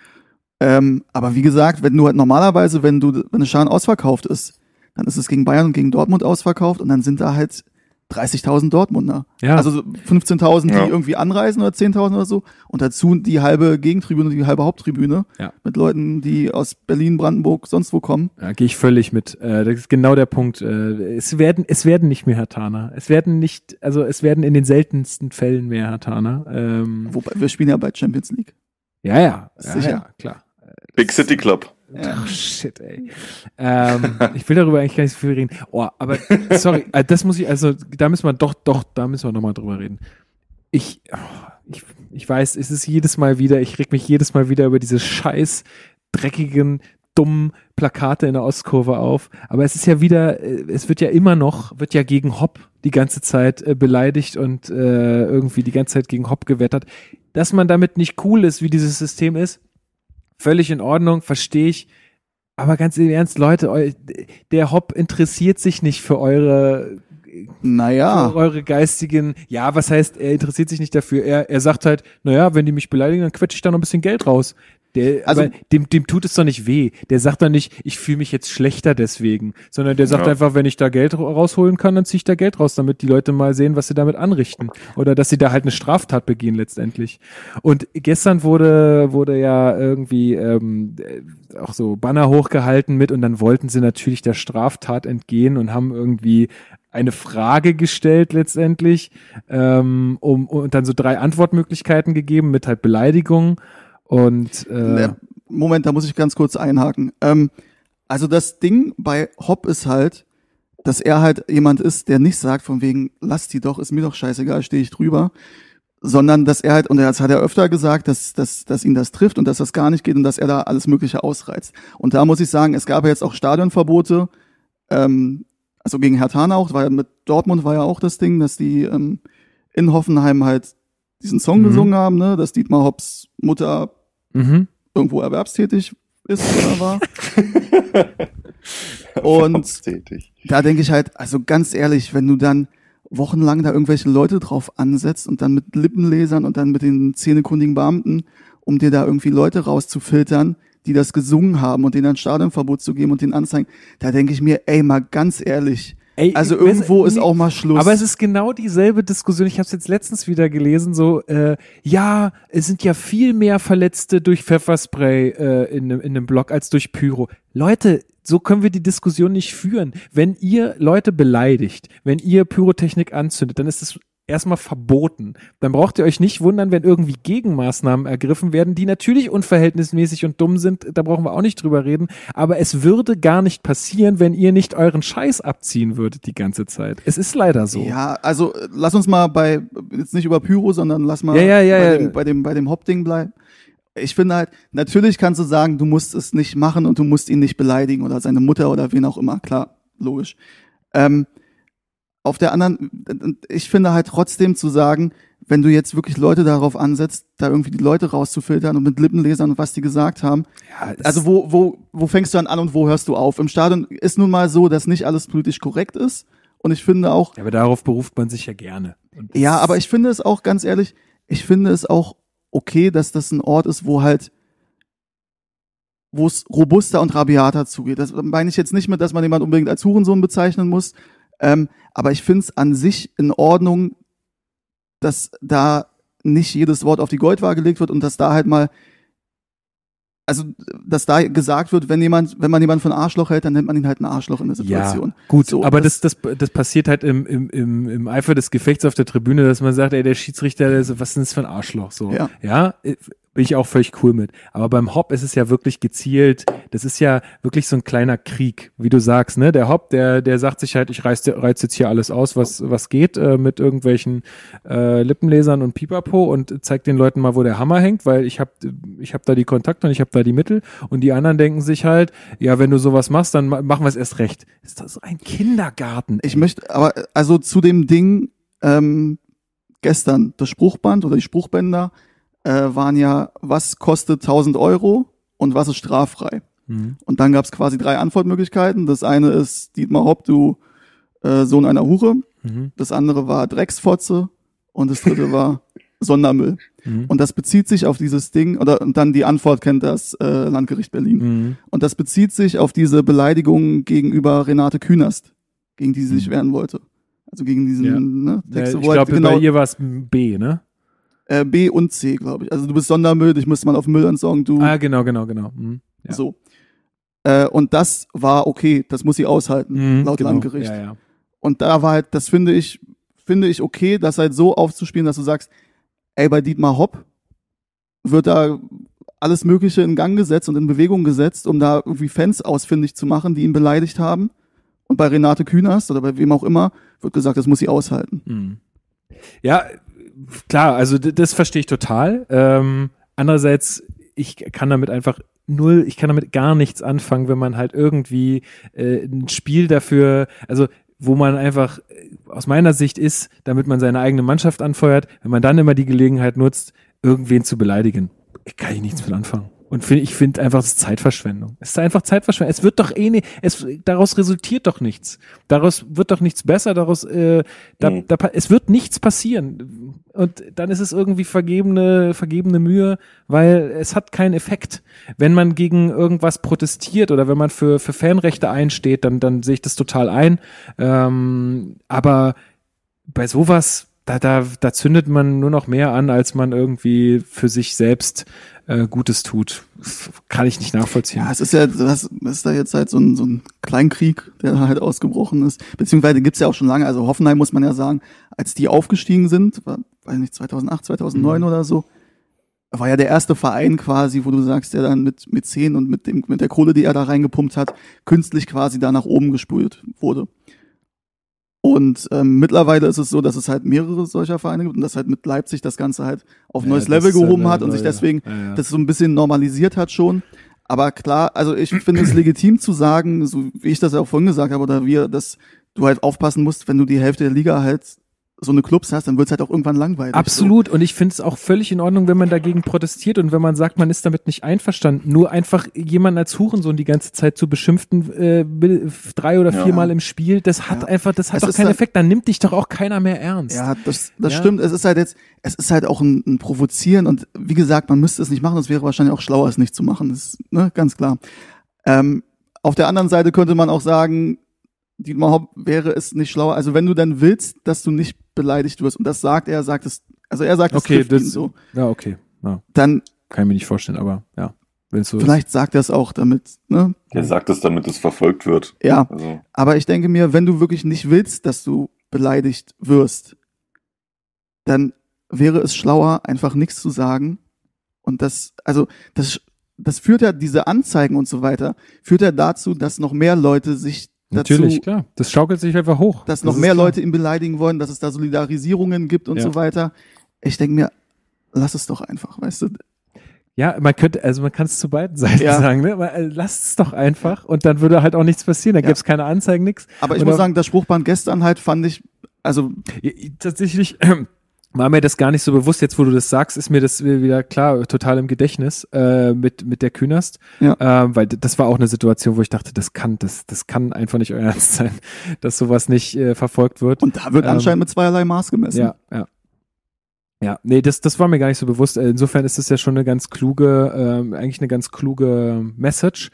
Ähm, aber wie gesagt, wenn du halt normalerweise, wenn du, wenn eine Stadion ausverkauft ist, dann ist es gegen Bayern und gegen Dortmund ausverkauft und dann sind da halt 30.000 Dortmunder. Ja. Also so 15.000, die Ja. irgendwie anreisen oder 10.000 oder so. Und dazu die halbe Gegentribüne, die halbe Haupttribüne. Ja. Mit Leuten, die aus Berlin, Brandenburg, sonst wo kommen. Ja, gehe ich völlig mit. Äh, das ist genau der Punkt. Äh, es werden, es werden nicht mehr Hatana. Es werden nicht, also es werden in den seltensten Fällen mehr Hatana. Ähm, Wobei, wir spielen ja bei Champions League. ja, ja, ja, Sicher. ja, klar. Big City Club. Ach, shit, ey. ähm, ich will darüber eigentlich gar nicht so viel reden. Oh, aber sorry, äh, das muss ich, also da müssen wir doch, doch, da müssen wir nochmal drüber reden. Ich, oh, ich, ich weiß, es ist jedes Mal wieder, ich reg mich jedes Mal wieder über diese scheiß, dreckigen, dummen Plakate in der Ostkurve auf. Aber es ist ja wieder, äh, es wird ja immer noch, wird ja gegen Hopp die ganze Zeit äh, beleidigt und äh, irgendwie die ganze Zeit gegen Hopp gewettert. Dass man damit nicht cool ist, wie dieses System ist, völlig in Ordnung, verstehe ich. Aber ganz im Ernst, Leute, eu, der Hopp interessiert sich nicht für eure, Naja. für eure geistigen, ja, was heißt, er interessiert sich nicht dafür. Er, er sagt halt, naja, wenn die mich beleidigen, dann quetsche ich da noch ein bisschen Geld raus. Der, Also- aber dem, dem tut es doch nicht weh. Der sagt dann nicht, ich fühle mich jetzt schlechter deswegen, sondern der sagt Ja. einfach, wenn ich da Geld ra- rausholen kann, dann ziehe ich da Geld raus, damit die Leute mal sehen, was sie damit anrichten. Oder dass sie da halt eine Straftat begehen letztendlich. Und gestern wurde, wurde ja irgendwie ähm, äh, auch so Banner hochgehalten mit und dann wollten sie natürlich der Straftat entgehen und haben irgendwie eine Frage gestellt letztendlich ähm, um, und dann so drei Antwortmöglichkeiten gegeben mit halt Beleidigungen und äh, Ne, Moment, da muss ich ganz kurz einhaken. Ähm, also das Ding bei Hopp ist halt, dass er halt jemand ist, der nicht sagt von wegen, lass die doch, ist mir doch scheißegal, stehe ich drüber, sondern dass er halt, und das hat er öfter gesagt, dass, dass, dass ihn das trifft und dass das gar nicht geht und dass er da alles Mögliche ausreizt. Und da muss ich sagen, es gab ja jetzt auch Stadionverbote, ähm, also gegen Hertha auch, weil mit Dortmund war ja auch das Ding, dass die ähm, in Hoffenheim halt diesen Song Mhm. gesungen haben, ne, dass Dietmar Hopps Mutter mhm. irgendwo erwerbstätig ist oder war. Und da denke ich halt, also ganz ehrlich, wenn du dann wochenlang da irgendwelche Leute drauf ansetzt und dann mit Lippenlesern und dann mit den zehnekundigen Beamten, um dir da irgendwie Leute rauszufiltern, die das gesungen haben und denen ein Stadionverbot zu geben und den anzeigen, da denke ich mir, ey, mal ganz ehrlich, Ey, also irgendwo ist auch mal Schluss. Aber es ist genau dieselbe Diskussion. Ich habe es jetzt letztens wieder gelesen. So, äh, ja, es sind ja viel mehr Verletzte durch Pfefferspray äh, in, nem- in einem Block als durch Pyro. Leute, so können wir die Diskussion nicht führen. Wenn ihr Leute beleidigt, wenn ihr Pyrotechnik anzündet, dann ist es erstmal verboten. Dann braucht ihr euch nicht wundern, wenn irgendwie Gegenmaßnahmen ergriffen werden, die natürlich unverhältnismäßig und dumm sind. Da brauchen wir auch nicht drüber reden. Aber es würde gar nicht passieren, wenn ihr nicht euren Scheiß abziehen würdet die ganze Zeit. Es ist leider so. Ja, also äh, lass uns mal bei, jetzt nicht über Pyro, sondern lass mal Ja, ja, ja, bei. Dem, bei dem, bei dem Hauptding bleiben. Ich finde halt, natürlich kannst du sagen, du musst es nicht machen und du musst ihn nicht beleidigen oder seine Mutter oder wen auch immer. Klar, logisch. Ähm, auf der anderen, ich finde halt trotzdem zu sagen, wenn du jetzt wirklich Leute darauf ansetzt, da irgendwie die Leute rauszufiltern und mit Lippenlesern und was die gesagt haben, Ja, also wo, wo, wo fängst du dann an und wo hörst du auf? Im Stadion ist nun mal so, dass nicht alles politisch korrekt ist. Und ich finde auch, Ja, aber darauf beruft man sich ja gerne. Ja, aber ich finde es auch ganz ehrlich, ich finde es auch okay, dass das ein Ort ist, wo halt, wo es robuster und rabiater zugeht. Das meine ich jetzt nicht mit, dass man jemand unbedingt als Hurensohn bezeichnen muss, ähm, aber ich finde es an sich in Ordnung, dass da nicht jedes Wort auf die Goldwaage gelegt wird und dass da halt mal also, dass da gesagt wird, wenn jemand, wenn man jemanden ein Arschloch hält, dann nennt man ihn halt ein Arschloch in der Situation. Ja, gut, So, aber das, das, das passiert halt im, im, im, im Eifer des Gefechts auf der Tribüne, dass man sagt, ey, der Schiedsrichter, was ist denn das für ein Arschloch? So, Ja. ja, äh, bin ich auch völlig cool mit. Aber beim Hop ist es ja wirklich gezielt, das ist ja wirklich so ein kleiner Krieg, wie du sagst, ne? Der Hop, der, der sagt sich halt, ich reiß, reiz jetzt hier alles aus, was, was geht, äh, mit irgendwelchen äh, Lippenlesern und Pipapo und zeigt den Leuten mal, wo der Hammer hängt, weil ich habe ich hab da die Kontakte und ich habe da die Mittel und die anderen denken sich halt, ja, wenn du sowas machst, dann ma- machen wir es erst recht. Ist das ein Kindergarten? Ich möchte, aber also zu dem Ding ähm, gestern, das Spruchband oder die Spruchbänder äh, waren ja, was kostet 1000 Euro und was ist straffrei? Mhm. Und dann gab es quasi drei Antwortmöglichkeiten. Das eine ist Dietmar Hopp, du äh, Sohn einer Hure. Mhm. Das andere war Drecksfotze und das dritte war Sondermüll. Mhm. Und das bezieht sich auf dieses Ding, oder und dann die Antwort kennt das äh, Landgericht Berlin. Mhm. Und das bezieht sich auf diese Beleidigung gegenüber Renate Künast, gegen die sie sich wehren wollte. Also gegen diesen Ja. ne, Ja, Text, ich wo halt glaube, bei ihr war es B, ne? Äh, B und C, glaube ich. Also du bist Sondermüll, dich müsste man auf Müll entsorgen, du Ah, genau, genau, genau. Mhm. Ja. so. Äh, und das war okay, das muss sie aushalten, Mhm, laut genau. Landgericht. Ja, ja. Und da war halt, das finde ich, finde ich okay, das halt so aufzuspielen, dass du sagst, ey, bei Dietmar Hopp wird da alles Mögliche in Gang gesetzt und in Bewegung gesetzt, um da irgendwie Fans ausfindig zu machen, die ihn beleidigt haben. Und bei Renate Künast oder bei wem auch immer wird gesagt, das muss sie aushalten. Mhm. Ja, klar, also das verstehe ich total. Ähm, andererseits, ich kann damit einfach null, ich kann damit gar nichts anfangen, wenn man halt irgendwie äh, ein Spiel dafür, also wo man einfach äh, aus meiner Sicht ist, damit man seine eigene Mannschaft anfeuert, wenn man dann immer die Gelegenheit nutzt, irgendwen zu beleidigen. Ich kann ich nichts mit anfangen. Und find, ich finde einfach, es ist Zeitverschwendung. Es ist einfach Zeitverschwendung. Es wird doch eh nicht, es, daraus resultiert doch nichts. Daraus wird doch nichts besser, daraus, äh, da, Mhm. da, es wird nichts passieren. Und dann ist es irgendwie vergebene, vergebene Mühe, weil es hat keinen Effekt. Wenn man gegen irgendwas protestiert oder wenn man für, für Fanrechte einsteht, dann, dann sehe ich das total ein. Ähm, aber bei sowas, da, da, da zündet man nur noch mehr an, als man irgendwie für sich selbst äh, Gutes tut. Das kann ich nicht nachvollziehen. Ja, es ist ja, das ist da jetzt halt so ein, so ein Kleinkrieg, der da halt ausgebrochen ist. Beziehungsweise gibt's ja auch schon lange. Also Hoffenheim muss man ja sagen, als die aufgestiegen sind, war, weiß nicht, 2008, 2009 Mhm. oder so, war ja der erste Verein quasi, wo du sagst, der dann mit, mit 10 und mit dem, mit der Kohle, die er da reingepumpt hat, künstlich quasi da nach oben gespült wurde. Und ähm, mittlerweile ist es so, dass es halt mehrere solcher Vereine gibt und dass halt mit Leipzig das Ganze halt auf Ja, neues Level gehoben hat und sich deswegen ja. das so ein bisschen normalisiert hat schon. Aber klar, also ich finde es legitim zu sagen, so wie ich das ja auch vorhin gesagt habe, oder wir, dass du halt aufpassen musst, wenn du die Hälfte der Liga halt so eine Clubs hast, dann wird's halt auch irgendwann langweilig. Absolut. Und ich finde es auch völlig in Ordnung, wenn man dagegen protestiert und wenn man sagt, man ist damit nicht einverstanden. Nur einfach jemanden als Hurensohn die ganze Zeit zu beschimpften, äh, drei oder Ja. viermal im Spiel, das hat Ja. einfach, das hat Es doch keinen halt- Effekt. Dann nimmt dich doch auch keiner mehr ernst. So. Ja, das, das Ja. stimmt. Es ist halt jetzt, es ist halt auch ein, ein Provozieren und wie gesagt, man müsste es nicht machen. Es wäre wahrscheinlich auch schlauer, es nicht zu machen. Das ist ne, ganz klar. Ähm, auf der anderen Seite könnte man auch sagen, Dietmar Hopp wäre es nicht schlauer. Also wenn du dann willst, dass du nicht beleidigt wirst und das sagt er, sagt es, also er sagt es okay, ihn das, so, ja, okay. Ja, dann kann ich mir nicht vorstellen, aber ja, wenn es so Vielleicht sagt er es auch damit, ne? Der sagt es, damit es verfolgt wird. Ja, Also, aber ich denke mir, wenn du wirklich nicht willst, dass du beleidigt wirst, dann wäre es schlauer, einfach nichts zu sagen. Und das, also, das, das führt ja, diese Anzeigen und so weiter, führt ja dazu, dass noch mehr Leute sich ist. Natürlich, dazu, klar. Das schaukelt sich einfach hoch. dass Das noch mehr. Leute ihn beleidigen wollen, dass es da Solidarisierungen gibt und Ja. so weiter. Ich denke mir, lass es doch einfach, weißt du? Ja, man könnte, also man kann es zu beiden Seiten Ja. sagen, ne? Man, äh, lasst es doch einfach und dann würde halt auch nichts passieren. Da Ja. gäbe es keine Anzeigen, nichts. Aber ich Oder- muss sagen, das Spruchband gestern halt fand ich, also Tatsächlich war mir das gar nicht so bewusst. Jetzt, wo du das sagst, ist mir das wieder klar, total im Gedächtnis äh, mit mit der Künast, Ja. ähm, weil das war auch eine Situation, wo ich dachte, das kann das das kann einfach nicht euer Ernst sein, dass sowas nicht äh, verfolgt wird. und da wird Ähm, anscheinend mit zweierlei Maß gemessen. Ja, ja. Ja, nee, das, das war mir gar nicht so bewusst. Äh, Insofern ist das ja schon eine ganz kluge, ähm, eigentlich eine ganz kluge Message.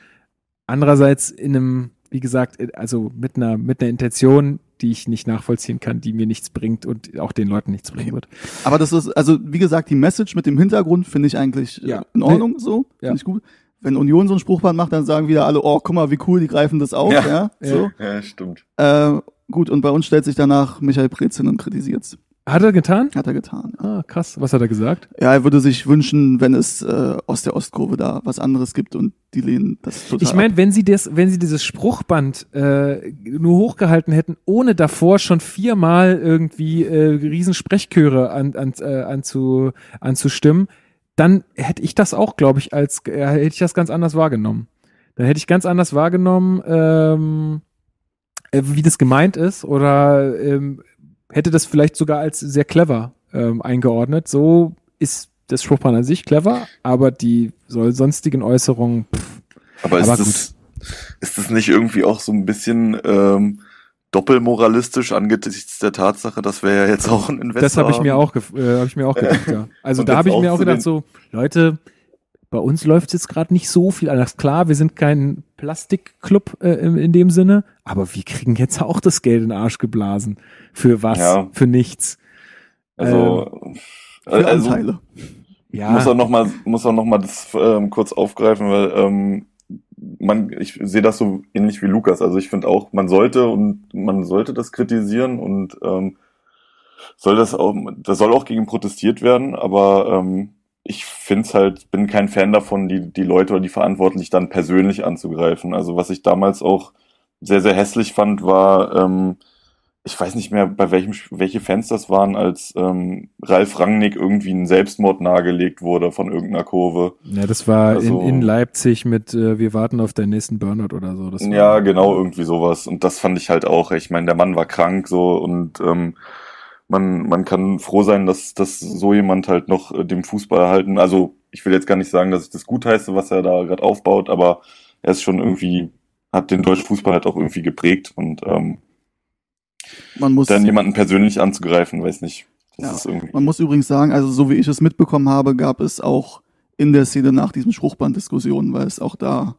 Andererseits in einem, wie gesagt, äh, also mit einer, mit einer Intention, die ich nicht nachvollziehen kann, die mir nichts bringt und auch den Leuten nichts bringen wird. Aber das ist, also wie gesagt, die Message mit dem Hintergrund finde ich eigentlich äh, Ja. in Ordnung so. Ja. Finde ich gut. Wenn Union so ein Spruchband macht, dann sagen wieder alle, oh, guck mal, wie cool, die greifen das auf. Ja, Ja. so. ja, stimmt. Äh, gut, und bei uns stellt sich danach Michael Brez hin und kritisiert's. Hat er getan? Hat er getan. Ja. Ah, krass. Was hat er gesagt? Ja, er würde sich wünschen, wenn es äh, aus der Ostkurve da was anderes gibt und die lehnen das total. Ich meine, wenn sie das, wenn sie dieses Spruchband äh, nur hochgehalten hätten, ohne davor schon viermal irgendwie äh, Riesensprechchöre an, an, äh, anzu, anzustimmen, dann hätte ich das auch, glaube ich, als äh, hätte ich das ganz anders wahrgenommen. Dann hätte ich ganz anders wahrgenommen, ähm, äh, wie das gemeint ist, oder ähm, hätte das vielleicht sogar als sehr clever ähm, eingeordnet. So ist das Spruchband an sich clever, aber die soll sonstigen Äußerungen. Pff, Aber ist, Aber das, ist das nicht irgendwie auch so ein bisschen ähm, doppelmoralistisch angesichts der Tatsache, dass wir ja jetzt auch einen Investor das habe ich mir auch, äh, hab ich mir auch gedacht, ja. Also da habe ich mir auch gedacht, so, Leute, bei uns läuft jetzt gerade nicht so viel anders. Klar, wir sind kein Plastikclub äh, in, in dem Sinne, aber wir kriegen jetzt auch das Geld in den Arsch geblasen. Für was? Ja. Für nichts. Also, für also Anteile. Ja, muss auch noch mal muss auch noch mal das ähm, kurz aufgreifen, weil ähm, man ich sehe das so ähnlich wie Lukas. Also ich finde auch, man sollte und man sollte das kritisieren und ähm, soll das auch, da soll auch gegen protestiert werden, aber ähm, ich finde es halt, bin kein Fan davon, die die Leute oder die Verantwortlichen dann persönlich anzugreifen. Also was ich damals auch sehr sehr hässlich fand, war ähm, ich weiß nicht mehr, bei welchem, welche Fans das waren, als ähm, Ralf Rangnick irgendwie ein Selbstmord nahegelegt wurde von irgendeiner Kurve. ja, das war Also- in, in Leipzig mit äh, Wir warten auf deinen nächsten Burnout oder so. Das war, Ja, genau, irgendwie sowas. Und das fand ich halt auch. Ich meine, der Mann war krank so und ähm, man, man kann froh sein, dass, dass so jemand halt noch äh, dem Fußball erhalten. Also ich will jetzt gar nicht sagen, dass ich das gut heiße, was er da gerade aufbaut, aber er ist schon irgendwie, hat den deutschen Fußball halt auch irgendwie geprägt und ähm, Man muss, dann jemanden persönlich anzugreifen, weiß nicht. Ja. man muss übrigens sagen, also so wie ich es mitbekommen habe, gab es auch in der Szene nach diesem Spruchband Diskussionen, weil es auch da,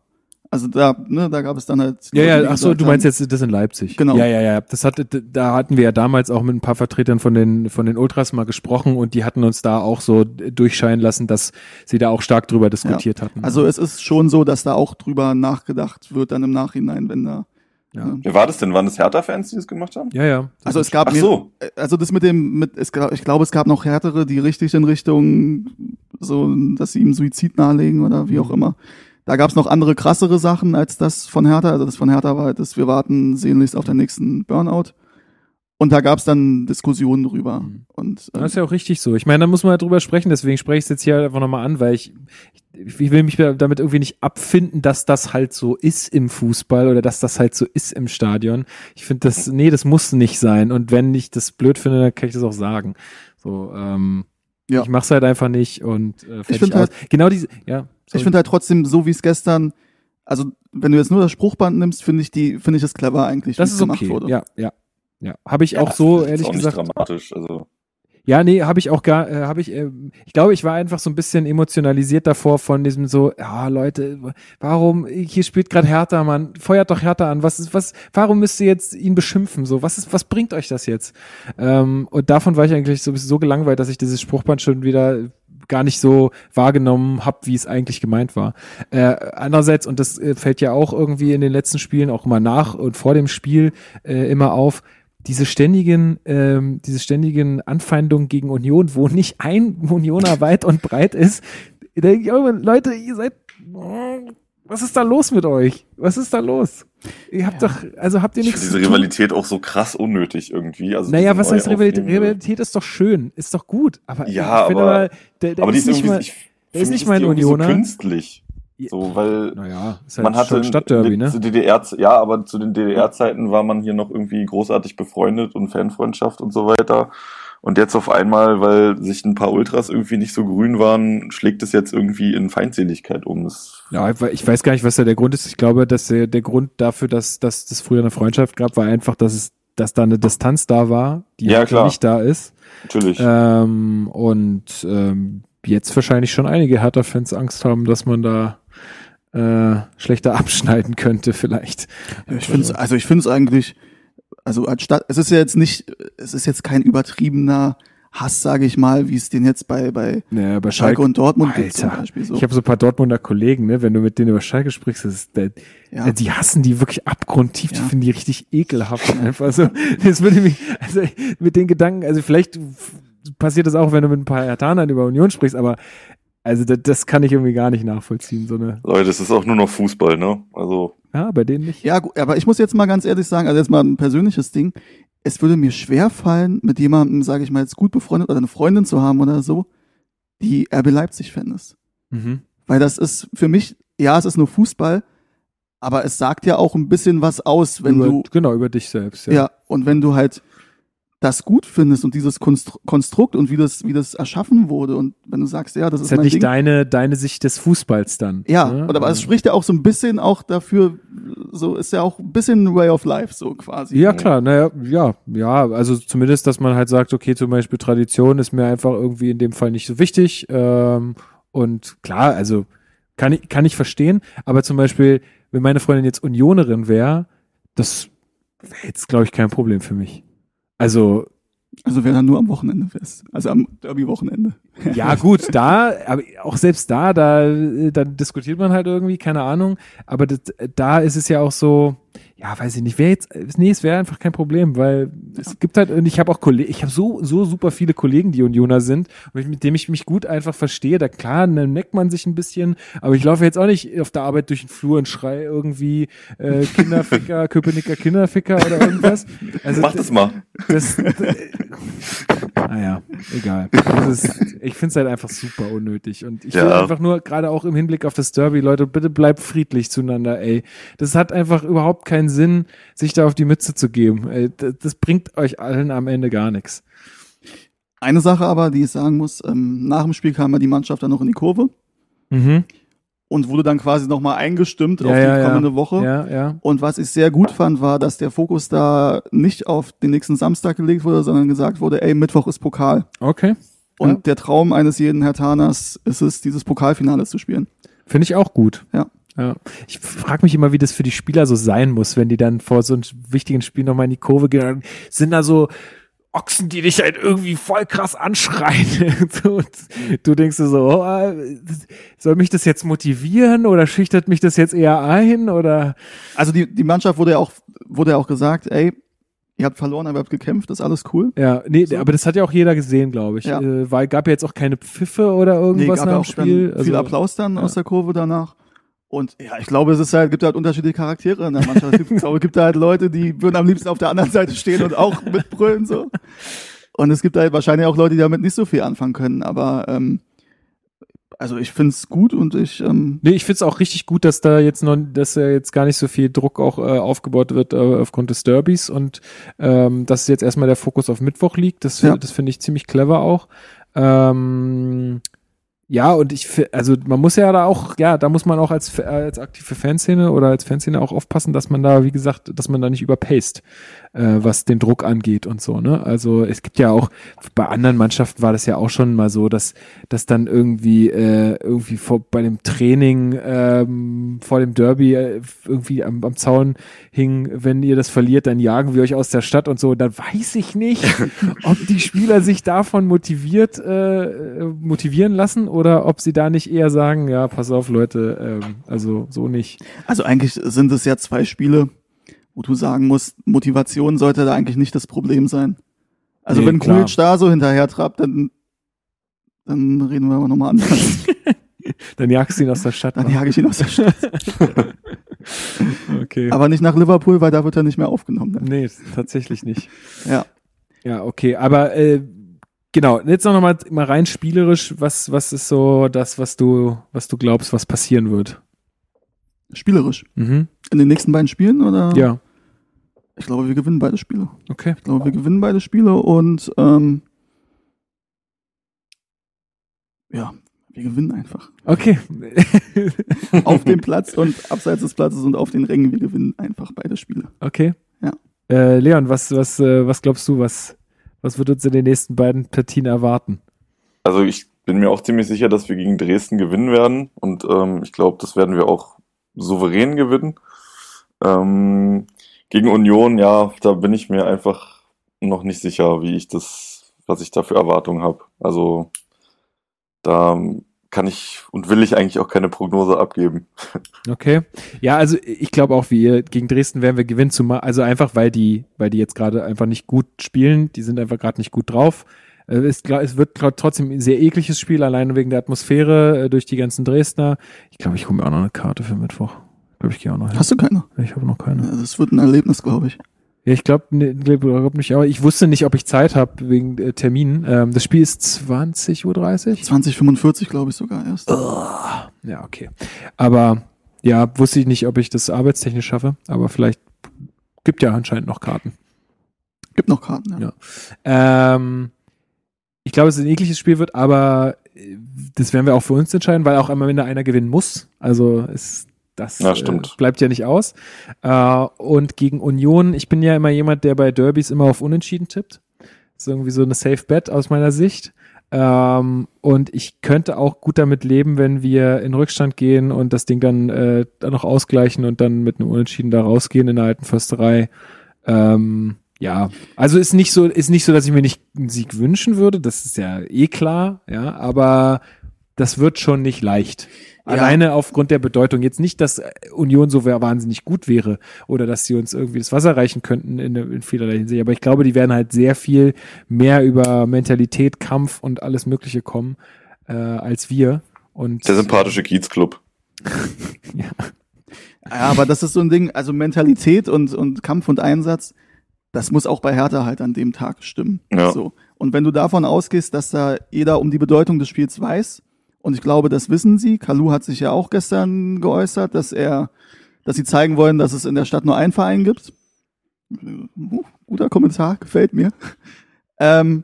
also da, ne, da gab es dann halt. Ja, Leute, ja, ach so, du meinst haben, jetzt das in Leipzig. Genau. Ja, ja, ja. Das hatte, da hatten wir ja damals auch mit ein paar Vertretern von den, von den Ultras mal gesprochen und die hatten uns da auch so durchscheinen lassen, dass sie da auch stark drüber diskutiert hatten. Also es ist schon so, dass da auch drüber nachgedacht wird dann im Nachhinein, wenn da. Ja. ne. Wer war das denn? Waren das Hertha-Fans, die das gemacht haben? ja, ja. Also es gab Ach mir, so. also das mit dem, mit, es, ich glaube, es gab noch härtere, die richtig in Richtung so, dass sie ihm Suizid nahelegen oder wie auch Mhm. immer. Da gab es noch andere krassere Sachen als das von Hertha. Also das von Hertha war halt das, wir warten sehnlichst auf den nächsten Burnout. Und da gab es dann Diskussionen drüber. Mhm. Und äh, Das ist ja auch richtig so. Ich meine, da muss man halt drüber sprechen, deswegen spreche ich es jetzt hier einfach nochmal an, weil ich, ich, ich will mich damit irgendwie nicht abfinden, dass das halt so ist im Fußball oder dass das halt so ist im Stadion. Ich finde das, nee, das muss nicht sein. Und wenn ich das blöd finde, dann kann ich das auch sagen. So, ähm, Ja. ich mach's halt einfach nicht und äh, find aus. halt- genau diese, ja. Ich sorry. finde halt trotzdem, so wie es gestern, also wenn du jetzt nur das Spruchband nimmst, finde ich die, finde ich es clever eigentlich, wie das es ist gemacht okay. wurde. Ja, ja. Ja, habe ich auch das so ist ehrlich auch gesagt. nicht dramatisch. Also Ja, nee, habe ich auch gar, äh, habe ich, äh, ich glaube, ich war einfach so ein bisschen emotionalisiert davor von diesem so, ja, Leute, warum, hier spielt gerade Hertha, Mann, feuert doch Hertha an, was ist, was, warum müsst ihr jetzt ihn beschimpfen, so, was ist, was bringt euch das jetzt? Ähm, und davon war ich eigentlich so, so gelangweilt, dass ich dieses Spruchband schon wieder gar nicht so wahrgenommen habe, wie es eigentlich gemeint war. Äh, andererseits, und das äh, fällt ja auch irgendwie in den letzten Spielen auch immer nach und vor dem Spiel äh, immer auf, diese ständigen, ähm, diese ständigen Anfeindungen gegen Union, wo nicht ein Unioner weit und breit ist. Da denk ich Leute, ihr seid, was ist da los mit euch? Was ist da los? Ihr habt doch, also habt ihr ich nichts diese tun? Rivalität auch so krass unnötig irgendwie. Also Naja, was heißt Rivalität? auflebende- Rivalität ist doch schön, ist doch gut. Aber Ja, ich finde aber- mal, der, der Aber ist ist nicht mal, ich, der ist nicht mal ein die irgendwie Unioner. So künstlich. So, weil naja, ist halt man hatte Stadtderby, ne? DDR, ja, aber zu den DDR-Zeiten war man hier noch irgendwie großartig befreundet und Fanfreundschaft und so weiter. Und jetzt auf einmal, weil sich ein paar Ultras irgendwie nicht so grün waren, schlägt es jetzt irgendwie in Feindseligkeit um. Das, Ja, ich we- ich weiß gar nicht, was da der Grund ist. Ich glaube, dass der, der Grund dafür, dass, dass das früher eine Freundschaft gab, war einfach, dass es, dass da eine Distanz da war, die Ja, heute klar. nicht da ist. natürlich. Ähm, und ähm, jetzt wahrscheinlich schon einige Hertha-Fans Angst haben, dass man da äh, schlechter abschneiden könnte, vielleicht. Ich finde es, also ich finde es eigentlich, also als Stadt, es ist ja jetzt nicht, es ist jetzt kein übertriebener Hass, sage ich mal, wie es den jetzt bei, bei Ja, bei Schalke und Dortmund gibt zum Alter, Beispiel so. Ich habe so ein paar Dortmunder Kollegen, ne, wenn du mit denen über Schalke sprichst, ist, der, Ja. die hassen die wirklich abgrundtief, die Ja. finden die richtig ekelhaft einfach so. Das würde mich, also mit den Gedanken, also vielleicht passiert das auch, wenn du mit ein paar Hertanern über Union sprichst, aber also das, das kann ich irgendwie gar nicht nachvollziehen, so eine, Leute, es ist auch nur noch Fußball, ne? Also, ja, bei denen nicht. Ja, gut, aber ich muss jetzt mal ganz ehrlich sagen, also jetzt mal ein persönliches Ding. Es würde mir schwer fallen, mit jemandem, sage ich mal, jetzt gut befreundet oder eine Freundin zu haben oder so, die RB Leipzig-Fan ist. Mhm. Weil das ist für mich, ja, es ist nur Fußball, aber es sagt ja auch ein bisschen was aus, wenn über, du, genau, über dich selbst, ja. ja. und wenn du halt das gut findest und dieses Konstru Konstrukt und wie das, wie das erschaffen wurde und wenn du sagst, ja, das Das ist ist halt mein nicht Ding. deine, deine Sicht des Fußballs dann. Ja, ne? und aber es Also- spricht ja auch so ein bisschen auch dafür, so ist ja auch ein bisschen ein Way of Life, so quasi. Ja, klar, naja, ja, ja, also zumindest, dass man halt sagt, okay, zum Beispiel Tradition ist mir einfach irgendwie in dem Fall nicht so wichtig. Ähm, und klar, also kann ich, kann ich verstehen, aber zum Beispiel, wenn meine Freundin jetzt Unionerin wäre, das wäre jetzt, glaube ich, kein Problem für mich. Also, Also wäre dann nur am Wochenende fest. Also am Derby-Wochenende. ja, gut, da, aber auch selbst da, da, äh, dann diskutiert man halt irgendwie, keine Ahnung. Aber das, da ist es ja auch so, ja, weiß ich nicht, wäre jetzt, nee, es wäre einfach kein Problem, weil es gibt halt, und ich habe auch Kollegen, ich habe so, so super viele Kollegen, die Unioner sind, mit denen ich mich gut einfach verstehe. Da klar, dann neckt man sich ein bisschen, aber ich laufe jetzt auch nicht auf der Arbeit durch den Flur und schrei irgendwie äh, Kinderficker, Köpenicker Kinderficker oder irgendwas. Also, mach das mal. das, naja, egal. Ist, ich finde es halt einfach super unnötig. Und ich will Ja. einfach nur, gerade auch im Hinblick auf das Derby, Leute, bitte bleibt friedlich zueinander, ey. Das hat einfach überhaupt keinen Sinn, sich da auf die Mütze zu geben. Ey, das, bringt euch allen am Ende gar nichts. Eine Sache aber, die ich sagen muss, ähm, nach dem Spiel kam ja die Mannschaft dann noch in die Kurve Mhm. und wurde dann quasi nochmal eingestimmt Ja, auf die ja, kommende Woche. Ja, ja. Und was ich sehr gut fand, war, dass der Fokus da nicht auf den nächsten Samstag gelegt wurde, sondern gesagt wurde, ey, Mittwoch ist Pokal. Okay. Und der Traum eines jeden Hertaners ist es, dieses Pokalfinale zu spielen. Finde ich auch gut. Ja. Ja. Ich frage mich immer, wie das für die Spieler so sein muss, wenn die dann vor so einem wichtigen Spiel nochmal in die Kurve gehen. Sind da so Ochsen, die dich halt irgendwie voll krass anschreien. Und du denkst dir so, oh, soll mich das jetzt motivieren oder schüchtert mich das jetzt eher ein? Oder Also die, die Mannschaft wurde ja auch, wurde ja auch gesagt, ey, ihr habt verloren, aber ihr habt gekämpft, das ist alles cool. ja, nee, So. aber das hat ja auch jeder gesehen, glaube ich. Ja. Äh, weil gab ja jetzt auch keine Pfiffe oder irgendwas gab nach ja dem auch Spiel. dann viel Also- Applaus dann ja. aus der Kurve danach. Und ja, ich glaube, es ist halt, gibt halt unterschiedliche Charaktere in der Mannschaft. Ich glaube, es gibt halt Leute, die würden am liebsten auf der anderen Seite stehen und auch mitbrüllen so. Und es gibt halt wahrscheinlich auch Leute, die damit nicht so viel anfangen können. Aber ähm, also ich find's gut und ich ähm, Nee, ich find's auch richtig gut, dass da jetzt noch, dass da jetzt gar nicht so viel Druck auch äh, aufgebaut wird äh, aufgrund des Derbys und ähm, dass jetzt erstmal der Fokus auf Mittwoch liegt. Das, Ja. das finde ich ziemlich clever auch. Ähm, ja, und ich, also man muss ja da auch, ja, da muss man auch als, als aktive Fanszene oder als Fanszene auch aufpassen, dass man da, wie gesagt, dass man da nicht überpaced, äh, was den Druck angeht und so, ne? Also es gibt ja auch, bei anderen Mannschaften war das ja auch schon mal so, dass, dass dann irgendwie, äh, irgendwie vor, bei dem Training, ähm, vor dem Derby äh, irgendwie am, am Zaun hing, wenn ihr das verliert, dann jagen wir euch aus der Stadt und so. Dann weiß ich nicht, ob die Spieler sich davon motiviert, äh, motivieren lassen oder ob sie da nicht eher sagen, ja, pass auf, Leute, ähm, also so nicht. Also eigentlich sind es ja zwei Spiele, wo du sagen musst, Motivation sollte da eigentlich nicht das Problem sein. Also Nee, wenn klar. Da so hinterher trappt, dann, dann reden wir aber nochmal anders. Dann jagst du ihn aus der Stadt. Dann jage ich ihn aus der Stadt. okay. Aber nicht nach Liverpool, weil da wird er nicht mehr aufgenommen. Ne? nee, tatsächlich nicht. Ja. Ja, okay, aber äh, genau, jetzt noch mal, mal rein spielerisch, was, was ist so das, was du, was du glaubst, was passieren wird? Spielerisch. Mhm. In den nächsten beiden Spielen oder? Ja, Ich glaube, wir gewinnen beide Spiele. okay. Ich glaube, wir gewinnen beide Spiele und ähm, ja, wir gewinnen einfach. Okay. Auf dem Platz und abseits des Platzes und auf den Rängen, wir gewinnen einfach beide Spiele. Okay. Ja. Äh, Leon, was, was, äh, was glaubst du, was, was wird uns in den nächsten beiden Partien erwarten? Also ich bin mir auch ziemlich sicher, dass wir gegen Dresden gewinnen werden und ähm, ich glaube, das werden wir auch souverän gewinnen. Ähm, gegen Union, ja, da bin ich mir einfach noch nicht sicher, wie ich das, was ich da für Erwartungen habe. Also da kann ich und will ich eigentlich auch keine Prognose abgeben. Okay. Ja, also ich glaube auch, wir gegen Dresden werden wir gewinnen, zumal, also einfach, weil die, weil die jetzt gerade einfach nicht gut spielen, die sind einfach gerade nicht gut drauf. Äh, Es, klar, es wird trotzdem ein sehr ekliges Spiel, alleine wegen der Atmosphäre äh, durch die ganzen Dresdner. Ich glaube, ich hole mir auch noch eine Karte für Mittwoch. Ich glaube, ich gehe auch noch hin. Hast du keine? Ich habe noch keine. Ja, das wird ein Erlebnis, glaube ich. Ja, ich glaube ne, glaub nicht, aber ich wusste nicht, ob ich Zeit habe wegen äh, Terminen. Ähm, das Spiel ist 20.30 Uhr. 2045, glaube ich sogar erst. Ja, okay. Aber ja, wusste ich nicht, ob ich das arbeitstechnisch schaffe, aber vielleicht gibt ja anscheinend noch Karten. Gibt noch Karten, ja. Ja. Ähm, ich glaube, dass es ein ekliges Spiel wird, aber äh, das werden wir auch für uns entscheiden, weil auch am Ende einer gewinnen muss. Also ist das Ja. Äh, bleibt ja nicht aus. Äh, und gegen Union, ich bin ja immer jemand, der bei Derbys immer auf Unentschieden tippt. Das ist irgendwie so eine Safe Bet aus meiner Sicht. Ähm, und ich könnte auch gut damit leben, wenn wir in Rückstand gehen und das Ding dann, äh, dann noch ausgleichen und dann mit einem Unentschieden da rausgehen in der alten Försterei. Ähm, ja, also ist nicht so, ist nicht so, dass ich mir nicht einen Sieg wünschen würde. Das ist ja eh klar, ja, aber das wird schon nicht leicht. Ja. Alleine aufgrund der Bedeutung. Jetzt nicht, dass Union so wahnsinnig gut wäre oder dass sie uns irgendwie das Wasser reichen könnten in, in vielerlei Hinsicht. Aber ich glaube, die werden halt sehr viel mehr über Mentalität, Kampf und alles Mögliche kommen äh, als wir. Und Der sympathische Kiezclub. ja. Ja, aber das ist so ein Ding, also Mentalität und, und Kampf und Einsatz, das muss auch bei Hertha halt an dem Tag stimmen. Ja. So. Und wenn du davon ausgehst, dass da jeder um die Bedeutung des Spiels weiß, und ich glaube, das wissen sie, Kalu hat sich ja auch gestern geäußert, dass er, dass sie zeigen wollen, dass es in der Stadt nur einen Verein gibt. Uh, guter Kommentar, gefällt mir. Ähm,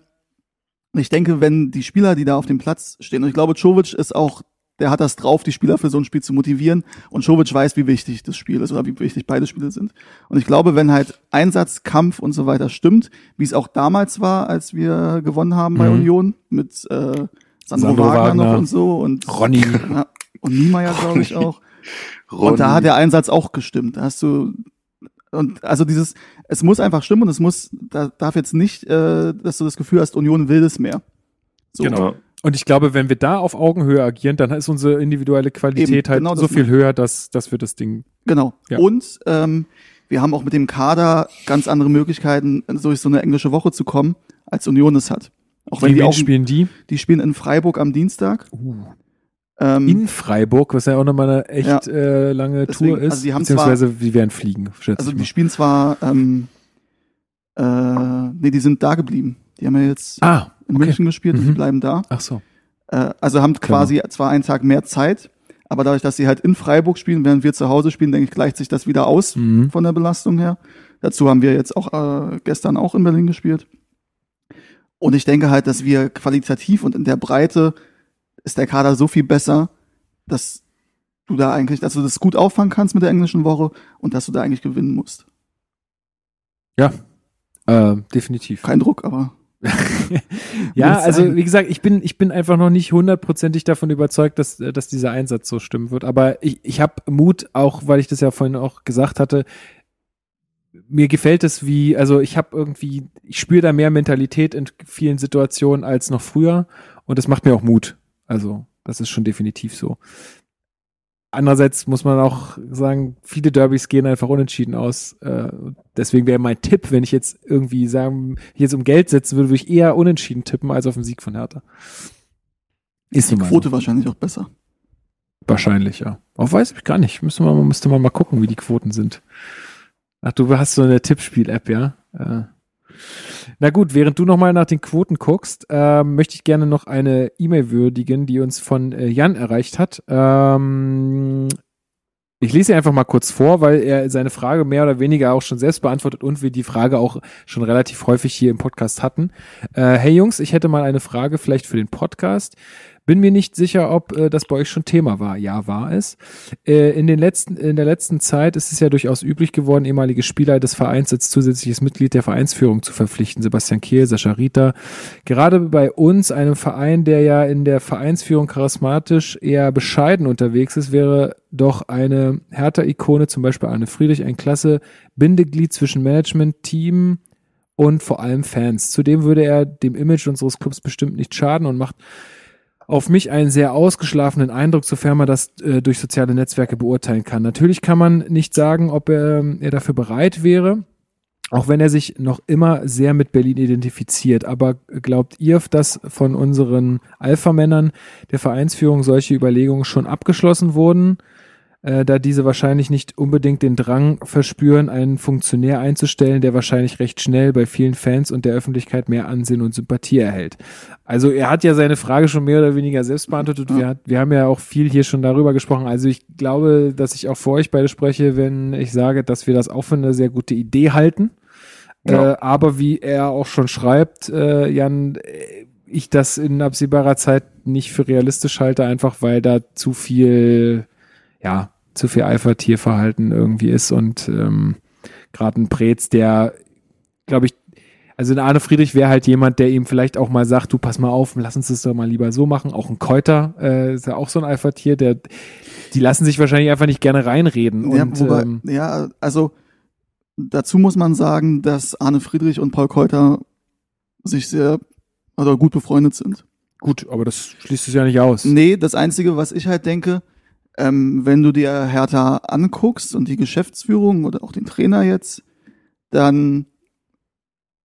ich denke, wenn die Spieler, die da auf dem Platz stehen, und ich glaube, Czovic ist auch, der hat das drauf, die Spieler für so ein Spiel zu motivieren. Und Czovic weiß, wie wichtig das Spiel ist oder wie wichtig beide Spiele sind. Und ich glaube, wenn halt Einsatz, Kampf und so weiter stimmt, wie es auch damals war, als wir gewonnen haben bei Mhm. Union mit äh, Sandro, Sandro Wagner, Wagner. noch und so und Ronny. ja, und Niemeyer, glaube ich, auch. Ronny. Und da hat der Einsatz auch gestimmt. Da hast du und also dieses, es muss einfach stimmen und es muss, da darf jetzt nicht, äh, dass du das Gefühl hast, Union will das mehr. So. Genau. Und ich glaube, wenn wir da auf Augenhöhe agieren, dann ist unsere individuelle Qualität Eben, halt genau so viel höher, dass, dass wir das Ding. Genau. Ja. Und ähm, wir haben auch mit dem Kader ganz andere Möglichkeiten, durch so eine englische Woche zu kommen, als Union es hat. Auch wenn die auch, spielen die? die spielen in Freiburg am Dienstag. Ähm, In Freiburg, was ja auch nochmal eine echt Ja. äh, lange Deswegen, Tour ist. also die haben beziehungsweise die werden fliegen, schätze also die spielen zwar, ähm, äh, nee, die sind da geblieben. Die haben ja jetzt Ah, in okay. München gespielt und Mhm. die bleiben da. Ach so. Äh, also haben quasi zwar einen Tag mehr Zeit, aber dadurch, dass sie halt in Freiburg spielen, während wir zu Hause spielen, denke ich, gleicht sich das wieder aus Mhm. von der Belastung her. Dazu haben wir jetzt auch äh, gestern auch in Berlin gespielt. Und ich denke halt, dass wir qualitativ und in der Breite ist der Kader so viel besser, dass du da eigentlich, dass du das gut auffangen kannst mit der englischen Woche und dass du da eigentlich gewinnen musst. Ja, äh, definitiv. Kein Druck, aber ja, also wie gesagt, ich bin, ich bin einfach noch nicht hundertprozentig davon überzeugt, dass, äh, dass dieser Einsatz so stimmen wird. Aber ich, ich habe Mut, auch weil ich das ja vorhin auch gesagt hatte, mir gefällt es wie, also ich habe irgendwie, ich spüre da mehr Mentalität in vielen Situationen als noch früher und das macht mir auch Mut. Also das ist schon definitiv so. Andererseits muss man auch sagen, viele Derbys gehen einfach unentschieden aus. Äh, deswegen wäre mein Tipp, wenn ich jetzt irgendwie sagen, jetzt um Geld setzen würde, würde ich eher unentschieden tippen als auf den Sieg von Hertha. Ist die Quote wahrscheinlich auch besser. Wahrscheinlich, ja. Auch weiß ich gar nicht. Müsste man, müsste man mal gucken, wie die Quoten sind. Ach, du hast so eine Tippspiel-App, ja? Äh. Na gut, während du nochmal nach den Quoten guckst, äh, möchte ich gerne noch eine E-Mail würdigen, die uns von äh, Jan erreicht hat. Ähm, ich lese sie einfach mal kurz vor, weil er seine Frage mehr oder weniger auch schon selbst beantwortet und wir die Frage auch schon relativ häufig hier im Podcast hatten. Äh, hey Jungs, ich hätte mal eine Frage vielleicht für den Podcast. Bin mir nicht sicher, ob äh, das bei euch schon Thema war. Ja, war es. Äh, in, den letzten, in der letzten Zeit ist es ja durchaus üblich geworden, ehemalige Spieler des Vereins als zusätzliches Mitglied der Vereinsführung zu verpflichten. Sebastian Kehl, Sascha Rita. Gerade bei uns, einem Verein, der ja in der Vereinsführung charismatisch eher bescheiden unterwegs ist, wäre doch eine Hertha-Ikone, zum Beispiel Arne Friedrich, ein klasse Bindeglied zwischen Management, Team und vor allem Fans. Zudem würde er dem Image unseres Clubs bestimmt nicht schaden und macht auf mich einen sehr ausgeschlafenen Eindruck, sofern man das äh, durch soziale Netzwerke beurteilen kann. Natürlich kann man nicht sagen, ob er, er dafür bereit wäre, auch wenn er sich noch immer sehr mit Berlin identifiziert. Aber glaubt ihr, dass von unseren Alpha-Männern der Vereinsführung solche Überlegungen schon abgeschlossen wurden? Äh, da diese wahrscheinlich nicht unbedingt den Drang verspüren, einen Funktionär einzustellen, der wahrscheinlich recht schnell bei vielen Fans und der Öffentlichkeit mehr Ansehen und Sympathie erhält. Also er hat ja seine Frage schon mehr oder weniger selbst beantwortet. Ja. Wir, hat, wir haben ja auch viel hier schon darüber gesprochen. Also ich glaube, dass ich auch für euch beide spreche, wenn ich sage, dass wir das auch für eine sehr gute Idee halten. Ja. Äh, aber wie er auch schon schreibt, äh, Jan, äh, ich das in absehbarer Zeit nicht für realistisch halte, einfach weil da zu viel, ja, zu viel Alpha-Tierverhalten irgendwie ist und ähm, gerade ein Prez, der, glaube ich, also ein Arne Friedrich wäre halt jemand, der ihm vielleicht auch mal sagt, du pass mal auf, lass uns das doch mal lieber so machen. Auch ein Keuter äh, ist ja auch so ein Alpha-Tier, der, die lassen sich wahrscheinlich einfach nicht gerne reinreden. Ja, und, wobei, ähm, ja, also dazu muss man sagen, dass Arne Friedrich und Paul Keuter sich sehr oder gut befreundet sind. gut, aber das schließt es ja nicht aus. Nee, das Einzige, was ich halt denke, ähm, wenn du dir Hertha anguckst und die Geschäftsführung oder auch den Trainer jetzt, dann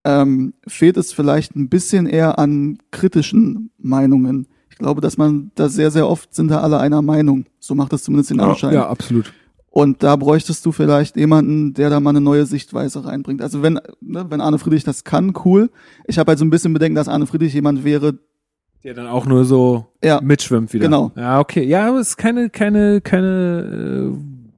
ähm, fehlt es vielleicht ein bisschen eher an kritischen Meinungen. Ich glaube, dass man da sehr, sehr oft sind da alle einer Meinung. So macht es zumindest den Ja. Anschein. Ja, absolut. Und da bräuchtest du vielleicht jemanden, der da mal eine neue Sichtweise reinbringt. Also wenn, ne, wenn Arne Friedrich das kann, cool. Ich habe halt so ein bisschen Bedenken, dass Arne Friedrich jemand wäre, Der dann auch nur so Ja. mitschwimmt wieder. Genau. Ja, okay. Ja, aber es ist keine, keine, keine, äh,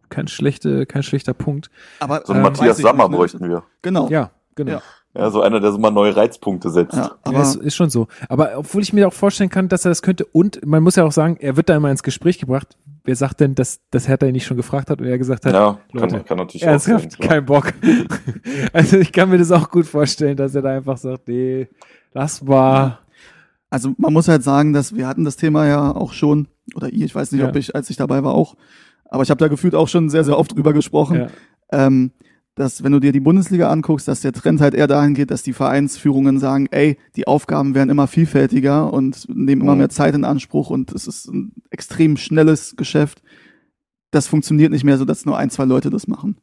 kein schlechte, kein schlechter Punkt. aber So Ähm, einen Matthias weiß ich Sammer nicht, ne? bräuchten wir. Genau. Ja, genau. Ja. Ja, so einer, der so mal neue Reizpunkte setzt. Ja, Aber aber ist, ist schon so. Aber obwohl ich mir auch vorstellen kann, dass er das könnte und man muss ja auch sagen, er wird da immer ins Gespräch gebracht. Wer sagt denn, dass, dass Hertha ihn nicht schon gefragt hat und er gesagt hat, Ja, Leute, kann, kann natürlich auch ernsthaft, sein. klar. kein Bock. also ich kann mir das auch gut vorstellen, dass er da einfach sagt, nee, das war, also man muss halt sagen, dass wir hatten das Thema ja auch schon, oder ihr, ich weiß nicht, Ja. ob ich, als ich dabei war, auch, aber ich habe da gefühlt auch schon sehr, sehr oft drüber gesprochen, ja, ähm, dass wenn du dir die Bundesliga anguckst, dass der Trend halt eher dahin geht, dass die Vereinsführungen sagen, ey, die Aufgaben werden immer vielfältiger und nehmen immer Mhm. mehr Zeit in Anspruch und es ist ein extrem schnelles Geschäft. Das funktioniert nicht mehr so, dass nur ein, zwei Leute das machen.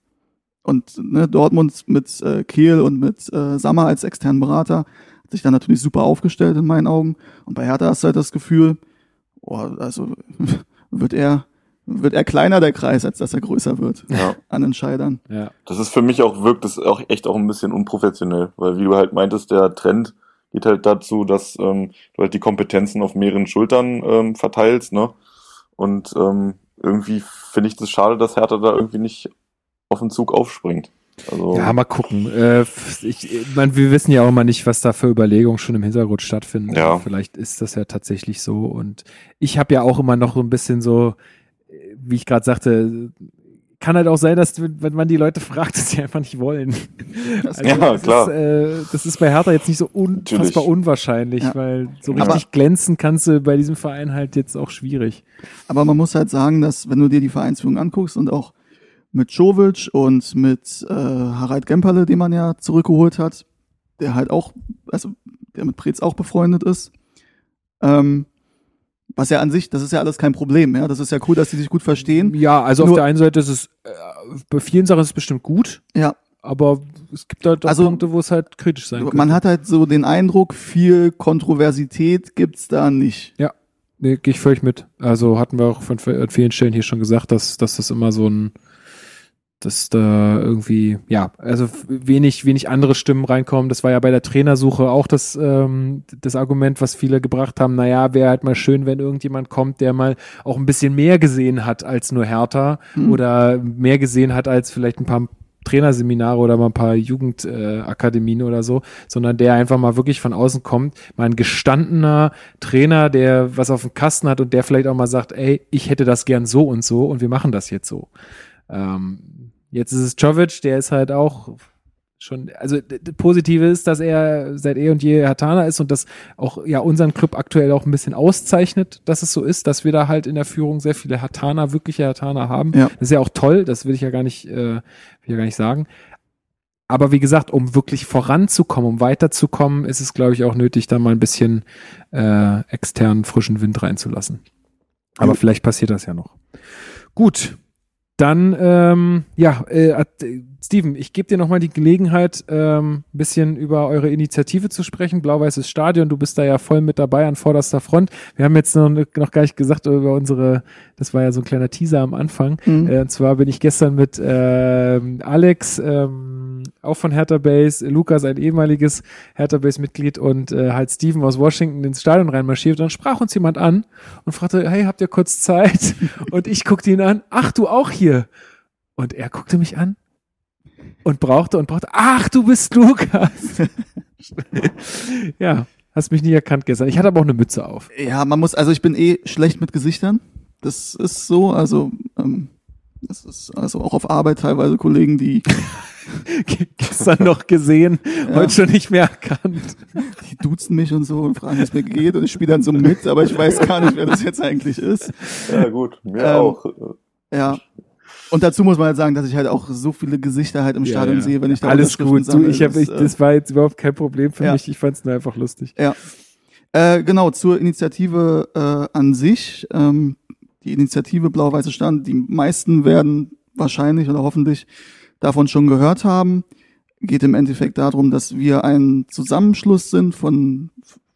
Und ne, Dortmund mit äh, Kehl und mit äh, Sammer als externen Berater sich dann natürlich super aufgestellt in meinen Augen. Und bei Hertha hast du halt das Gefühl, oh, also wird er, wird er kleiner, der Kreis, als dass er größer wird Ja. an Entscheidern. ja. Das ist für mich auch, wirkt es auch echt auch ein bisschen unprofessionell, weil wie du halt meintest, der Trend geht halt dazu, dass ähm, du halt die Kompetenzen auf mehreren Schultern ähm, verteilst, ne? Und ähm, irgendwie finde ich das schade, dass Hertha da irgendwie nicht auf den Zug aufspringt. Also, Ja, mal gucken. Äh, ich, ich mein, wir wissen ja auch immer nicht, was da für Überlegungen schon im Hintergrund stattfinden. Ja. Vielleicht ist das ja tatsächlich so. Und ich habe ja auch immer noch so ein bisschen so, äh, wie ich gerade sagte, kann halt auch sein, dass wenn man die Leute fragt, dass sie einfach nicht wollen. Also, Ja, das klar. Ist, äh, das ist bei Hertha jetzt nicht so unfassbar Natürlich. unwahrscheinlich, Ja. weil so Aber- richtig glänzen kannst du bei diesem Verein halt jetzt auch schwierig. Aber man muss halt sagen, dass wenn du dir die Vereinsführung anguckst und auch mit Jovic und mit äh, Harald Gemperle, den man ja zurückgeholt hat, der halt auch, also der mit Preetz auch befreundet ist, ähm, was ja an sich, das ist ja alles kein Problem, ja. Das ist ja cool, dass die sich gut verstehen. Ja, also auf Nur- der einen Seite ist es, äh, bei vielen Sachen ist es bestimmt gut, Ja, aber es gibt halt auch Also, Punkte, wo es halt kritisch sein könnte. man hat halt so den Eindruck, viel Kontroversität gibt's da nicht. Nee, gehe ich völlig mit. Also hatten wir auch von an vielen Stellen hier schon gesagt, dass, dass das immer so ein, dass da irgendwie, ja, also wenig, wenig andere Stimmen reinkommen. Das war ja bei der Trainersuche auch das, ähm, das Argument, was viele gebracht haben. Naja, wäre halt mal schön, wenn irgendjemand kommt, der mal auch ein bisschen mehr gesehen hat als nur Hertha Mhm. oder mehr gesehen hat als vielleicht ein paar Trainerseminare oder mal ein paar Jugendakademien äh, oder so, sondern der einfach mal wirklich von außen kommt, mal ein gestandener Trainer, der was auf dem Kasten hat und der vielleicht auch mal sagt, ey, ich hätte das gern so und so und wir machen das jetzt so. Ähm, jetzt ist es Jovic, der ist halt auch schon, also positive ist, dass er seit eh und je Hatana ist und das auch ja unseren Club aktuell auch ein bisschen auszeichnet, dass es so ist, dass wir da halt in der Führung sehr viele Hatana, wirkliche Hatana haben. Ja. Das ist ja auch toll, das will ich ja gar nicht, äh, will ich ja gar nicht sagen. aber wie gesagt, um wirklich voranzukommen, um weiterzukommen, ist es, glaube ich, auch nötig, da mal ein bisschen äh, externen frischen Wind reinzulassen. Aber vielleicht passiert das ja noch. Gut, dann, ähm, ja, äh, Steven, ich gebe dir nochmal die Gelegenheit, ähm, ein bisschen über eure Initiative zu sprechen. Blau-Weißes Stadion, du bist da ja voll mit dabei an vorderster Front. Wir haben jetzt noch, noch gar nicht gesagt über unsere, das war ja so ein kleiner Teaser am Anfang. Mhm. Äh, und zwar bin ich gestern mit ähm, Alex, ähm, auch von Hertha Base, Lukas, ein ehemaliges Hertha Base-Mitglied und äh, halt Steven aus Washington ins Stadion reinmarschiert. Und dann sprach uns jemand an und fragte, hey, habt ihr kurz Zeit? und ich guckte ihn an, ach, du auch hier? Und er guckte mich an und brauchte und brauchte, ach, du bist Lukas. ja, hast mich nie erkannt gestern. Ich hatte aber auch eine Mütze auf. Ja, man muss, also ich bin eh schlecht mit Gesichtern. Das ist so, also ähm, das ist also auch auf Arbeit teilweise Kollegen, die, gestern noch gesehen, Ja. heute schon nicht mehr erkannt. die duzen mich und so und fragen, wie es mir geht und ich spiele dann so mit, aber ich weiß gar nicht, wer das jetzt eigentlich ist. Ja, gut, mir Ähm, auch. Ja. Und dazu muss man halt sagen, dass ich halt auch so viele Gesichter halt im Ja, Stadion ja. sehe, wenn ich da Alles gut. Du, ich hab, ich, äh, das war jetzt überhaupt kein Problem für Ja. mich. Ich fand es nur einfach lustig. Ja. Äh, genau, zur Initiative äh, an sich. Ähm, die Initiative Blau-Weiße Stand, die meisten werden wahrscheinlich oder hoffentlich davon schon gehört haben. Geht im Endeffekt darum, dass wir ein Zusammenschluss sind von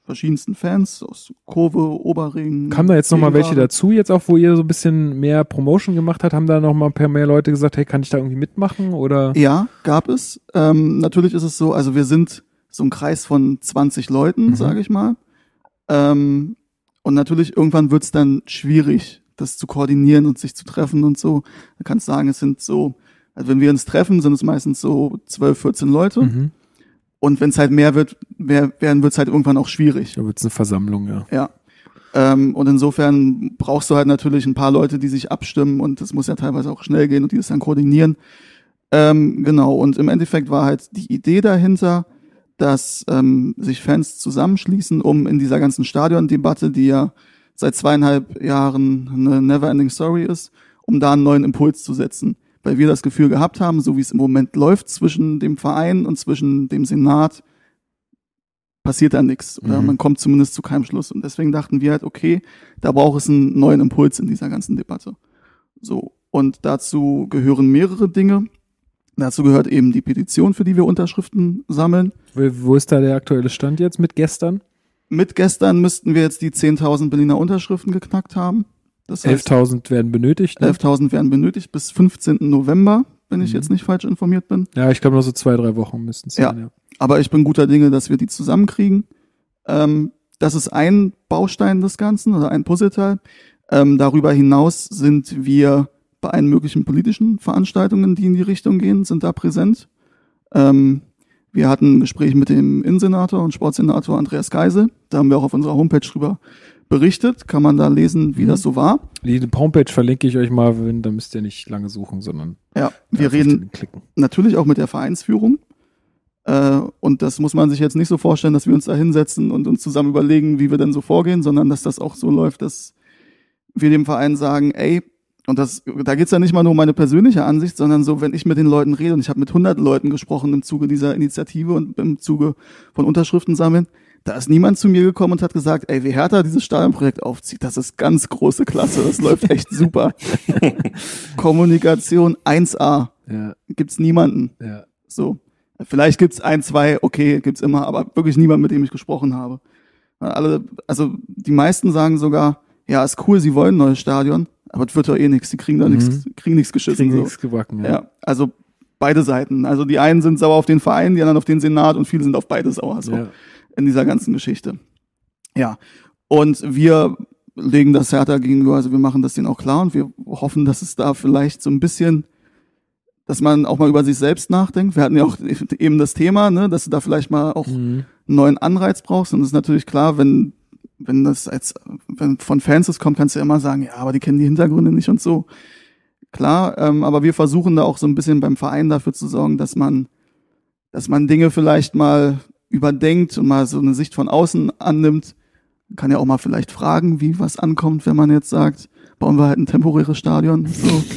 verschiedensten Fans aus Kurve, Oberring. Kamen da jetzt noch mal welche dazu, jetzt auch, wo ihr so ein bisschen mehr Promotion gemacht habt? Haben da noch mal ein paar mehr Leute gesagt, hey, kann ich da irgendwie mitmachen? Oder? Ja, gab es. Ähm, natürlich ist es so, also wir sind so ein Kreis von 20 Leuten, Mhm. sage ich mal. Ähm, und natürlich irgendwann wird's dann schwierig, das zu koordinieren und sich zu treffen und so. Du kannst sagen, es sind so, also wenn wir uns treffen, sind es meistens so 12, 14 Leute. Mhm. Und wenn es halt mehr wird, mehr werden, wird's halt irgendwann auch schwierig. Da wird's eine Versammlung, ja. Ja. Ähm, und insofern brauchst du halt natürlich ein paar Leute, die sich abstimmen und das muss ja teilweise auch schnell gehen und die das dann koordinieren. Ähm, genau, und im Endeffekt war halt die Idee dahinter, dass ähm, sich Fans zusammenschließen, um in dieser ganzen Stadiondebatte, die ja seit zweieinhalb Jahren eine Neverending Story ist, um da einen neuen Impuls zu setzen. Weil wir das Gefühl gehabt haben, so wie es im Moment läuft zwischen dem Verein und zwischen dem Senat, passiert da nichts oder Mhm. man kommt zumindest zu keinem Schluss. Und deswegen dachten wir halt, okay, da braucht es einen neuen Impuls in dieser ganzen Debatte. So. Und dazu gehören mehrere Dinge. Dazu gehört eben die Petition, für die wir Unterschriften sammeln. Wo, wo ist da der aktuelle Stand jetzt mit gestern? Mit gestern müssten wir jetzt die 10.000 Berliner Unterschriften geknackt haben. Das heißt, 11.000 werden benötigt. Ne? 11.000 werden benötigt bis 15. November, wenn ich Mhm. jetzt nicht falsch informiert bin. Ja, ich glaube, nur so zwei, drei Wochen müssten es Ja. sein. Ja. Aber ich bin guter Dinge, dass wir die zusammenkriegen. Ähm, das ist ein Baustein des Ganzen oder ein Puzzleteil. Ähm, darüber hinaus sind wir bei allen möglichen politischen Veranstaltungen, die in die Richtung gehen, sind da präsent. Ähm, wir hatten ein Gespräch mit dem Innensenator und Sportsenator Andreas Geisel. Da haben wir auch auf unserer Homepage drüber berichtet. Kann man da lesen, wie Mhm. das so war. Die Homepage verlinke ich euch mal, wenn, da müsst ihr nicht lange suchen, sondern Ja, wir reden natürlich auch mit der Vereinsführung. Äh, und das muss man sich jetzt nicht so vorstellen, dass wir uns da hinsetzen und uns zusammen überlegen, wie wir denn so vorgehen, sondern dass das auch so läuft, dass wir dem Verein sagen, ey, und das, da geht's ja nicht mal nur um meine persönliche Ansicht, sondern so, wenn ich mit den Leuten rede, und ich habe mit 100 Leuten gesprochen im Zuge dieser Initiative und im Zuge von Unterschriften sammeln, da ist niemand zu mir gekommen und hat gesagt, ey, wie Hertha dieses Stadionprojekt aufzieht, das ist ganz große Klasse, das läuft echt super. Kommunikation 1A, Ja, gibt's niemanden. ja. So. Vielleicht gibt's ein, zwei, okay, gibt's immer, aber wirklich niemand, mit dem ich gesprochen habe. Alle, also die meisten sagen sogar, ja, ist cool, sie wollen ein neues Stadion, aber es wird doch eh nichts, sie kriegen da Mhm. nichts, kriegen nichts geschissen. Kriegen so. nichts gebacken. Ja. Ja, also beide Seiten. Also die einen sind sauer auf den Verein, die anderen auf den Senat und viele sind auf beide sauer so Ja. in dieser ganzen Geschichte. Ja. Und wir legen das härter gegenüber, also wir machen das denen auch klar und wir hoffen, dass es da vielleicht so ein bisschen, dass man auch mal über sich selbst nachdenkt. Wir hatten ja auch eben das Thema, ne, dass du da vielleicht mal auch Mhm. einen neuen Anreiz brauchst. Und es ist natürlich klar, wenn, wenn das als, wenn von Fans es kommt, kannst du ja immer sagen, ja, aber die kennen die Hintergründe nicht und so. Klar, ähm, aber wir versuchen da auch so ein bisschen beim Verein dafür zu sorgen, dass man, dass man Dinge vielleicht mal überdenkt und mal so eine Sicht von außen annimmt. Man kann ja auch mal vielleicht fragen, wie was ankommt, wenn man jetzt sagt, bauen wir halt ein temporäres Stadion. So.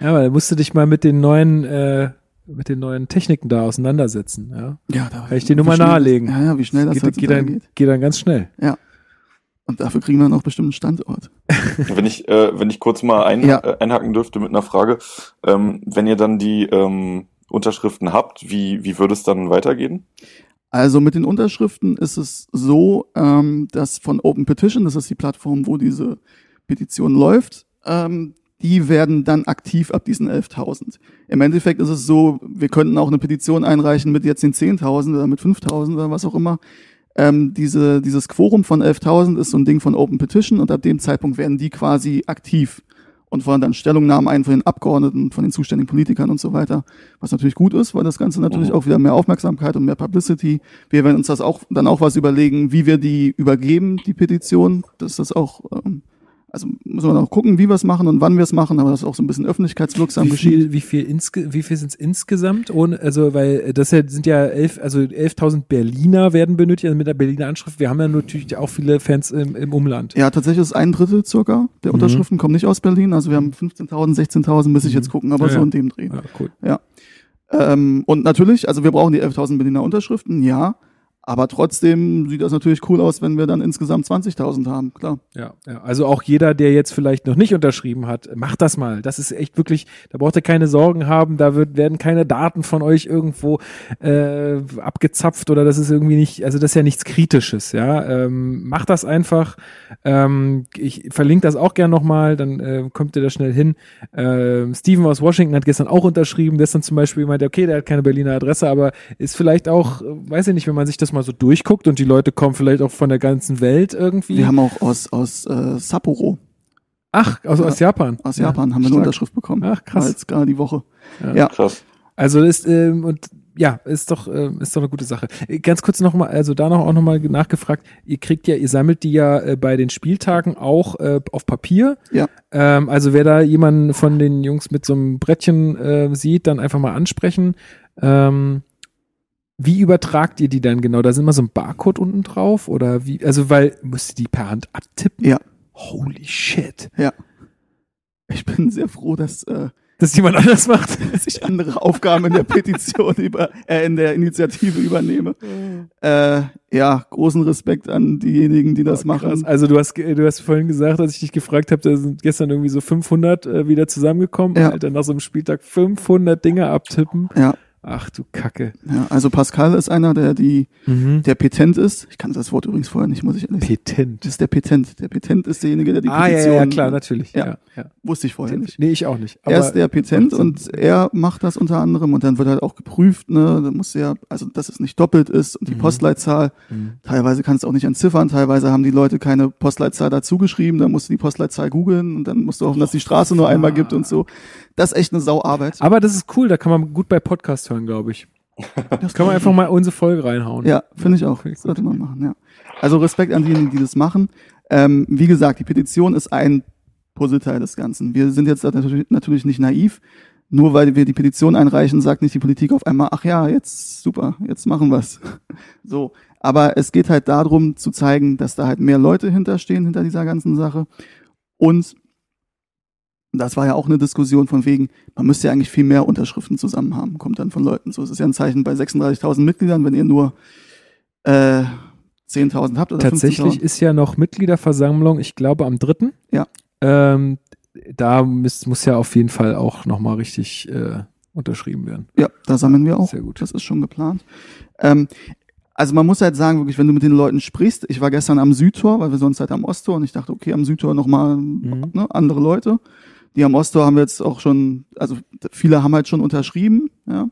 Ja, aber da musst du dich mal mit den neuen äh, mit den neuen Techniken da auseinandersetzen. Ja, Ja, da kann ich dir nur mal nahelegen. Das, ja, ja, wie schnell das geht, geht, dann, geht. geht dann ganz schnell. Und dafür kriegen wir noch bestimmt einen Standort. Wenn ich, äh, wenn ich kurz mal ein, Ja. äh, einhaken dürfte mit einer Frage, ähm, wenn ihr dann die ähm, Unterschriften habt, wie, wie würde es dann weitergehen? Also mit den Unterschriften ist es so, ähm, dass von Open Petition, das ist die Plattform, wo diese Petition läuft, ähm, die werden dann aktiv ab diesen 11.000. Im Endeffekt ist es so, wir könnten auch eine Petition einreichen mit jetzt den 10.000 oder mit 5.000 oder was auch immer. Ähm, diese, dieses Quorum von 11.000 ist so ein Ding von Open Petition und ab dem Zeitpunkt werden die quasi aktiv und fordern dann Stellungnahmen ein von den Abgeordneten, von den zuständigen Politikern und so weiter. Was natürlich gut ist, weil das Ganze natürlich Mhm. auch wieder mehr Aufmerksamkeit und mehr Publicity. Wir werden uns das auch dann auch was überlegen, wie wir die übergeben, die Petition. Das ist auch, ähm, also müssen wir noch gucken, wie wir es machen und wann wir es machen, aber das ist auch so ein bisschen öffentlichkeitswirksam Wie geschieht. viel, wie viel, insge wie viel sind es insgesamt? Ohne, also, weil das ja, sind ja elf, also 11.000 Berliner werden benötigt, also mit der Berliner Anschrift. Wir haben ja natürlich auch viele Fans im, im Umland. Ja, tatsächlich ist ein Drittel circa der Mhm. Unterschriften kommen nicht aus Berlin. Also wir haben 15.000, 16.000, muss ich Mhm. jetzt gucken, aber Ja, so ja. in dem Dreh. Ja, cool. Ähm, und natürlich, also wir brauchen die 11.000 Berliner Unterschriften, ja. Aber trotzdem sieht das natürlich cool aus, wenn wir dann insgesamt 20.000 haben, klar. Ja, ja, also auch jeder, der jetzt vielleicht noch nicht unterschrieben hat, macht das mal. Das ist echt wirklich, da braucht ihr keine Sorgen haben, da wird, werden keine Daten von euch irgendwo äh, abgezapft oder das ist irgendwie nicht, also das ist ja nichts Kritisches, ja. Ähm, macht das einfach. Ähm, ich verlinke das auch gern nochmal, dann äh, kommt ihr da schnell hin. Ähm, Steven aus Washington hat gestern auch unterschrieben, dann zum Beispiel meinte, okay, der hat keine Berliner Adresse, aber ist vielleicht auch, äh, weiß ich nicht, wenn man sich das mal so durchguckt und die Leute kommen vielleicht auch von der ganzen Welt irgendwie. Wir haben auch aus, aus äh, Sapporo, Ach, aus, aus Japan. aus Ja, Japan, haben wir eine. Unterschrift bekommen. Ach, krass. Jetzt gerade die Woche. Ja. Ja. Krass. Also ist ähm, und ja, ist doch ähm, ist doch eine gute Sache. Äh, Ganz kurz noch mal, also da noch auch noch mal nachgefragt. Ihr kriegt ja, ihr sammelt die ja äh, bei den Spieltagen auch äh, auf Papier. Ja. Ähm, also wer da jemanden von den Jungs mit so einem Brettchen äh, sieht, dann einfach mal ansprechen. Ähm, wie übertragt ihr die dann genau? Da sind immer so ein Barcode unten drauf oder wie? Also weil müsst ihr die per Hand abtippen? Ja. Holy shit. Ich bin sehr froh, dass, äh, Dass jemand anders macht. dass ich andere Aufgaben in der Petition über, äh, in der Initiative übernehme. Äh, ja, großen Respekt an diejenigen, die das Oh, machen. Also du hast, du hast vorhin gesagt, als ich dich gefragt habe, da sind gestern irgendwie so 500 äh, wieder zusammengekommen. Ja. Alter, nach so einem Spieltag 500 Dinge abtippen. Ja, Ach du Kacke. ja, also Pascal ist einer, der die, Mhm. der Petent ist. Ich kannte das Wort übrigens vorher nicht, muss ich ehrlich sagen. Petent. Das ist der Petent. Der Petent ist derjenige, der die Ah, ja, Petition. ja, klar, natürlich. Ja. Ja. Ja, Wusste ich vorher nicht. Nee, ich auch nicht. er ist der Petent und er macht das unter anderem und dann wird halt auch geprüft, ne, da muss ja, also dass es nicht doppelt ist und die Mhm. Postleitzahl, Mhm. teilweise kannst du auch nicht entziffern, teilweise haben die Leute keine Postleitzahl dazu geschrieben, dann musst du die Postleitzahl googeln und dann musst du hoffen, dass die Straße nur einmal gibt und so. Das ist echt eine Sauarbeit. Aber das ist cool, da kann man gut bei Podcast hören, glaube ich. Das Kann man einfach mal unsere Folge reinhauen. Ja, finde ich auch. Ich Sollte man machen, ja. Also Respekt an diejenigen, die das machen. Ähm, wie gesagt, die Petition ist ein Puzzleteil des Ganzen. Wir sind jetzt natürlich, natürlich nicht naiv. Nur weil wir die Petition einreichen, sagt nicht die Politik auf einmal, ach ja, jetzt super, jetzt machen wir's. So. Aber es geht halt darum zu zeigen, dass da halt mehr Leute hinterstehen, hinter dieser ganzen Sache. Und das war ja auch eine Diskussion von wegen, man müsste ja eigentlich viel mehr Unterschriften zusammen haben, kommt dann von Leuten. So, es ist ja ein Zeichen bei 36.000 Mitgliedern, wenn ihr nur äh, 10.000 habt oder Tatsächlich 15.000. ist ja noch Mitgliederversammlung, ich glaube am dritten. Ja. Ähm, da muss, muss ja auf jeden Fall auch nochmal richtig äh, unterschrieben werden. Ja, da sammeln wir auch. Sehr gut. Das ist schon geplant. Ähm, also man muss halt sagen, wirklich, wenn du mit den Leuten sprichst, ich war gestern am Südtor, weil wir sonst halt am Osttor und ich dachte, okay, am Südtor nochmal Mhm. ne, andere Leute. Die am Osttor haben wir jetzt auch schon, also viele haben halt schon unterschrieben, ja.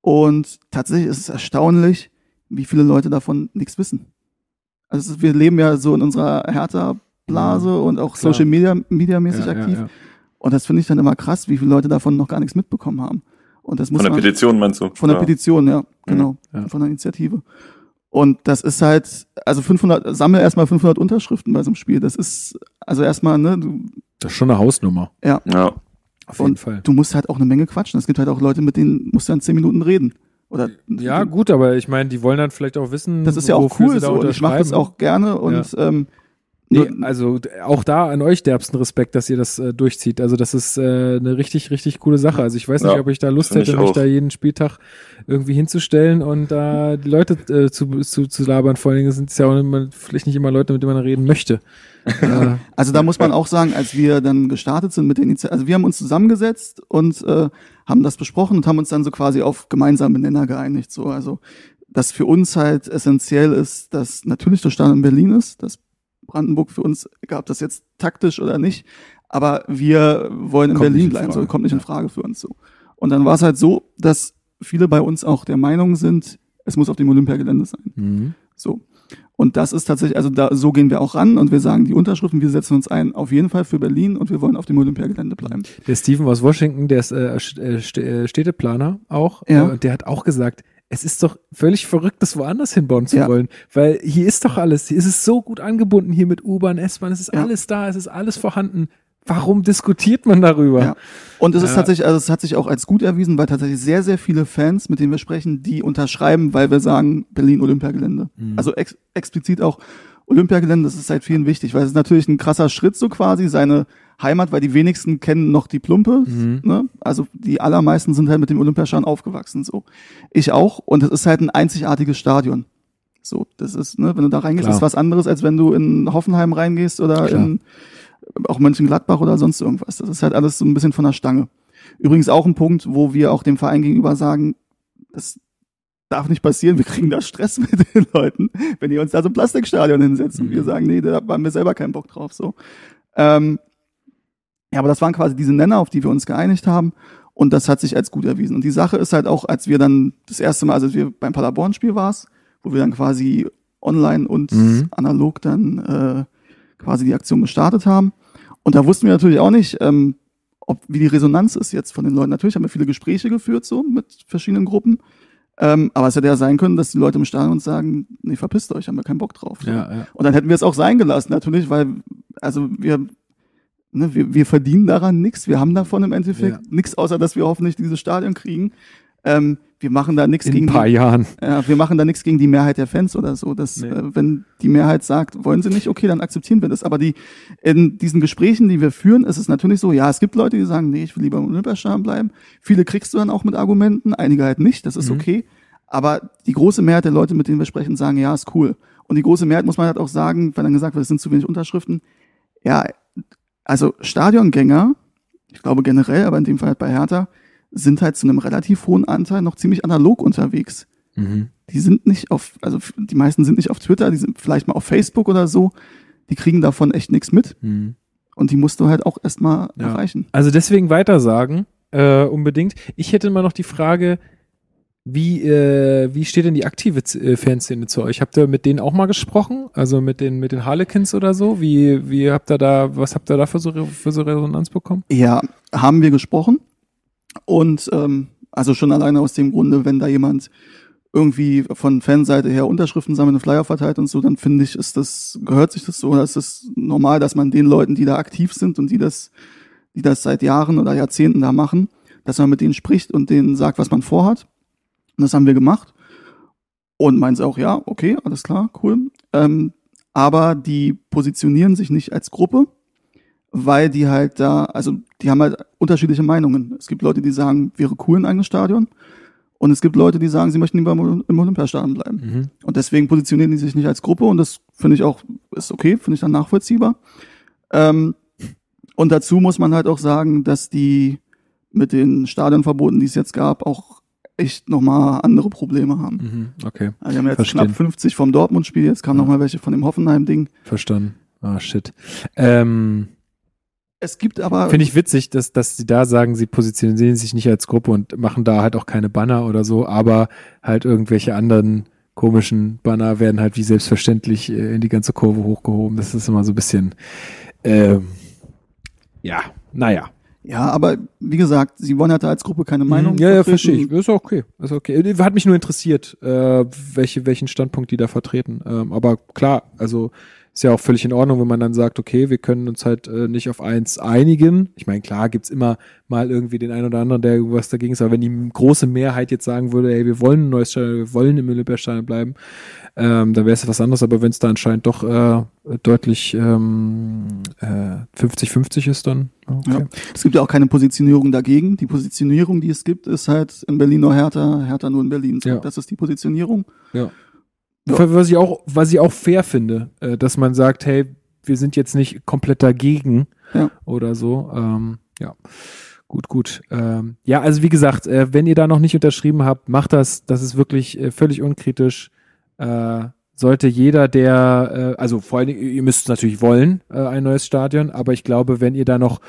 Und tatsächlich ist es erstaunlich, wie viele Leute davon nichts wissen. Also ist, wir leben ja so in unserer Hertha-Blase und auch Mhm. Klar. Social Media, Media mäßig Ja, aktiv. Ja, ja. Und das finde ich dann immer krass, wie viele Leute davon noch gar nichts mitbekommen haben. Und das muss Von der man, Petition meinst du? von der ja. Petition, ja, genau, Ja. von der Initiative. Und das ist halt, also 500, sammel erstmal 500 Unterschriften bei so einem Spiel. Das ist, also erstmal, ne, du, Das ist schon eine Hausnummer. Ja. Auf jeden Und Fall. du musst halt auch eine Menge quatschen. Es gibt halt auch Leute, mit denen musst du dann 10 Minuten reden. Oder, Ja, gut, aber ich meine, die wollen dann vielleicht auch wissen, das ist ja auch wofür cool so. Und ich mache das auch gerne und ähm, Nee, also auch da an euch derbsten Respekt, dass ihr das äh, durchzieht. Also das ist äh, eine richtig, richtig coole Sache. Also ich weiß nicht, Ja, ob ich da Lust hätte, ich mich da jeden Spieltag irgendwie hinzustellen und da die Leute äh, zu, zu, zu labern. Vor allen Dingen sind es ja auch immer, vielleicht nicht immer Leute, mit denen man reden möchte. Äh, Also da muss man auch sagen, als wir dann gestartet sind mit der Initiative, also wir haben uns zusammengesetzt und äh, haben das besprochen und haben uns dann so quasi auf gemeinsame Nenner geeinigt. So, also dass für uns halt essentiell ist, dass natürlich der Stadion in Berlin ist, dass Brandenburg für uns, egal ob das jetzt taktisch oder nicht, aber wir wollen in Kommt Berlin in bleiben, so kommt nicht in. Frage für uns so. Und dann war es halt so, dass viele bei uns auch der Meinung sind, es muss auf dem Olympiagelände sein. mhm. So. Und das ist tatsächlich, also da, so gehen wir auch ran und wir sagen die Unterschriften, wir setzen uns ein auf jeden Fall für Berlin und wir wollen auf dem Olympiagelände bleiben. Der Steven aus Washington, der ist äh, äh, äh, Städteplaner auch. Ja. Äh, und der hat auch gesagt, es ist doch völlig verrückt, das woanders hinbauen zu Ja. wollen. Weil hier ist doch alles. Hier ist es so gut angebunden, hier mit U-Bahn, S-Bahn, es ist Ja. alles da, es ist alles vorhanden. Warum diskutiert man darüber? Ja. Und es ist Ja. tatsächlich, also es hat sich auch als gut erwiesen, weil tatsächlich sehr, sehr viele Fans, mit denen wir sprechen, die unterschreiben, weil wir sagen, Berlin Olympiagelände. Mhm. Also ex explizit auch Olympiagelände, das ist seit vielen wichtig, weil es ist natürlich ein krasser Schritt so quasi, seine Heimat, weil die wenigsten kennen noch die Plumpe. Mhm. Ne? Also die allermeisten sind halt mit dem Olympiastadion aufgewachsen. So. Ich auch. Und es ist halt ein einzigartiges Stadion. So, das ist, ne, wenn du da reingehst, Klar. ist was anderes, als wenn du in Hoffenheim reingehst oder Klar. in auch Mönchengladbach oder sonst irgendwas. Das ist halt alles so ein bisschen von der Stange. Übrigens auch ein Punkt, wo wir auch dem Verein gegenüber sagen, das darf nicht passieren, wir kriegen da Stress mit den Leuten, wenn die uns da so ein Plastikstadion hinsetzen. Mhm. Wir sagen, nee, da haben wir selber keinen Bock drauf. So. Ähm, ja, aber das waren quasi diese Nenner, auf die wir uns geeinigt haben. Und das hat sich als gut erwiesen. Und die Sache ist halt auch, als wir dann das erste Mal, also als wir beim Paderborn-Spiel war's, wo wir dann quasi online und Mhm. analog dann äh, quasi die Aktion gestartet haben. Und da wussten wir natürlich auch nicht, ähm, ob, wie die Resonanz ist jetzt von den Leuten. Natürlich haben wir viele Gespräche geführt, so mit verschiedenen Gruppen. Ähm, aber es hätte ja sein können, dass die Leute im Stadion uns sagen, nee, verpisst euch, haben wir keinen Bock drauf. So. Ja, ja. Und dann hätten wir es auch sein gelassen, natürlich, weil, also wir, ne, wir, wir verdienen daran nichts, wir haben davon im Endeffekt Ja. nichts, außer dass wir hoffentlich dieses Stadion kriegen. Ähm, wir machen da nichts In gegen ein paar die, Jahren. ja, wir machen da nichts gegen die Mehrheit der Fans oder so. Das, Nee. äh, wenn die Mehrheit sagt, wollen sie nicht, okay, dann akzeptieren wir das. Aber die in diesen Gesprächen, die wir führen, ist es natürlich so, ja, es gibt Leute, die sagen, nee, ich will lieber im Olympiastadion bleiben. Viele kriegst du dann auch mit Argumenten, einige halt nicht, das ist Mhm. okay. Aber die große Mehrheit der Leute, mit denen wir sprechen, sagen, ja, ist cool. Und die große Mehrheit muss man halt auch sagen, wenn dann gesagt wird, es sind zu wenig Unterschriften. Ja, also Stadiongänger, ich glaube generell, aber in dem Fall halt bei Hertha, sind halt zu einem relativ hohen Anteil noch ziemlich analog unterwegs Mhm. die sind nicht auf, also die meisten sind nicht auf Twitter, die sind vielleicht mal auf Facebook oder so, die kriegen davon echt nichts mit Mhm. und die musst du halt auch erstmal Ja. erreichen. Also deswegen weitersagen, äh, unbedingt. Ich hätte mal noch die Frage, wie, äh, wie steht denn die aktive Z- äh, Fanszene zu euch? Habt ihr mit denen auch mal gesprochen? Also mit den, mit den Harlequins oder so? Wie, wie habt ihr da, was habt ihr da für so, für so Resonanz bekommen? Ja, haben wir gesprochen und ähm, also schon alleine aus dem Grunde, wenn da jemand irgendwie von Fanseite her Unterschriften sammelt und Flyer verteilt und so, dann finde ich, ist das, gehört sich das so, oder ist es normal, dass man den Leuten, die da aktiv sind und die das, die das seit Jahren oder Jahrzehnten da machen, dass man mit denen spricht und denen sagt, was man vorhat. Und das haben wir gemacht. Und meinen sie auch, ja, okay, alles klar, cool. Ähm, aber die positionieren sich nicht als Gruppe, weil die halt da, also die haben halt unterschiedliche Meinungen. Es gibt Leute, die sagen, wäre cool ein eigenes Stadion. Und es gibt Leute, die sagen, sie möchten lieber im Olymp- im Olympiastadion bleiben. Mhm. Und deswegen positionieren die sich nicht als Gruppe und das finde ich auch, ist okay, finde ich dann nachvollziehbar. Ähm, und dazu muss man halt auch sagen, dass die mit den Stadionverboten, die es jetzt gab, auch echt nochmal andere Probleme haben. Mhm. Okay, Also wir haben jetzt Verstehen. knapp 50 vom Dortmund-Spiel, jetzt kamen Ja. noch nochmal welche von dem Hoffenheim-Ding. verstanden. Ah, shit. Ähm, Es gibt aber, Finde ich witzig, dass, dass sie da sagen, sie positionieren sich nicht als Gruppe und machen da halt auch keine Banner oder so, aber halt irgendwelche anderen komischen Banner werden halt wie selbstverständlich äh, in die ganze Kurve hochgehoben. Das ist immer so ein bisschen, ähm, ja, naja. ja, aber wie gesagt, sie wollen halt da als Gruppe keine Meinung Mhm. ja, ja, vertreten. verstehe ich. Ist okay. Ist okay. Hat mich nur interessiert, äh, welche, welchen Standpunkt die da vertreten. Ähm, aber klar, also Ist ja auch völlig in Ordnung, wenn man dann sagt, okay, wir können uns halt äh, nicht auf eins einigen. Ich meine, klar gibt's immer mal irgendwie den einen oder anderen, der irgendwas dagegen ist, aber wenn die große Mehrheit jetzt sagen würde, ey, wir wollen ein neues Stadion, wir wollen im Olympiastadion bleiben, ähm, dann wäre es was anderes, aber wenn es da anscheinend doch äh, deutlich ähm, äh, 50-50 ist, dann okay. Ja. Es gibt ja auch keine Positionierung dagegen. Die Positionierung, die es gibt, ist halt in Berlin nur Hertha, Hertha nur in Berlin. So, Ja. Das ist die Positionierung. Ja. Was ich auch, was ich auch fair finde, äh, dass man sagt, hey, wir sind jetzt nicht komplett dagegen Ja. oder so. Ähm, ja. Gut, gut. Ähm, ja, also wie gesagt, äh, wenn ihr da noch nicht unterschrieben habt, macht das. Das ist wirklich äh, völlig unkritisch. Äh, sollte jeder, der, äh, also vor allen Dingen, ihr müsst es natürlich wollen, äh, ein neues Stadion, aber ich glaube, wenn ihr da noch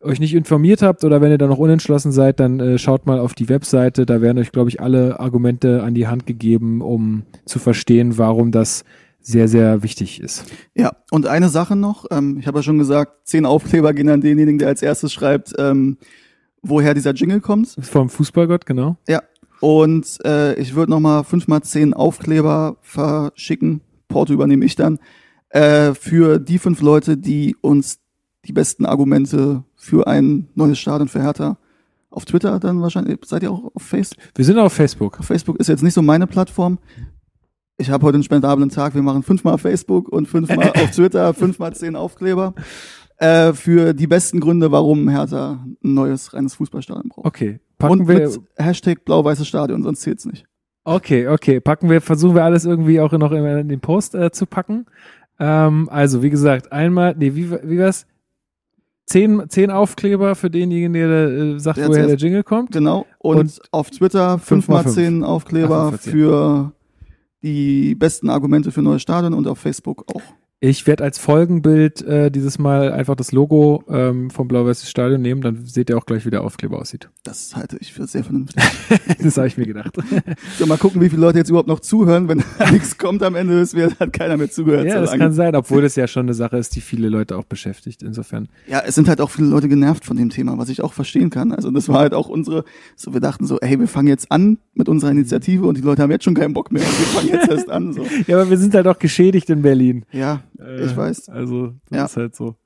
euch nicht informiert habt oder wenn ihr da noch unentschlossen seid, dann äh, schaut mal auf die Webseite. Da werden euch, glaube ich, alle Argumente an die Hand gegeben, um zu verstehen, warum das sehr, sehr wichtig ist. Ja, und eine Sache noch. Ähm, ich habe ja schon gesagt, zehn Aufkleber gehen an denjenigen, der als erstes schreibt, ähm, woher dieser Jingle kommt. Vom Fußballgott, genau. Ja. Und äh, ich würde nochmal fünf mal zehn Aufkleber verschicken. Porto übernehme ich dann. Äh, für die fünf Leute, die uns die besten Argumente für ein neues Stadion für Hertha auf Twitter dann wahrscheinlich. Seid ihr auch auf Facebook? Wir sind auf Facebook. Facebook ist jetzt nicht so meine Plattform. Ich habe heute einen spendablen Tag. Wir machen fünfmal Facebook und fünfmal auf Twitter, fünfmal zehn Aufkleber. Äh, für die besten Gründe, warum Hertha ein neues reines Fußballstadion braucht. Okay. Packen und wir. mit Hashtag blau-weißes Stadion, sonst zählt's nicht. Okay, okay. Packen wir, versuchen wir alles irgendwie auch noch in, in den Post äh, zu packen. Ähm, also, wie gesagt, einmal, nee, wie, wie war's? Zehn, zehn Aufkleber für denjenigen, der äh, sagt, Der woher der Jingle kommt. Genau. Und, Und auf Twitter fünf mal fünfmal fünf. zehn Aufkleber Ach, für die besten Argumente für neues Stadion und auf Facebook auch. Ich werde als Folgenbild äh, dieses Mal einfach das Logo ähm, vom Blau-Weißes Stadion nehmen, dann seht ihr auch gleich, wie der Aufkleber aussieht. Das halte ich für sehr vernünftig. das habe ich mir gedacht. so, mal gucken, wie viele Leute jetzt überhaupt noch zuhören. Wenn nichts kommt am Ende, wird, hat keiner mehr zugehört. ja, das kann sein, obwohl das ja schon eine Sache ist, die viele Leute auch beschäftigt. Insofern. Ja, es sind halt auch viele Leute genervt von dem Thema, was ich auch verstehen kann. Also das war halt auch unsere, so wir dachten so, ey, wir fangen jetzt an mit unserer Initiative und die Leute haben jetzt schon keinen Bock mehr. Wir fangen jetzt erst an. So. Ja, aber wir sind halt auch geschädigt in Berlin. Ja, Äh, ich weiß. Also, das Ja. ist halt so.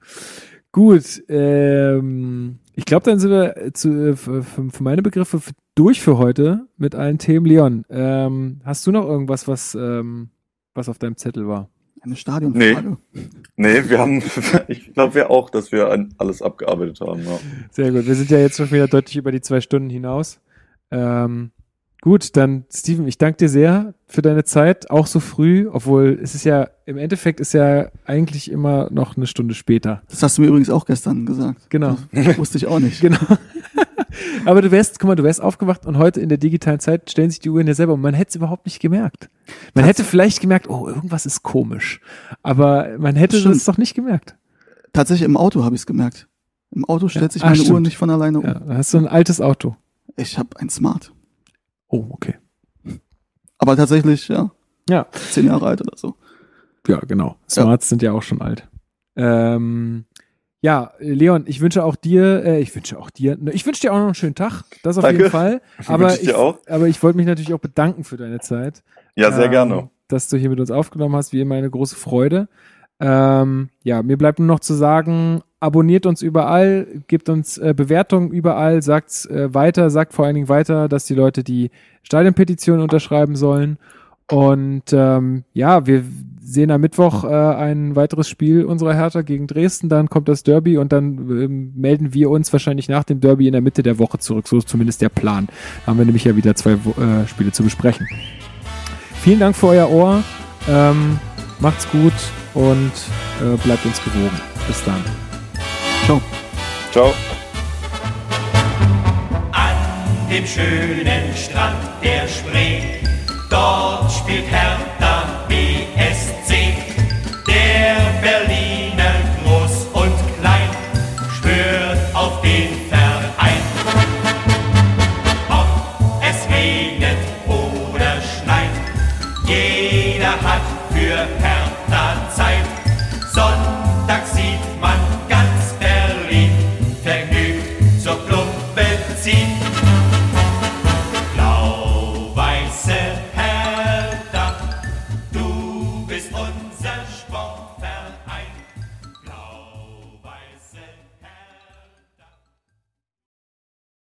Gut, ähm, ich glaube, dann sind wir äh, zu, äh, für, für meine Begriffe durch für heute mit allen Themen. Leon, ähm, hast du noch irgendwas, was, ähm, was auf deinem Zettel war? Eine Stadionfrage. Nee, wir haben, ich glaube wir auch, dass wir an alles abgearbeitet haben. Ja. Sehr gut. Wir sind ja jetzt schon wieder deutlich über die zwei Stunden hinaus. Ähm, gut, dann Steven, ich danke dir sehr für deine Zeit, auch so früh, obwohl es ist ja, im Endeffekt ist ja eigentlich immer noch eine Stunde später. Das hast du mir übrigens auch gestern gesagt. Genau. Das wusste ich auch nicht. Genau. Aber du wärst, guck mal, du wärst aufgewacht und heute in der digitalen Zeit stellen sich die Uhren ja selber und man hätte es überhaupt nicht gemerkt. Man hätte vielleicht gemerkt, oh, irgendwas ist komisch. Aber man hätte es doch nicht gemerkt. Tatsächlich im Auto habe ich es gemerkt. Im Auto stellt sich meine Uhr stimmt. nicht von alleine um. Ja, hast du ein altes Auto. Ich habe ein Smart. Oh, okay. Aber tatsächlich, ja, Ja. zehn Jahre alt oder so. Ja, genau. Smarts sind ja auch schon alt. Ähm, ja, Leon, ich wünsche auch dir, äh, ich wünsche auch dir, ne, ich wünsche dir auch noch einen schönen Tag, das auf Danke. jeden Fall. Aber ich auch. aber ich wollte mich natürlich auch bedanken für deine Zeit. Ja, sehr ähm, gerne. Dass du hier mit uns aufgenommen hast, wie immer eine große Freude. Ähm, ja, mir bleibt nur noch zu sagen, abonniert uns überall, gebt uns äh, Bewertungen überall, sagt äh, weiter, sagt vor allen Dingen weiter, dass die Leute die Stadionpetition unterschreiben sollen. Und ähm, ja, wir sehen am Mittwoch äh, ein weiteres Spiel unserer Hertha gegen Dresden, dann kommt das Derby und dann ähm, melden wir uns wahrscheinlich nach dem Derby in der Mitte der Woche zurück. So ist zumindest der Plan. Da haben wir nämlich ja wieder zwei äh, Spiele zu besprechen. Vielen Dank für euer Ohr. Ähm, macht's gut und äh, bleibt uns gewogen. Bis dann. Ciao. Ciao. An dem schönen Strand der Spree, dort spielt Hertha